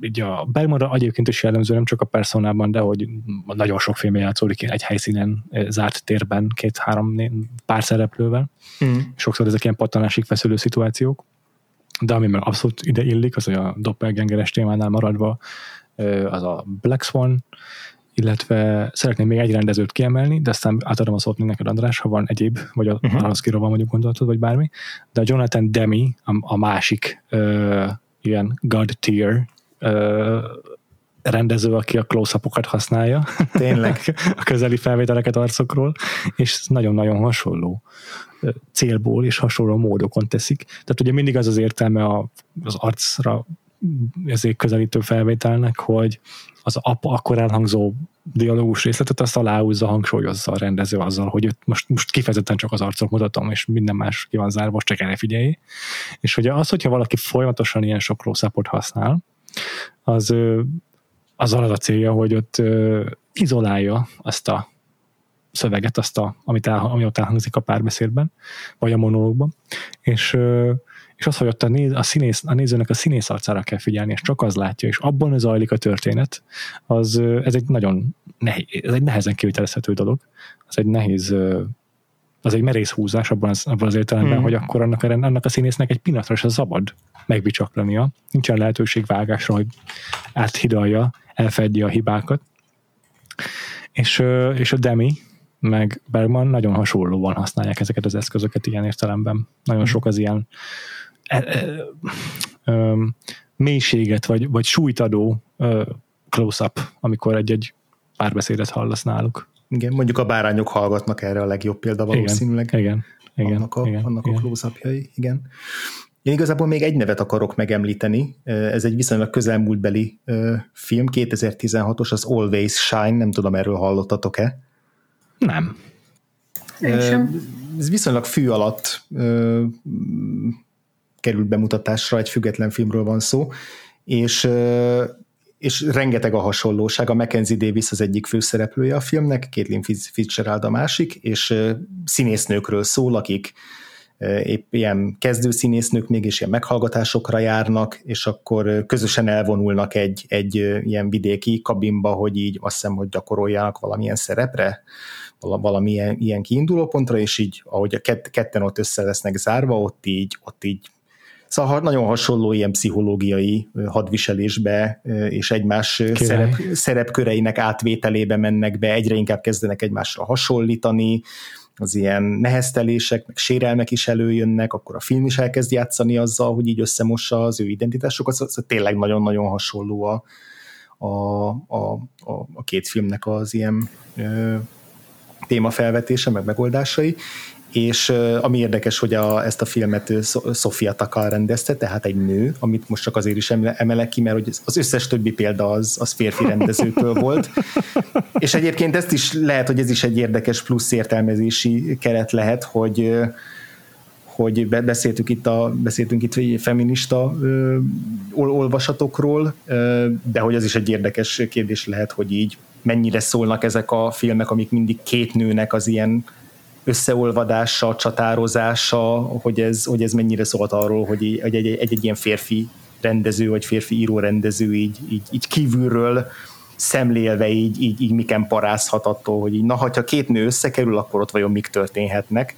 így a Bergmanra egyébként is jellemző, nem csak a personában, de hogy nagyon sok film játszódik egy helyszínen, zárt térben, két-három pár szereplővel. Mm. Sokszor ezek ilyen pattanásig feszülő szituációk. De ami meg abszolút ide illik, az, a doppelgangeres témánál maradva, az a Black Swan, illetve szeretném még egy rendezőt kiemelni, de aztán átadom a szót neked, András, ha van egyéb, vagy a uh-huh. Aronszkiról van mondjuk gondolatod, vagy bármi, de a Jonathan Demi, a, a másik uh, ilyen God tier uh, rendező, aki a close használja. Tényleg. a közeli felvételeket arcokról, és nagyon-nagyon hasonló célból és hasonló módokon teszik. Tehát ugye mindig az az értelme az arcra ezért közelítő felvételnek, hogy az apa akkor elhangzó dialógus részletet azt aláhúzza, hangsúlyozza a rendező azzal, hogy itt most, most kifejezetten csak az arcot mutatom, és minden más ki van zárva, most csak erre figyelj. És hogy az, hogyha valaki folyamatosan ilyen sok close használ, az az az a célja, hogy ott izolálja azt a szöveget, azt a, amit el, ami ott elhangzik a párbeszédben, vagy a monológban, és és az, hogy ott a, néz, a, színész, a nézőnek a színész arcára kell figyelni, és csak az látja, és abban zajlik a történet, az, ez egy nagyon nehéz, ez egy nehezen kivitelezhető dolog. Az egy nehéz az egy merész húzás abban az, abban az értelemben, hmm. hogy akkor annak, annak a színésznek egy pillanatra se szabad megbicsaklania. Nincsen lehetőség vágásra, hogy áthidalja, elfedje a hibákat. És, és a Demi, meg Bergman nagyon hasonlóan használják ezeket az eszközöket ilyen értelemben. Nagyon sok az ilyen mélységet, vagy, vagy súlytadó close-up, amikor egy-egy párbeszédet hallasz náluk. Igen, mondjuk a bárányok hallgatnak erre a legjobb példa valószínűleg. Igen, igen. igen annak a, igen, annak igen. a close-upjai, igen. Én igazából még egy nevet akarok megemlíteni, ez egy viszonylag közelmúltbeli film, 2016-os, az Always Shine, nem tudom, erről hallottatok-e? Nem. Ez viszonylag fű alatt került bemutatásra, egy független filmről van szó, és és rengeteg a hasonlóság, a Mackenzie Davis az egyik főszereplője a filmnek, Caitlin Fitzgerald a másik, és színésznőkről szól, akik épp ilyen kezdő színésznők még is ilyen meghallgatásokra járnak, és akkor közösen elvonulnak egy, egy ilyen vidéki kabinba, hogy így azt hiszem, hogy gyakoroljanak valamilyen szerepre, valami ilyen, kiinduló pontra, és így, ahogy a kett, ketten ott össze lesznek zárva, ott így, ott így Szóval nagyon hasonló ilyen pszichológiai hadviselésbe és egymás szerep, szerepköreinek átvételébe mennek be, egyre inkább kezdenek egymásra hasonlítani, az ilyen neheztelések, meg sérelmek is előjönnek, akkor a film is elkezd játszani azzal, hogy így összemossa az ő identitásokat, szóval, szóval tényleg nagyon-nagyon hasonló a, a, a, a két filmnek az ilyen ö, témafelvetése, meg megoldásai, és ami érdekes, hogy a, ezt a filmet Sofia Takal rendezte, tehát egy nő, amit most csak azért is emelek ki, mert hogy az összes többi példa az, az férfi rendezőtől volt. És egyébként ezt is lehet, hogy ez is egy érdekes plusz értelmezési keret lehet, hogy hogy beszéltük itt a, beszéltünk itt feminista ö, olvasatokról, ö, de hogy az is egy érdekes kérdés lehet, hogy így mennyire szólnak ezek a filmek, amik mindig két nőnek az ilyen összeolvadása, csatározása, hogy ez, hogy ez mennyire szólt arról, hogy egy, egy, egy, egy ilyen férfi rendező, vagy férfi író rendező így, így, így kívülről szemlélve így, így, így miken parázhat attól, hogy így, na, ha két nő összekerül, akkor ott vajon mik történhetnek.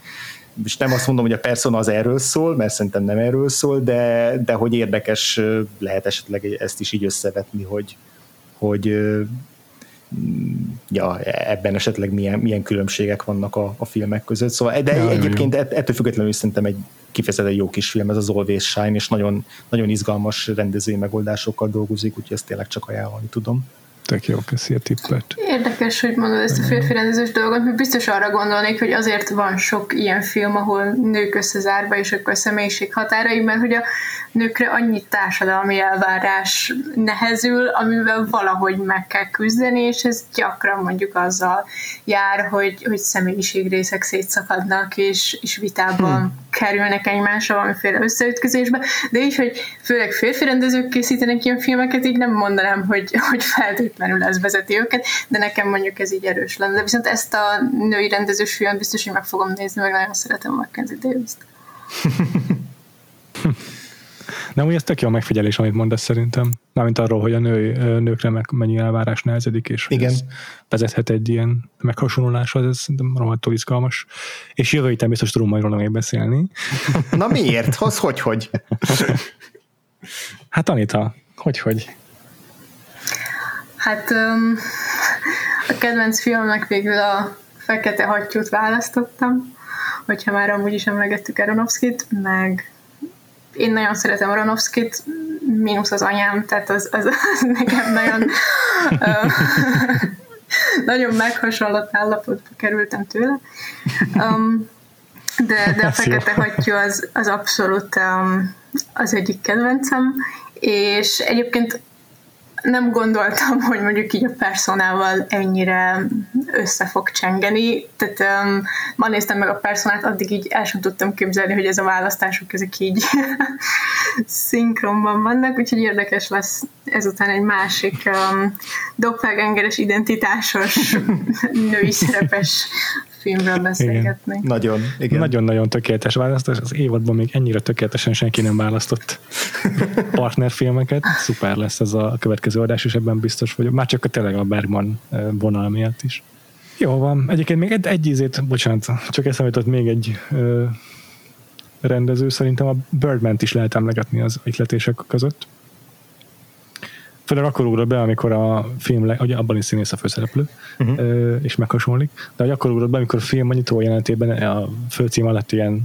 És nem azt mondom, hogy a persona az erről szól, mert szerintem nem erről szól, de, de hogy érdekes lehet esetleg ezt is így összevetni, hogy, hogy ja, ebben esetleg milyen, milyen különbségek vannak a, a filmek között. Szóval, de ja, egyébként jó. ettől függetlenül szerintem egy kifejezetten jó kis film, ez az Always Shine, és nagyon, nagyon izgalmas rendezői megoldásokkal dolgozik, úgyhogy ezt tényleg csak ajánlani tudom. Tök jó, köszi a tippet. Érdekes, hogy mondod ezt a férfi rendezős dolgot, mert biztos arra gondolnék, hogy azért van sok ilyen film, ahol nők összezárva, és akkor a személyiség határai, mert hogy a nőkre annyi társadalmi elvárás nehezül, amivel valahogy meg kell küzdeni, és ez gyakran mondjuk azzal jár, hogy, hogy személyiségrészek szétszakadnak, és, és vitában hmm. kerülnek egymásra valamiféle összeütközésbe, de így, hogy főleg férfi rendezők készítenek ilyen filmeket, így nem mondanám, hogy, hogy feltétlenül ez vezeti őket, de nekem mondjuk ez így erős lenne. De viszont ezt a női rendezős filmet biztos, hogy meg fogom nézni, meg nagyon szeretem a Mackenzie Davis-t. Nem, úgy ez tök jó megfigyelés, amit mondasz szerintem. Mármint arról, hogy a nő, nőkre meg mennyi elvárás nehezedik, és Igen. ez vezethet egy ilyen meghasonluláshoz, ez rohadtul izgalmas. És jövő héten biztos tudunk majd róla még beszélni. Na miért? Hoz hogy, hogy? Hát Anita, hogy, hogy? Hát um, a kedvenc filmnek végül a Fekete Hattyút választottam, hogyha már amúgy is emlegettük Aronofsky-t, meg én nagyon szeretem Aronofsky-t, mínusz az anyám, tehát az, az, az nekem nagyon nagyon meghasonlott állapotba kerültem tőle. Um, de, de a Fekete Hattyú az, az abszolút um, az egyik kedvencem, és egyébként nem gondoltam, hogy mondjuk így a personával ennyire össze fog csengeni. Tehát um, ma néztem meg a personát, addig így el sem tudtam képzelni, hogy ez a választások ezek így szinkronban vannak, úgyhogy érdekes lesz ezután egy másik um, doppelgangeres identitásos női szerepes filmről beszélgetni. Igen. Nagyon, igen. Nagyon-nagyon tökéletes választás. Az évadban még ennyire tökéletesen senki nem választott partnerfilmeket. Szuper lesz ez a következő adás, és ebben biztos vagyok. Már csak a tényleg a Bergman vonal miatt is. Jó van. Egyébként még egy, egy ízét, bocsánat, csak eszembe jutott még egy ö, rendező, szerintem a Birdman-t is lehet emlegetni az ihletések között főleg akkor ugrott be, amikor a film, le, ugye abban is színész a főszereplő, uh-huh. és meghasonlik, de hogy akkor ugrott be, amikor a film a nyitó jelentében a főcím alatt ilyen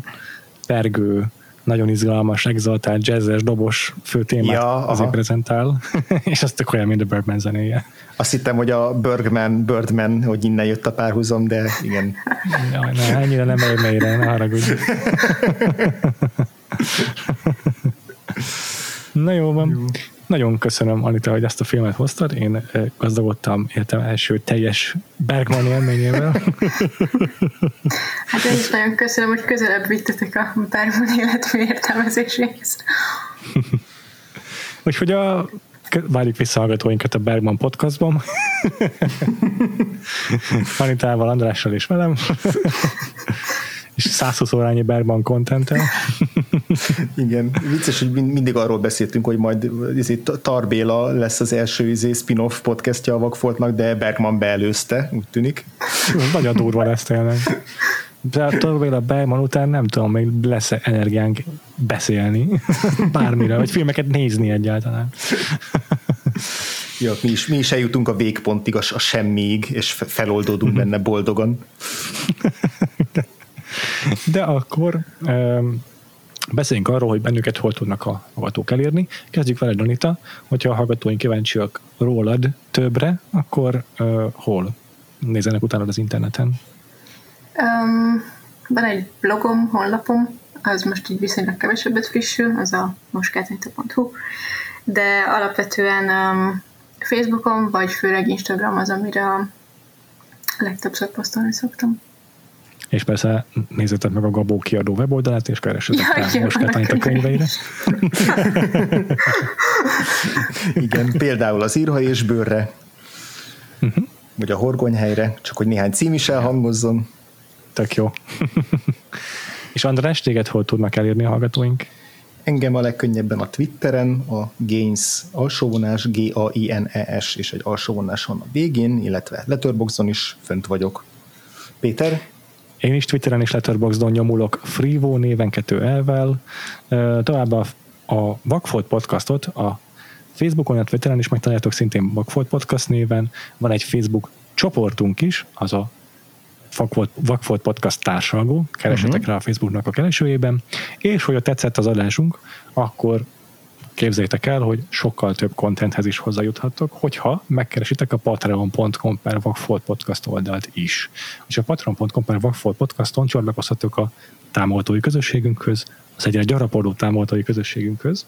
pergő, nagyon izgalmas, exaltált, jazzes, dobos fő témát ja, azért prezentál, és az tök olyan, mint a Birdman zenéje. Azt hittem, hogy a Birdman, Birdman, hogy innen jött a párhuzam, de igen. Ja, ne, ennyire nem megy mélyre, ne haragudj. Na jó van. Jó. Nagyon köszönöm, Anita, hogy ezt a filmet hoztad. Én eh, gazdagodtam életem első teljes Bergman élményével. Hát én is nagyon köszönöm, hogy közelebb vittetek a Bergman életmű értelmezéséhez. Úgyhogy a várjuk vissza hallgatóinkat a Bergman podcastban. Anitával, Andrással és velem. És 120 órányi Bergman content Igen, vicces, hogy mindig arról beszéltünk, hogy majd izé, Tarbéla lesz az első izé, spin-off podcastja a Vakfoltnak, de Bergman beelőzte, úgy tűnik. Nagyon durva lesz tényleg. De a Tarbéla Bergman után nem tudom, még lesz energiánk beszélni bármire, vagy filmeket nézni egyáltalán. Ja, mi is, mi is eljutunk a végpontig, a, a semmiig, és feloldódunk benne boldogan. De akkor um, beszéljünk arról, hogy bennünket hol tudnak a hallgatók elérni. Kezdjük vele, Donita, hogyha a hallgatóink kíváncsiak rólad többre, akkor hol nézenek utána az interneten? Um, van egy blogom, honlapom, az most így viszonylag kevesebbet frissül, az a moskátanyta.hu, de alapvetően um, Facebookon, vagy főleg Instagram az, amire legtöbbször posztolni szoktam. És persze nézzetek meg a Gabó kiadó weboldalát, és keressetek ja, rá most a könyveire. Igen, például az írha és bőrre, uh-huh. vagy a horgonyhelyre, csak hogy néhány cím is elhangozzon. Tök jó. és András, téged hol tudnak elérni a hallgatóink? Engem a legkönnyebben a Twitteren, a Gains alsóvonás, G-A-I-N-E-S és egy alsóvonás van a végén, illetve Letterboxdon is fönt vagyok. Péter? Én is Twitteren és Letterboxdon nyomulok Freevo néven kettő elvel. Továbbá a Vagfolt podcastot a Facebookon, a Twitteren is megtaláljátok szintén Vagfolt podcast néven. Van egy Facebook csoportunk is, az a Vakfolt, Vakfolt Podcast társalgó, keresetek uh-huh. rá a Facebooknak a keresőjében, és hogyha tetszett az adásunk, akkor képzeljétek el, hogy sokkal több kontenthez is hozzájuthattok, hogyha megkeresitek a patreon.com per Vakfolt Podcast oldalt is. És a patreon.com per Vakfolt Podcaston csatlakozhatok a támogatói közösségünkhöz, az egyre gyarapodó támogatói közösségünkhöz,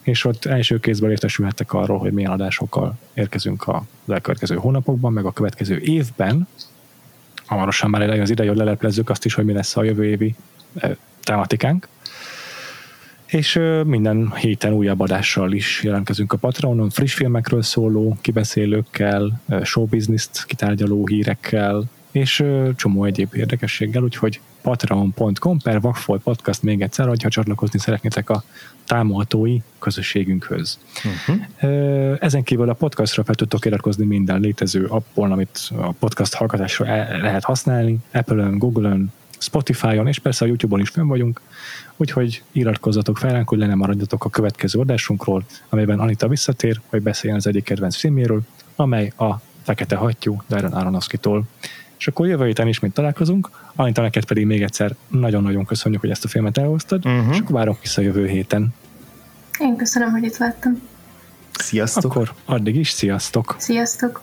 és ott első kézből értesülhettek arról, hogy milyen adásokkal érkezünk a elkövetkező hónapokban, meg a következő évben, hamarosan már eljön az ideje, hogy leleplezzük azt is, hogy mi lesz a jövő évi tematikánk. És minden héten újabb adással is jelentkezünk a Patreonon, friss filmekről szóló kibeszélőkkel, showbizniszt kitárgyaló hírekkel, és csomó egyéb érdekességgel, úgyhogy patreon.com per Vagfolt Podcast még egyszer, hogyha csatlakozni szeretnétek a támogatói közösségünkhöz. Uh-huh. Ezen kívül a podcastra fel tudtok iratkozni minden létező appon, amit a podcast hallgatásra lehet használni, Apple-ön, Google-ön, Spotify-on, és persze a YouTube-on is fönn vagyunk, úgyhogy iratkozzatok fel ránk, hogy le nem maradjatok a következő adásunkról, amelyben Anita visszatér, hogy beszéljen az egyik kedvenc filmjéről, amely a Fekete Hattyú Darren Aronofsky-tól. És akkor jövő héten ismét találkozunk, Anita neked pedig még egyszer nagyon-nagyon köszönjük, hogy ezt a filmet elhoztad, uh-huh. és akkor várok vissza jövő héten. Én köszönöm, hogy itt láttam. Sziasztok! Akkor addig is sziasztok! Sziasztok!